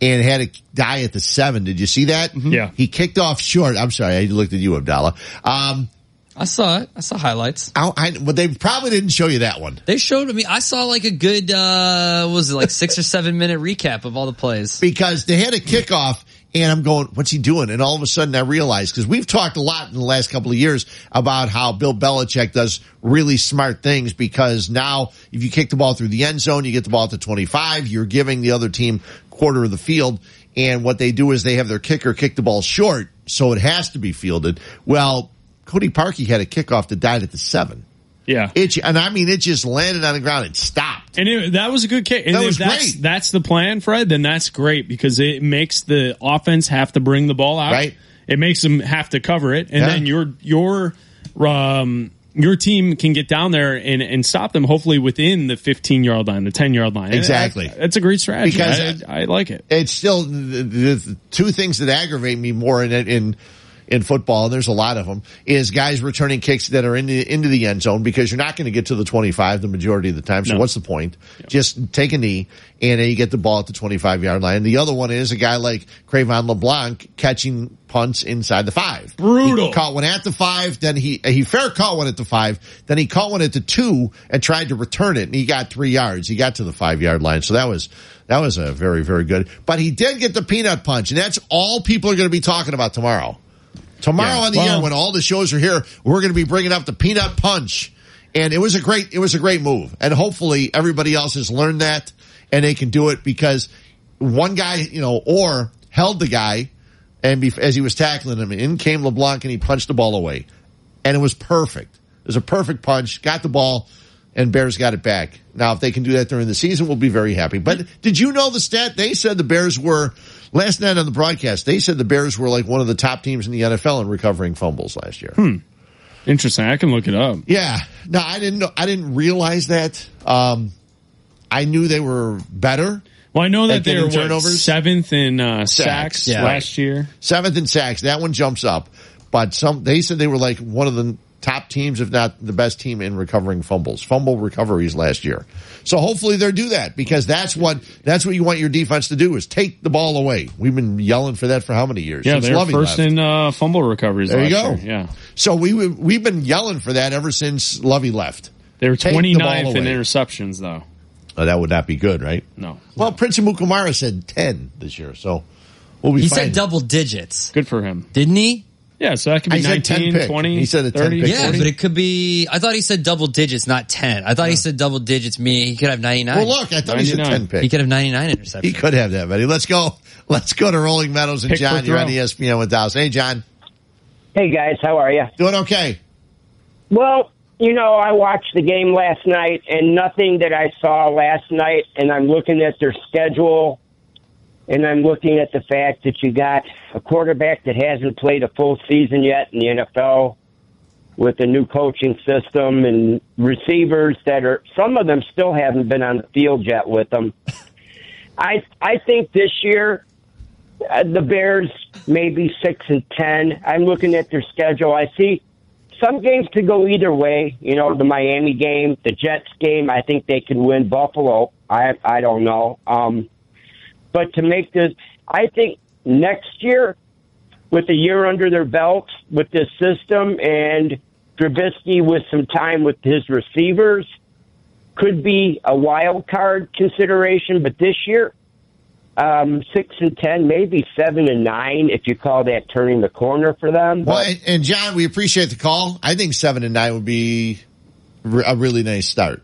and had a die at the seven. Did you see that? Yeah. He kicked off short. I'm sorry, I looked at you, Abdallah. Um, I saw it. I saw highlights. I, I, but they probably didn't show you that one. They showed me. I saw like a good, uh, what was it like six or seven minute recap of all the plays. because they had a kickoff and I'm going, what's he doing? And all of a sudden I realized, because we've talked a lot in the last couple of years about how Bill Belichick does really smart things because now if you kick the ball through the end zone, you get the ball at the 25, you're giving the other team quarter of the field. And what they do is they have their kicker kick the ball short, so it has to be fielded. Well, Cody Parkey had a kickoff that died at the seven. Yeah. It, and I mean, it just landed on the ground and stopped. And it, that was a good kick. And That was that's, great. That's the plan, Fred. Then that's great because it makes the offense have to bring the ball out. Right. It makes them have to cover it, and Yeah. then your your um, your team can get down there and, and stop them. Hopefully within the 15 yard line, the 10 yard line. Exactly. that's a great strategy. Because- I, I like it. it's still the, the, the two things that aggravate me more in in in football, and there's a lot of them, is guys returning kicks that are into into the end zone because you're not going to get to the 25 the majority of the time. So No. what's the point? Just take a knee and then you get the ball at the 25 yard line. The other one is a guy like Cre'Von LeBlanc catching punts inside the five. Brutal. He caught one at the five, then he he fair caught one at the five, then he caught one at the two and tried to return it, and he got three yards. He got to the five yard line, so that was that was a very very good. But he did get the peanut punch, and that's all people are going to be talking about tomorrow. Tomorrow Yeah. on the Well- air, when all the shows are here, we're going to be bringing up the peanut punch, and it was a great it was a great move, and hopefully everybody else has learned that and they can do it because one guy, you know, or held the guy, and as he was tackling him, in came LeBlanc and he punched the ball away, and it was perfect. It was a perfect punch. Got the ball, and Bears got it back. Now, if they can do that during the season, we'll be very happy. But did you know the stat? They said the Bears were last night on the broadcast. They said the Bears were like one of the top teams in the NFL in recovering fumbles last year. Hmm. Interesting. I can look it up. Yeah. No, I didn't know. I didn't realize that. Um, I knew they were better. Well, I know that they were what, seventh in uh, sacks, Yeah. last year. Seventh in sacks. That one jumps up. But some, they said they were like one of the top teams, if not the best team in recovering fumbles, fumble recoveries last year. So hopefully they'll do that because that's what, that's what you want your defense to do is take the ball away. We've been yelling for that for how many years? Yeah, Since they're Lovey first left. in uh, fumble recoveries. There you go. year. Yeah, So we, we've been yelling for that ever since Lovey left. they were Take the in interceptions, though. Oh, that would not be good, right? No. Well, Prince Amukamara said 10 this year, so we'll be He fine. said double digits, Good for him. didn't he? Yeah, so that could be I 19, 20, He said a 10 30. pick. Yeah, 40? but it could be. I thought he said double digits, not ten. I thought he said double digits. Me, he could have ninety nine. Well, look, I thought he said 99. 10 pick. he could have ninety nine interceptions. He could have that, buddy. Let's go. Let's go to Rolling Meadows and Pick John. for You're on throw. ESPN with Dallas. Hey, John. Hey guys, how are you? Doing okay. Well, you know, I watched the game last night, and nothing that I saw last night, and I'm looking at their schedule, and I'm looking at the fact that you got a quarterback that hasn't played a full season yet in the NFL with a new coaching system and receivers that are some of them still haven't been on the field yet with them. I I think this year uh, the Bears may be six and ten. I'm looking at their schedule. I see some games could go either way. You know, the Miami game, the Jets game. I think they can win. Buffalo. I I don't know. Um, but to make this, I think next year, with a year under their belt with this system and Trubisky with some time with his receivers, could be a wild card consideration. But this year, um, six and ten, maybe seven and nine, if you call that turning the corner for them. Well, and, and John, we appreciate the call. I think 7 and 9 would be a really nice start.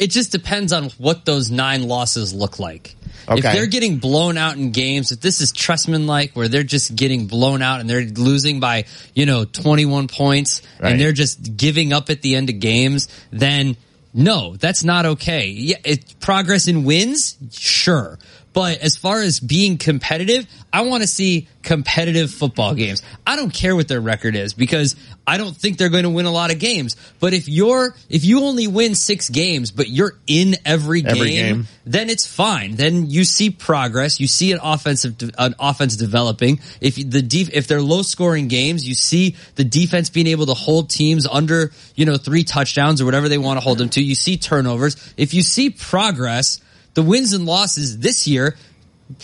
It just depends on what those nine losses look like. If they're getting blown out in games, if this is Trestman like, where they're just getting blown out and they're losing by, you know, 21 points Right. and they're just giving up at the end of games, then no, that's not okay. Yeah, it, progress in wins, sure. But as far as being competitive, I want to see competitive football games. I don't care what their record is because I don't think they're going to win a lot of games. But if you're, if you only win six games, but you're in every, Every game. then it's fine. Then you see progress. You see an offensive, an offense developing. If the def, if they're low scoring games, you see the defense being able to hold teams under, you know, three touchdowns or whatever they want to hold them to. You see turnovers. If you see progress, the wins and losses this year,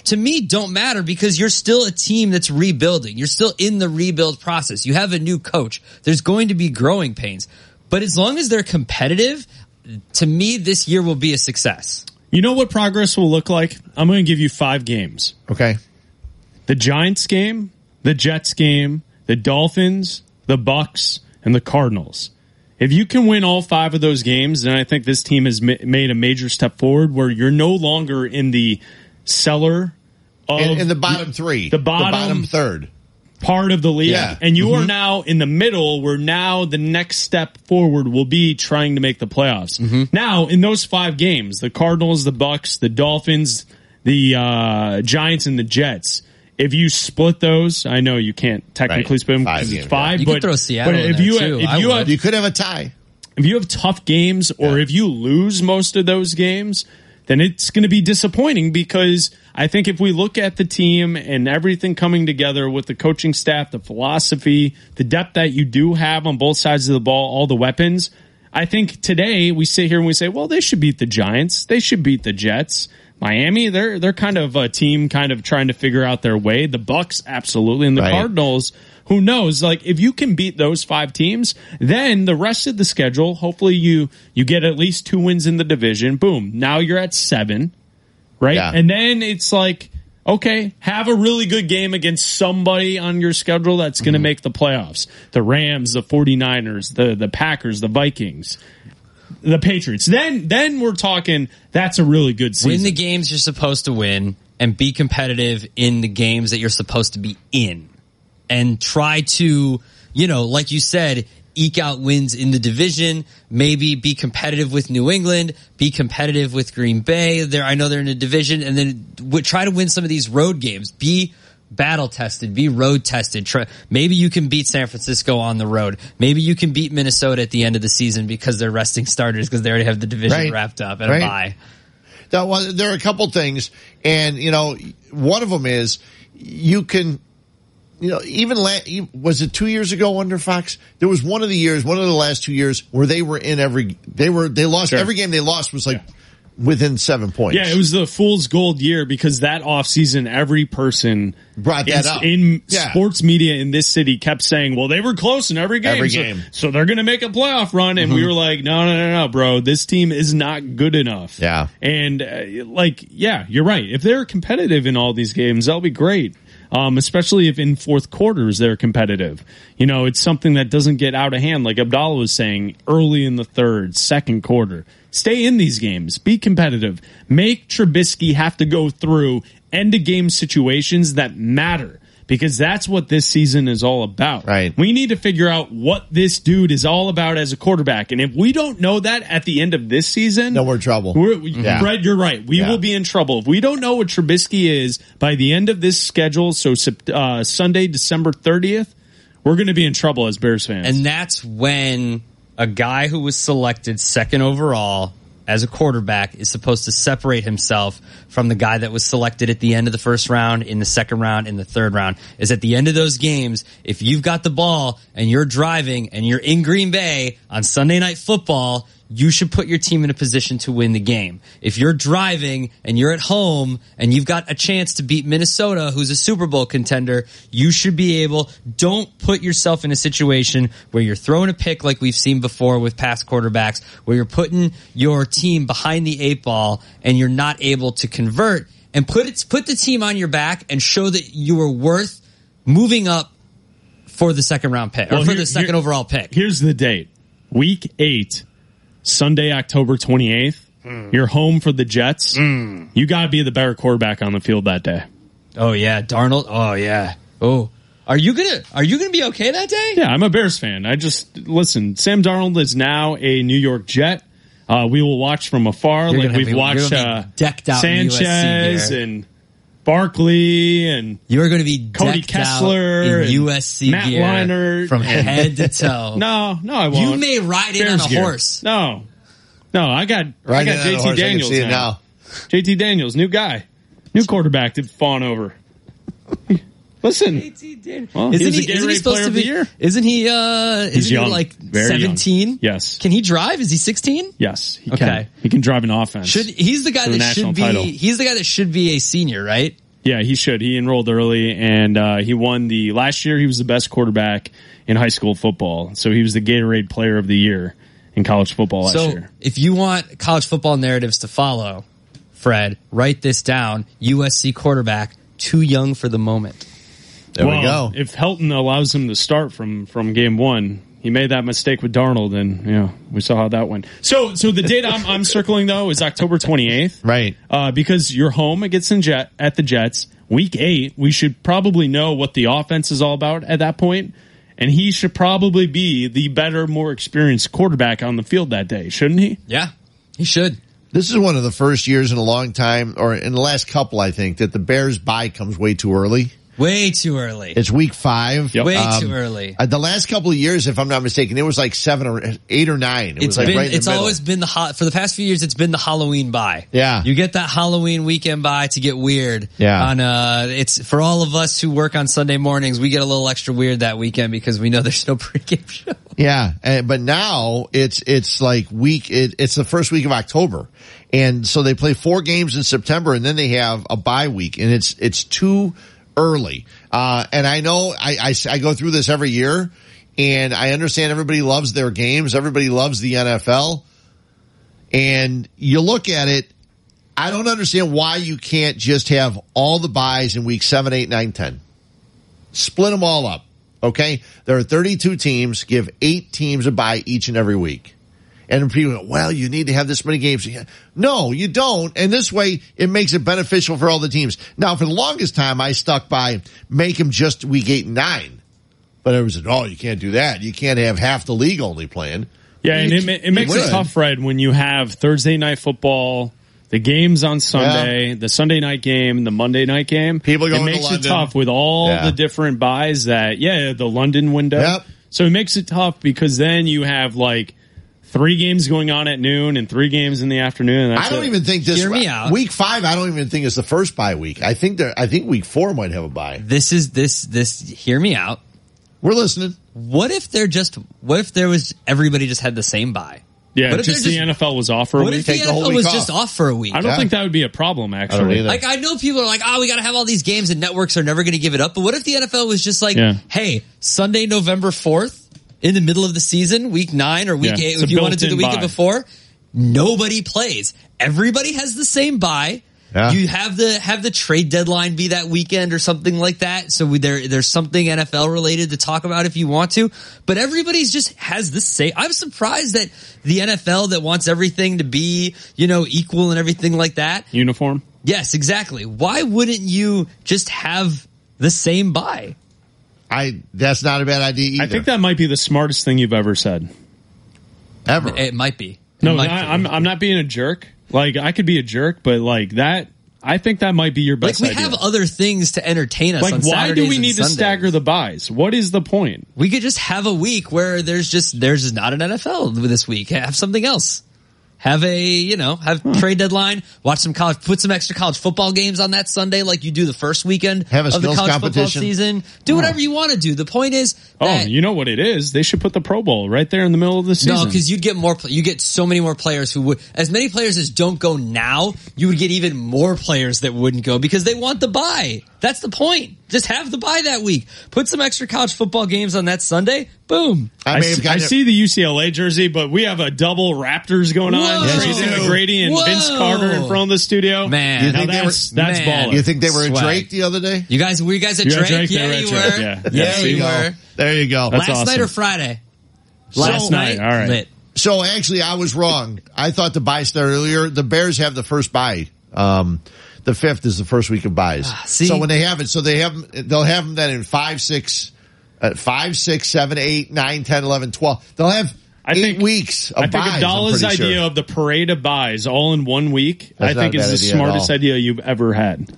to me don't matter because you're still a team that's rebuilding. You're still in the rebuild process. You have a new coach. There's going to be growing pains. But as long as they're competitive, to me this year will be a success. You know what progress will look like? I'm going to give you five games. Okay. The Giants game, the Jets game, the Dolphins, the Bucs, and the Cardinals. If you can win all five of those games, then I think this team has ma- made a major step forward where you're no longer in the cellar of In, in the bottom three. the bottom, bottom third. part of the league. Yeah. And you are Mhm. now in the middle where now the next step forward will be trying to make the playoffs. Mm-hmm. Now, in those five games, the Cardinals, the Bucs, the Dolphins, the uh, Giants, and the Jets, if you split those, I know you can't technically Right. split them Five because it's games, five. You but could throw Seattle but in if there, you too. if I you have You could have a tie. if you have tough games or if you lose most of those games, then it's going to be disappointing because I think if we look at the team and everything coming together with the coaching staff, the philosophy, the depth that you do have on both sides of the ball, all the weapons, I think today we sit here and we say, well, they should beat the Giants. They should beat the Jets. Miami, they're they're kind of a team kind of trying to figure out their way. The Bucs, absolutely, and the Right. Cardinals, who knows? Like if you can beat those five teams, then the rest of the schedule, hopefully you you get at least two wins in the division. Boom. Now you're at seven, right? Yeah. And then it's like, okay, have a really good game against somebody on your schedule that's going to mm-hmm. make the playoffs. The Rams, the 49ers, the the Packers, the Vikings, the Patriots. Then then we're talking that's a really good season. Win the games you're supposed to win and be competitive in the games that you're supposed to be in. And try to, you know, like you said, eke out wins in the division, maybe be competitive with New England, be competitive with Green Bay. There, I know they're in a division and then w- try to win some of these road games. Be battle tested, be road tested. Try, maybe you can beat San Francisco on the road. Maybe you can beat Minnesota at the end of the season because they're resting starters because they already have the division Right. wrapped up and Right. a bye. That was, there are a couple things, and you know, one of them is you can, you know, even la- was it two years ago under Fox? There was one of the years, one of the last two years where they were in every, they were, they lost Sure. every game they lost was like within seven points. Yeah, it was the fool's gold year because that offseason, every person Brought that in, up. in Yeah. sports media in this city kept saying, "Well, they were close in every game, Every so, game. so they're going to make a playoff run." And we Mhm. were like, "No, no, no, no, bro, this team is not good enough." Yeah. and uh, like, yeah, you're right. If they're competitive in all these games, that'll be great. Um, especially if in fourth quarters they're competitive. You know, it's something that doesn't get out of hand, like Abdallah was saying early in the third, second quarter. Stay in these games. Be competitive. Make Trubisky have to go through end of game situations that matter because that's what this season is all about. Right. We need to figure out what this dude is all about as a quarterback. And if we don't know that at the end of this season, no, we're in trouble. We're, Yeah. Fred, you're right. We Yeah. will be in trouble. If we don't know what Trubisky is by the end of this schedule, so uh, Sunday, December 30th, we're going to be in trouble as Bears fans. And that's when a guy who was selected second overall as a quarterback is supposed to separate himself from the guy that was selected at the end of the first round, in the second round, in the third round. Is at the end of those games, if you've got the ball and you're driving and you're in Green Bay on Sunday night football, you should put your team in a position to win the game. If you're driving and you're at home and you've got a chance to beat Minnesota, who's a Super Bowl contender, you should be able, don't put yourself in a situation where you're throwing a pick like we've seen before with past quarterbacks, where you're putting your team behind the eight ball and you're not able to convert and put it, put the team on your back and show that you are worth moving up for the second round pick or Well, for here- the second here- overall pick. Here's the date week eight, Sunday, October 28th. Hmm. You're home for the Jets. You got to be the better quarterback on the field that day. Oh, yeah. Darnold. Oh, yeah. Oh. Are you gonna Are you gonna be okay that day? Yeah, I'm a Bears fan. I just listen. Sam Darnold is now a New York Jet. Uh, we will watch from afar, You're like we've be- watched gonna uh, decked out in USC Sanchez and Barkley and you are going to be Cody Kessler in and USC Matt gear Leinart from head to toe. no, no, I won't. You may ride in on Bears a gear. horse. No, no, I got I got in on a JT horse, I can Daniels now. JT Daniels, new guy, new quarterback to fawn over. Listen, well, isn't was he, the isn't he supposed to be? the year. Isn't he? uh He's Isn't young, he like seventeen? Yes. Can he drive? Is he sixteen? Yes, he Okay. can. He can drive an offense. Should he's the guy for the that should be? title. He's the guy that should be a senior, right? Yeah, he should. He enrolled early and uh, he won the last year. He was the best quarterback in high school football. So he was the Gatorade Player of the Year in college football last so year. if you want college football narratives to follow, Fred, write this down. USC quarterback, too young for the moment. Well, we go. If Helton allows him to start from from game one, he made that mistake with Darnold, and you know we saw how that went. So, so the date I'm, I'm circling though is October 28th, right? Uh, because you're home against the Jet at the Jets. Week eight, we should probably know what the offense is all about at that point, and he should probably be the better, more experienced quarterback on the field that day, shouldn't he? Yeah, he should. This is one of the first years in a long time, or in the last couple, I think, that the Bears bye comes way too early. Way too early. It's week five. Way Um, too early. uh, the last couple of years, if I'm not mistaken, it was like seven or eight or nine. It It's was like been, right in it's middle. always been the hot for the past few years. It's been the Halloween bye. Yeah. you get that Halloween weekend bye to get weird. Yeah. on uh, it's for all of us who work on Sunday mornings. We get a little extra weird that weekend because we know there's no pregame show. Yeah, and, but now it's it's like week. It, it's the first week of October, and so they play four games in September, and then they have a bye week, and it's it's too early. Uh, and I know I, I I go through this every year, and I understand everybody loves their games, everybody loves the NFL, and you look at it. I don't understand why you can't just have all the byes in week seven, eight, nine, ten. Split them all up. Okay. There are 32 teams. Give eight teams a bye each and every week. And people go, well, you need to have this many games. No, you don't. And this way it makes it beneficial for all the teams. Now, for the longest time, I stuck by make them just week eight and nine. But it was, oh, you can't do that. You can't have half the league only playing. Yeah, and it, it makes it tough, Fred, when you have Thursday night football, the games on Sunday, the Sunday night game, the Monday night game. People it going to makes it tough with all Yeah. the different byes that, yeah, the London window. Yep. So it makes it tough because then you have like three games going on at noon and three games in the afternoon. and that's I don't it. even think this Hear me out. week five. I don't even think is the first bye week. I think there. I think week four might have a bye. This is this this. Hear me out. We're listening. What if they're just? What if there was everybody just had the same bye? Yeah, What if just they're the NFL was off for a What week. if the NFL was just off for a week? I don't Yeah. think that would be a problem, actually. either. Like I know people are like, oh, we got to have all these games, and networks are never going to give it up. But what if the NFL was just like, Yeah. hey, Sunday, November fourth, in the middle of the season, week nine or week Yeah, eight, if you want to do the built-in weekend bye. before, nobody plays. Everybody has the same bye. Yeah. You have the have the trade deadline be that weekend or something like that. So we, there there's something NFL related to talk about if you want to. But everybody's just has the same. I'm surprised that the NFL that wants everything to be you know equal and everything like that Uniform. Yes, exactly. Why wouldn't you just have the same bye? I. That's not a bad idea either. I think that might be the smartest thing you've ever said. ever. It might be. It No, might I, be. I'm I'm not being a jerk. Like I could be a jerk, but like that, I think that might be your best. like we idea. have other things to entertain us. like on why Saturdays do we need to stagger the byes? What is the point? We could just have a week where there's just there's just not an NFL this week. Have something else. Have a you know have hmm. trade deadline. Watch some college. Put some extra college football games on that Sunday, like you do the first weekend Have a of the skills college football season. Do hmm. whatever you want to do. The point is Oh, you know what it is? They should put the Pro Bowl right there in the middle of the season. No, because you'd get more. You get so many more players who would. As many players as don't go now, you would get even more players that wouldn't go because they want the bye. That's the point. Just have the bye that week. Put some extra college football games on that Sunday. Boom. I, may have see, I see the UCLA jersey, but we have a double Raptors going on. Whoa. Tracy Yes, you do. McGrady and Whoa. Vince Carter in front of the studio. Man. You now think they that's, were- that's Man. baller. You think they were at Drake the other day? You guys, were you guys at You at Drake? Drake? They Yeah, were at you Drake, were. yeah. Yeah, There you you were. There you go. That's Last night or Friday? Last night, all right. Lit. So actually, I was wrong. I thought the bye started earlier. The Bears have the first bye. Um, the fifth is the first week of byes. Ah, see? so when they have it, so they have 'em- they'll have them then in five, six, uh, five, six, seven, eight, nine, ten, eleven, twelve. They'll have I eight think- weeks of I think byes. I'm Abdallah's idea sure. of the parade of byes all in one week, That's I think is the idea smartest idea you've ever had.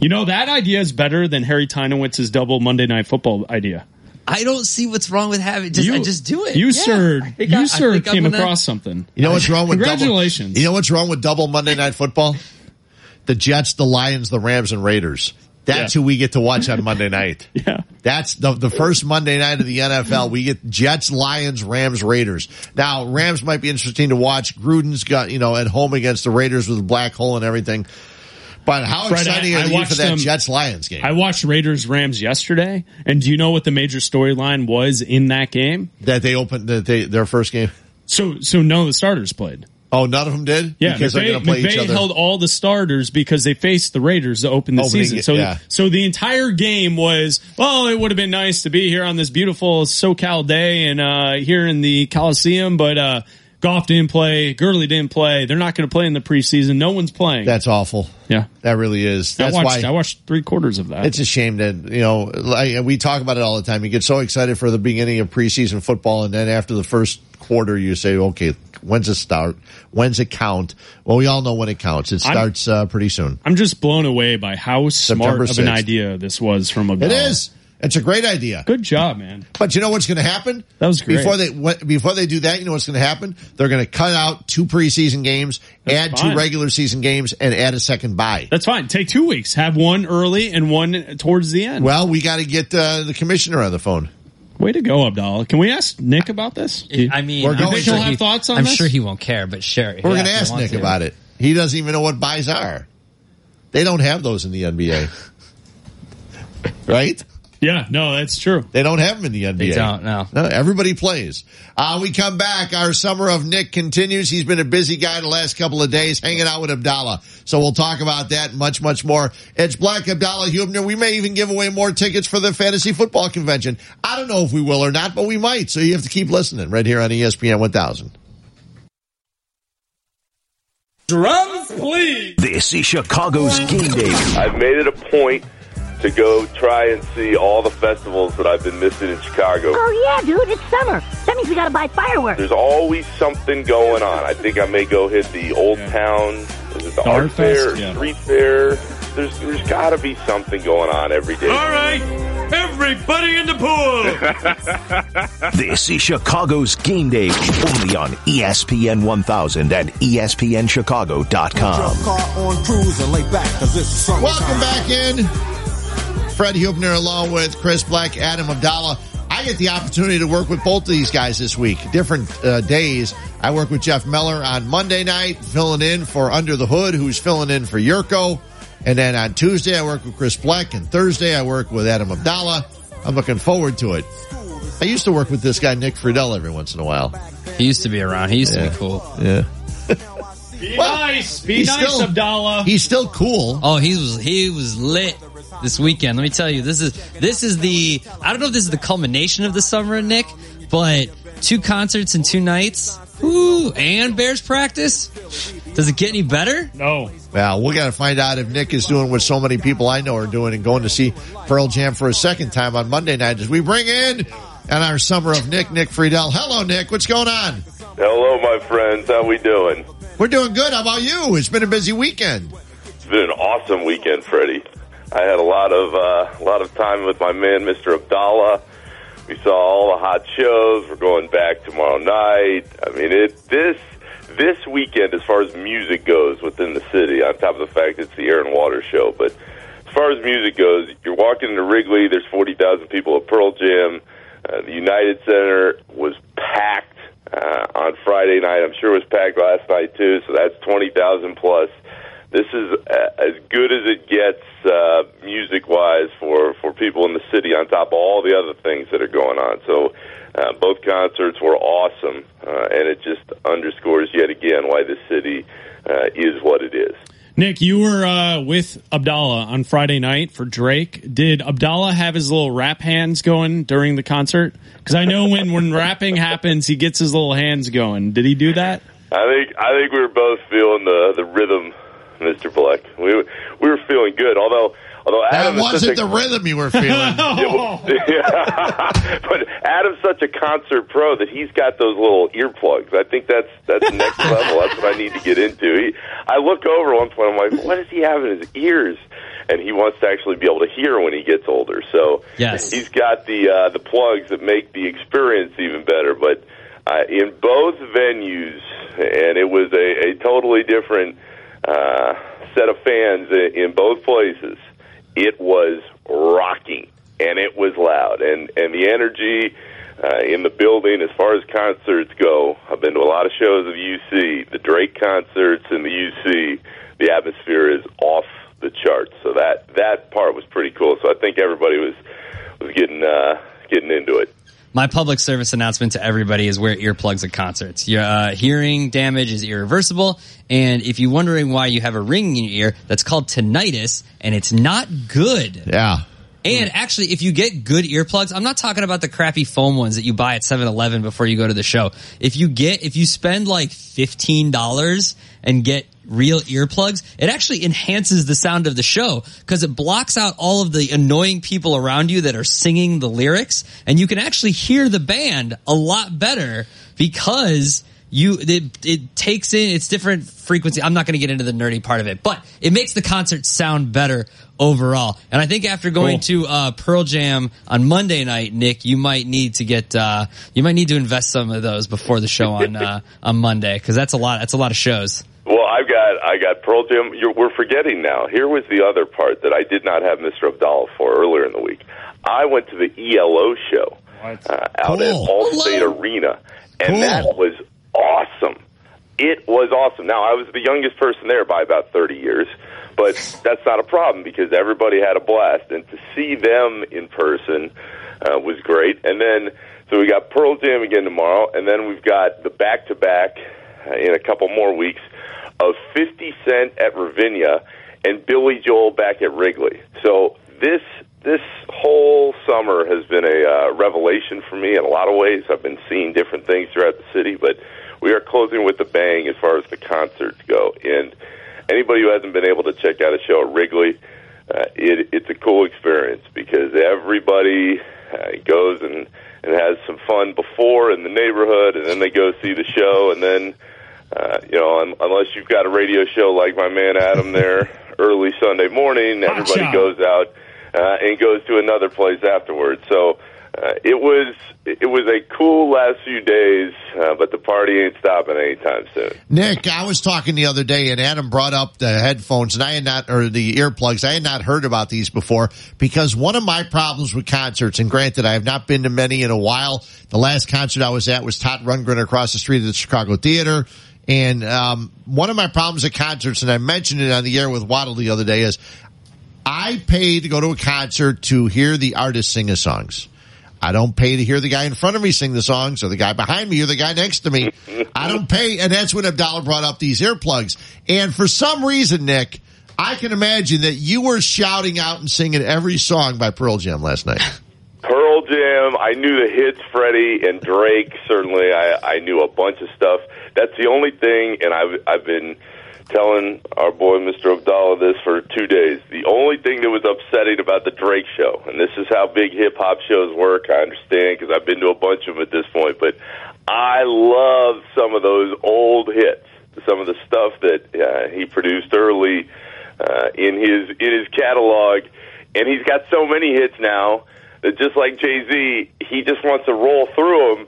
You know, that idea is better than Harry Teinowitz's double Monday night football idea. I don't see what's wrong with having. Just, you, I just do it. You, Yeah. sir, I think you, I- I sir, I'm came gonna- across something. You know what's wrong with Congratulations. Double, you know what's wrong with double Monday Night Football? The Jets, the Lions, the Rams, and Raiders. That's Yeah. who we get to watch on Monday night. Yeah. That's the the first Monday night of the NFL. We get Jets, Lions, Rams, Raiders. Now Rams might be interesting to watch. Gruden's got you know at home against the Raiders with a black hole and everything. But how Fred, exciting I- are I you for watched that them- Jets Lions game? I watched Raiders Rams yesterday, and do you know what the major storyline was in that game? that they opened that they their first game. So, so none of the starters played. Oh, none of them did. Yeah, because they're McVay, going to play each other. held all the starters because they faced the Raiders to open the Opening season. it, So, yeah. so the entire game was, well, it would have been nice to be here on this beautiful SoCal day and uh, here in the Coliseum, but uh, Goff didn't play, Gurley didn't play. They're not going to play in the preseason. No one's playing. That's awful. Yeah. That really is. I That's watched, why I watched three quarters of that. It's a shame that you know like, we talk about it all the time. You get so excited for the beginning of preseason football, and then after the first quarter, you say, "Okay, when's it start? When's it count?" Well, we all know when it counts. It starts uh, pretty soon. I'm just blown away by how smart September of an idea this was from a It is. It's a great idea. Good job, man. But you know what's going to happen? That was great. Before they what- before they do that, you know what's going to happen? They're going to cut out two preseason games, add fine. two regular season games, and add a second bye. That's fine. Take two weeks. Have one early and one towards the end. Well, we got to get uh, the commissioner on the phone. Way to go, Abdallah. Can we ask Nick about this? I mean, We're I'm going think sure he'll have he- thoughts on I'm this? sure he won't care, but sure. We're going to ask Nick about it. He doesn't even know what byes are. They don't have those in the NBA, right? Yeah, no, that's true. They don't have them in the NBA. They don't, no. everybody plays. Uh, we come back. Our summer of Nick continues. He's been a busy guy the last couple of days hanging out with Abdallah. So we'll talk about that much, much more. It's Black Abdallah Hubner. We may even give away more tickets for the fantasy football convention. I don't know if we will or not, but we might. So you have to keep listening right here on ESPN 1000. Drums, please. This is Chicago's game day. I've made it a point to go try and see all the festivals that I've been missing in Chicago. Oh yeah, dude, it's summer. That means we gotta buy fireworks. There's always something going on. I think I may go hit the Old Town, is it the Art, Art Fair, Yeah. Street Fair? There's there's got to be something going on every day. All right, everybody in the pool. This is Chicago's game day only on ESPN 1000 and ESPNChicago.com. Car on cruise and lay back, cause this is. Welcome back in. Fred Hubner along with Chris Black, Adam Abdallah. I get the opportunity to work with both of these guys this week, different uh, days. I work with Jeff Miller on Monday night, filling in for Under the Hood, who's filling in for Yurko. And then on Tuesday, I work with Chris Black, and Thursday, I work with Adam Abdallah. I'm looking forward to it. I used to work with this guy, Nick Friedell, every once in a while. He used to be around. He used to be cool. Yeah. Be Well, nice. Be he's nice, still- Abdallah. He's still cool. Oh, he was he was lit this weekend. Let me tell you, this is this is the I don't know if this is the culmination of the summer, Nick, but two concerts in two nights. Ooh, and Bears practice. Does it get any better? No. Well, we got to find out if Nick is doing what so many people I know are doing and going to see Pearl Jam for a second time on Monday night as we bring in and our summer of Nick, Nick Friedell. Hello, Nick. What's going on? Hello, my friends. How we doing? We're doing good. How about you? It's been a busy weekend. It's been an awesome weekend, Freddie. I had a lot of uh, a lot of time with my man, Mr. Abdallah. We saw all the hot shows. We're going back tomorrow night. I mean, it this this weekend, as far as music goes within the city, on top of the fact it's the Air and Water show, but as far as music goes, you're walking into Wrigley. There's forty thousand people at Pearl Jam. Uh, the United Center was packed uh, on Friday night. I'm sure it was packed last night too. So that's twenty thousand plus. This is uh, as good as it gets uh, music wise for for people in the city. On top of all the other things that are going on. So. Uh, both concerts were awesome, uh, and it just underscores yet again why this city uh, is what it is. Nick, you were uh, with Abdallah on Friday night for Drake. Did Abdallah have his little rap hands going during the concert? Because I know when when rapping happens, he gets his little hands going. Did he do that? I think I think we were both feeling the the rhythm, Mister Black. We were- we were feeling good. Although although That Adam is such wasn't a- the rhythm you were feeling. Yeah, well, yeah. but Adam's such a concert pro that he's got those little earplugs. I think that's that's next level. That's what I need to get into. He, I look over one point. I'm like, what does he have in his ears? And he wants to actually be able to hear when he gets older. So Yes. he's got the uh, the plugs that make the experience even better. But uh, in both venues, and it was a, a totally different uh, set of fans in both places. It was rocking, and it was loud, and and the energy uh, in the building as far as concerts go. I've been to a lot of shows of UC, the Drake concerts and the UC. The atmosphere is off the charts, so that that part was pretty cool. So I think everybody was was getting uh, getting into it. My public service announcement to everybody is wear earplugs at concerts. Your uh, hearing damage is irreversible, and if you're wondering why you have a ring in your ear, that's called tinnitus, and it's not good. Yeah. And actually, if you get good earplugs, I'm not talking about the crappy foam ones that you buy at 7-Eleven before you go to the show. If you get, if you spend like $15 and get real earplugs, it actually enhances the sound of the show because it blocks out all of the annoying people around you that are singing the lyrics and you can actually hear the band a lot better because you it, it takes in it's different frequency. I'm not going to get into the nerdy part of it, but it makes the concert sound better overall. And I think after going to uh, Pearl Jam on Monday night, Nick, you might need to get uh, you might need to invest some of those before the show on uh, on Monday because that's a lot. That's a lot of shows. Well, I've got I got Pearl Jam. You're, we're forgetting now. Here was the other part that I did not have Mr. Abdallah for earlier in the week. I went to the ELO show uh, out at Allstate Arena, and that was awesome. It was awesome. Now I was the youngest person there by about thirty years, but that's not a problem because everybody had a blast, and to see them in person uh, was great. And then so we got Pearl Jam again tomorrow, and then we've got the back to back in a couple more weeks of 50 Cent at Ravinia and Billy Joel back at Wrigley. So this this whole summer has been a uh, revelation for me in a lot of ways. I've been seeing different things throughout the city, but we are closing with a bang as far as the concerts go. And anybody who hasn't been able to check out a show at Wrigley, uh, it, it's a cool experience because everybody uh, goes and and has some fun before in the neighborhood, and then they go see the show, and then uh, you know, un- unless you've got a radio show like my man Adam there early Sunday morning, everybody goes out uh, and goes to another place afterwards. So uh, it was it was a cool last few days, uh, but the party ain't stopping anytime soon. Nick, I was talking the other day and Adam brought up the headphones and I had not, or the earplugs. I had not heard about these before because one of my problems with concerts, and granted, I have not been to many in a while. The last concert I was at was Todd Rundgren across the street at the Chicago Theater. And, um, one of my problems at concerts, and I mentioned it on the air with Waddle the other day is I pay to go to a concert to hear the artist sing his songs. I don't pay to hear the guy in front of me sing the songs or the guy behind me or the guy next to me. I don't pay. And that's when Abdallah brought up these earplugs. And for some reason, Nick, I can imagine that you were shouting out and singing every song by Pearl Jam last night. Pearl Jam, I knew the hits, Freddie and Drake. Certainly, I, I knew a bunch of stuff. That's the only thing, and I've I've been telling our boy Mr. Abdallah this for two days. The only thing that was upsetting about the Drake show, and this is how big hip hop shows work. I understand because I've been to a bunch of them at this point, but I love some of those old hits, some of the stuff that uh, he produced early uh, in his in his catalog, and he's got so many hits now that just like Jay Z, he just wants to roll through them,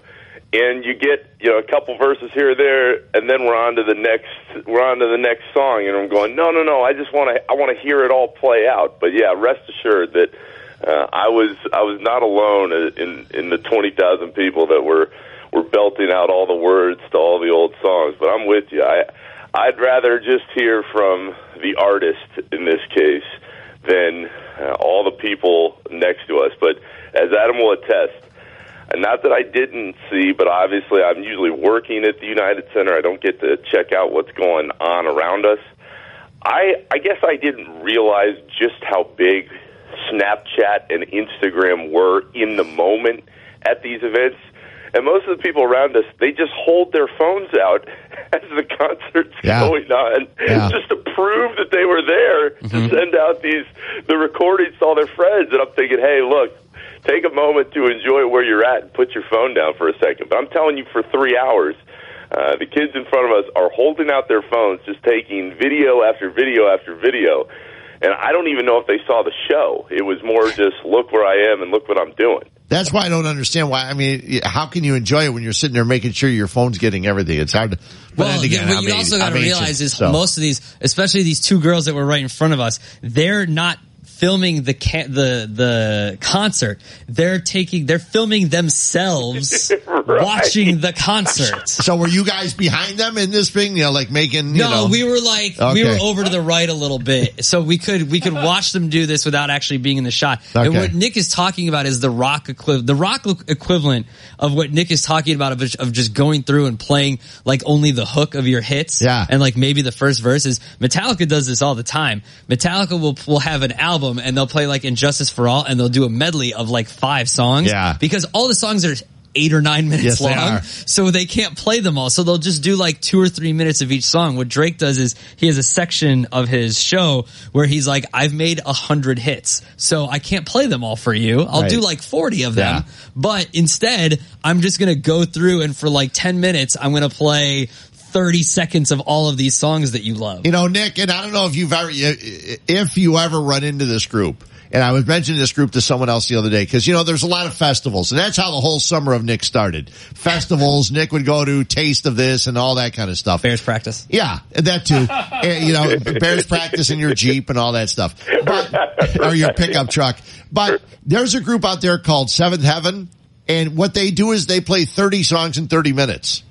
and you get you know a couple verses here or there, and then we're on to the next we're on to the next song, and I'm going no no no, I just want to I want to hear it all play out. But yeah, rest assured that uh, I was I was not alone in in the twenty thousand people that were were belting out all the words to all the old songs. But I'm with you. I I'd rather just hear from the artist in this case than Uh, all the people next to us. But as Adam will attest, uh, not that I didn't see, but obviously I'm usually working at the United Center. I don't get to check out what's going on around us. I I guess I didn't realize just how big Snapchat and Instagram were in the moment at these events. And most of the people around us, they just hold their phones out as the concert's Yeah. going on, Yeah. just to prove that they were there to send out these the recordings to all their friends. And I'm thinking, hey, look, take a moment to enjoy where you're at and put your phone down for a second. But I'm telling you, for three hours, uh, the kids in front of us are holding out their phones, just taking video after video after video. And I don't even know if they saw the show. It was more just look where I am and look what I'm doing. That's why I don't understand why. I mean, how can you enjoy it when you're sitting there making sure your phone's getting everything? It's hard to. But Well, again, what I'm you also got to ancient, realize is so. most of these, especially these two girls that were right in front of us, they're not filming the ca- the the concert. They're taking, they're filming themselves watching the concert. So were you guys behind them in this thing? You know, like making. You No, know, we were like we were over to the right a little bit, so we could we could watch them do this without actually being in the shot. And what Nick is talking about is the rock equivalent, the rock equivalent of what Nick is talking about of, of just going through and playing like only the hook of your hits, Yeah. and like maybe the first verses. Metallica does this all the time. Metallica will will have an album album and they'll play like And Justice for All and they'll do a medley of like five songs. Yeah. Because all the songs are eight or nine minutes Yes, they long. are. So they can't play them all. So they'll just do like two or three minutes of each song. What Drake does is he has a section of his show where he's like, I've made a hundred hits. So I can't play them all for you. I'll Right. do like 40 of them. Yeah. But instead, I'm just going to go through and for like 10 minutes, I'm going to play 30 seconds of all of these songs that you love. You know, Nick, and I don't know if you've ever, if you ever run into this group, and I was mentioning this group to someone else the other day, because, you know, there's a lot of festivals, and that's how the whole summer of Nick started. Festivals, Nick would go to taste of this and all that kind of stuff. Bears practice. Yeah, that too. And, you know, Bears practice in your Jeep and all that stuff. But, or your pickup truck. But there's a group out there called Seventh Heaven, and what they do is they play 30 songs in 30 minutes.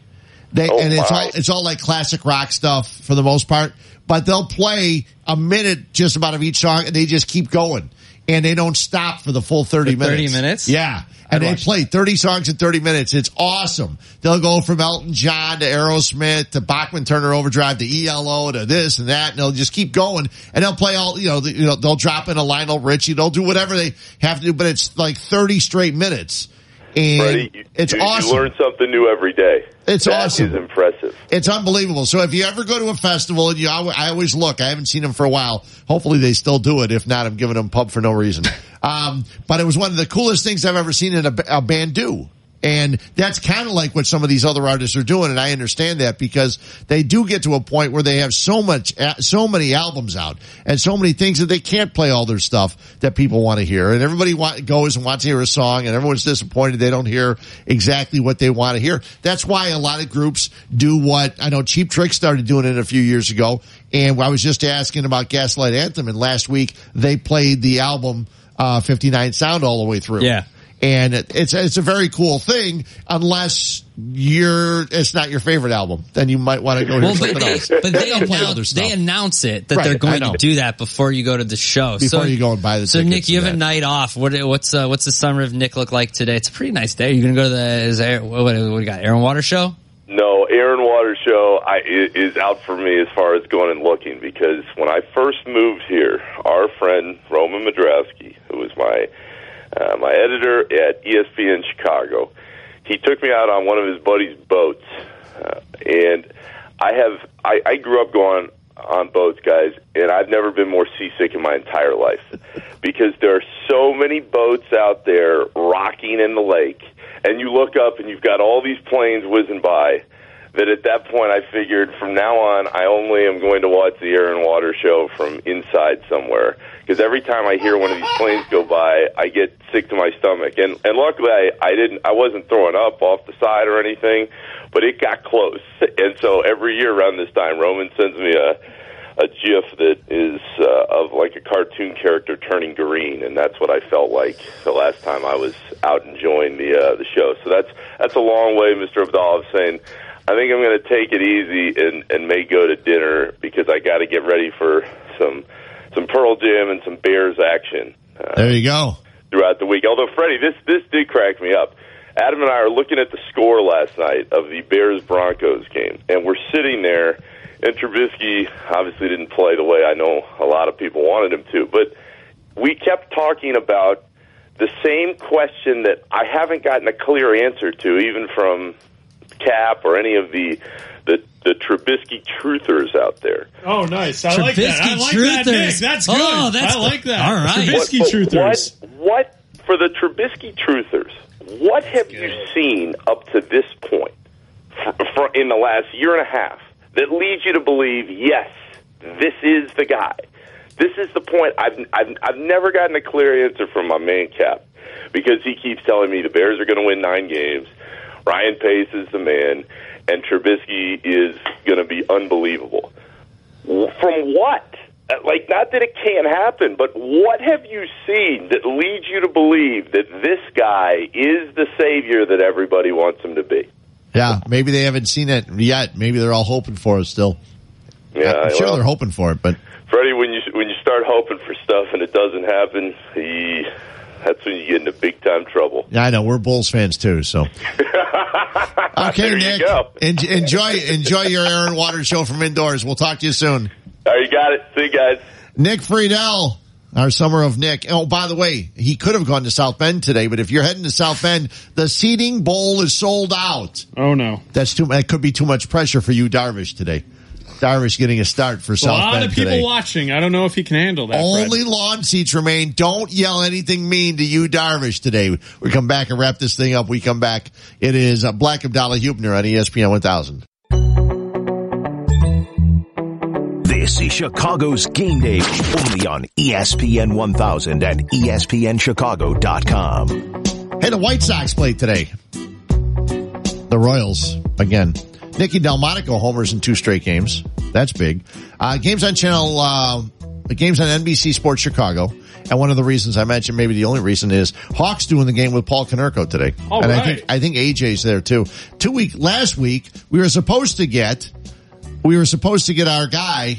They, Oh, and it's my. all it's all like classic rock stuff for the most part. But they'll play a minute just about of each song, and they just keep going, and they don't stop for the full thirty For 30 minutes. minutes? yeah. And they play 30 songs in 30 minutes. It's awesome. They'll go from Elton John to Aerosmith to Bachman Turner Overdrive to ELO to this and that. And they'll just keep going and they'll play all, you know, the, you know, they'll drop in a Lionel Richie. They'll do whatever they have to do, but it's like 30 straight minutes. And Freddie, you, it's you, awesome. You learn something new every day. It's That awesome. impressive. It's unbelievable. So if you ever go to a festival and you, I, I always look, I haven't seen them for a while. Hopefully they still do it. If not, I'm giving them pub for no reason. Um, but it was one of the coolest things I've ever seen in a, a band do. And that's kind of like what some of these other artists are doing. And I understand that because they do get to a point where they have so much, so many albums out and so many things that they can't play all their stuff that people want to hear. And everybody goes and wants to hear a song and everyone's disappointed they don't hear exactly what they want to hear. That's why a lot of groups do what I know Cheap Trick started doing it a few years ago. And I was just asking about Gaslight Anthem and last week they played the album, uh, 59 Sound all the way through. Yeah. And it's it's a very cool thing, unless you're it's not your favorite album, then you might want to go hear Well, but something they, else. but they, they'll play other announce, stuff they announce it that Right, they're going to do that before you go to the show. before so, you go and buy the so tickets Nick, you and have a night off. What what's uh, what's the summer of Nick look like today? It's a pretty nice day. You're gonna go to the is there, what, what, what we got? Air and Water show. No, Aaron Waters show I, i- is out for me as far as going and looking because when I first moved here, our friend Roman Modrowski, who was my uh, my editor at ESPN Chicago, he took me out on one of his buddy's boats, uh, and I have I, I grew up going on boats, guys, and I've never been more seasick in my entire life. Because there are so many boats out there rocking in the lake, and you look up and you've got all these planes whizzing by. That at that point I figured from now on I only am going to watch the Air and Water show from inside somewhere because every time I hear one of these planes go by I get sick to my stomach and and luckily I, I didn't I wasn't throwing up off the side or anything but it got close and so every year around this time Roman sends me a a GIF that is uh, of like a cartoon character turning green, and that's what I felt like the last time I was out enjoying the uh, the show. So that's that's a long way, Mr. Abdallah, of saying I think I'm going to take it easy and and may go to dinner because I got to get ready for some some Pearl Jam and some Bears action uh, There you go. throughout the week. Although Freddie, this this did crack me up. Adam and I are looking at the score last night of the Bears Broncos game, and we're sitting there. And Trubisky obviously didn't play the way I know a lot of people wanted him to, but we kept talking about the same question that I haven't gotten a clear answer to, even from Kap or any of the the, the Trubisky truthers out there. Oh, nice. I like that. I Trubisky like that, Nick. truthers. That's Oh, good. that's I like that. all right. Trubisky What- truthers. What, what for the Trubisky truthers? What have you seen up to this point for, for in the last year and a half that leads you to believe yes, this is the guy? This is the point. I've I've, I've never gotten a clear answer from my man Kap because he keeps telling me the Bears are going to win nine games. Ryan Pace is the man, and Trubisky is going to be unbelievable. From what? Uh, Like, not that it can't happen, but what have you seen that leads you to believe that this guy is the savior that everybody wants him to be? Yeah, maybe they haven't seen it yet. Maybe they're all hoping for it still. Yeah, I'm sure well, they're hoping for it, but Freddie, when you when you start hoping for stuff and it doesn't happen, he, that's when you get into big time trouble. yeah, I know we're Bulls fans too. So okay, There you Nick, go. en- enjoy enjoy your Aaron Waters show from indoors. We'll talk to you soon. All right, you got it. See you guys. Nick Friedell, our summer of Nick. Oh, by the way, he could have gone to South Bend today, but if you're heading to South Bend, the seating bowl is sold out. Oh no, that's too. That could be too much pressure for you, Darvish, today. Darvish getting a start for a South lot Bend of people today. watching. I don't know if he can handle that. Fred. Only lawn seats remain. Don't yell anything mean to you, Darvish, today. We come back and wrap this thing up. We come back. It is uh, Black Abdallah Hubner on ESPN 1000. This is Chicago's Game Day, only on ESPN 1000 and ESPNChicago.com. Hey, the White Sox played today. The Royals again. Nicky Delmonico homers in two straight games. That's big. Uh, games on channel, uh, games on NBC Sports Chicago. And one of the reasons I mentioned, maybe the only reason is Hawks doing the game with Paul Konerko today. All and I right. think, I think AJ's there too. Two week, last week, we were supposed to get, we were supposed to get our guy,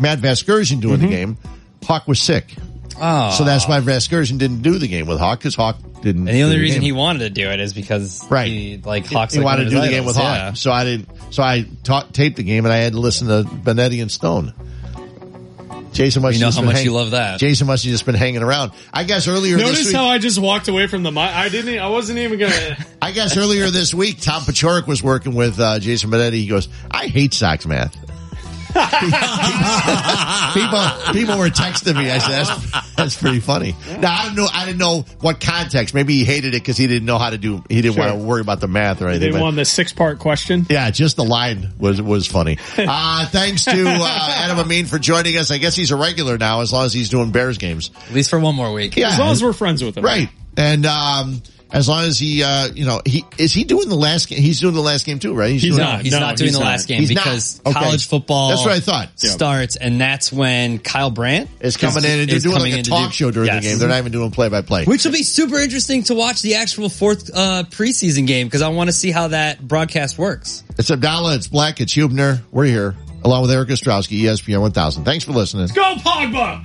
Matt Vasgersian doing the game. Hawk was sick. Oh. So that's why Vasgersian didn't do the game with Hawk because Hawk didn't. And the only do reason game. he wanted to do it is because Right. he like Hawks. he like wanted to do his the game with idols, Hawk. So I didn't. So I taught, taped the game, and I had to listen to Benetti and Stone. Jason must You know have just how been much hang- you love that. Jason must have just been hanging around. I guess earlier this Notice week. how I just walked away from the mic. I didn't. I wasn't even gonna. I guess earlier this week, Tom Paciorek was working with uh, Jason Benetti. He goes, "I hate Sox math." people, people were texting me. I said, "That's, that's pretty funny." Now I don't know. I didn't know what context. Maybe he hated it because he didn't know how to do. He didn't Sure. want to worry about the math or They anything. but- won the six part question. Yeah, just the line was was funny. Uh, thanks to uh, Adam Amin for joining us. I guess he's a regular now, as long as he's doing Bears games. At least for one more week. Yeah, As long as we're friends with him. right. And um, as long as he, uh, you know, he is he doing the last game? He's doing the last game too, right? He's doing not. He's No, not doing he's the not. last game He's not. because Okay. college football. That's what I thought. Starts, and that's when Kyle Brandt Is coming in and they're doing like a talk do- show during Yes. the game. They're not even doing play by play. Which will be super interesting to watch the actual fourth uh, preseason game because I want to see how that broadcast works. It's Abdallah. It's Black. It's Hubner. We're here along with Eric Ostrowski, ESPN 1000. Thanks for listening. Go Pogba.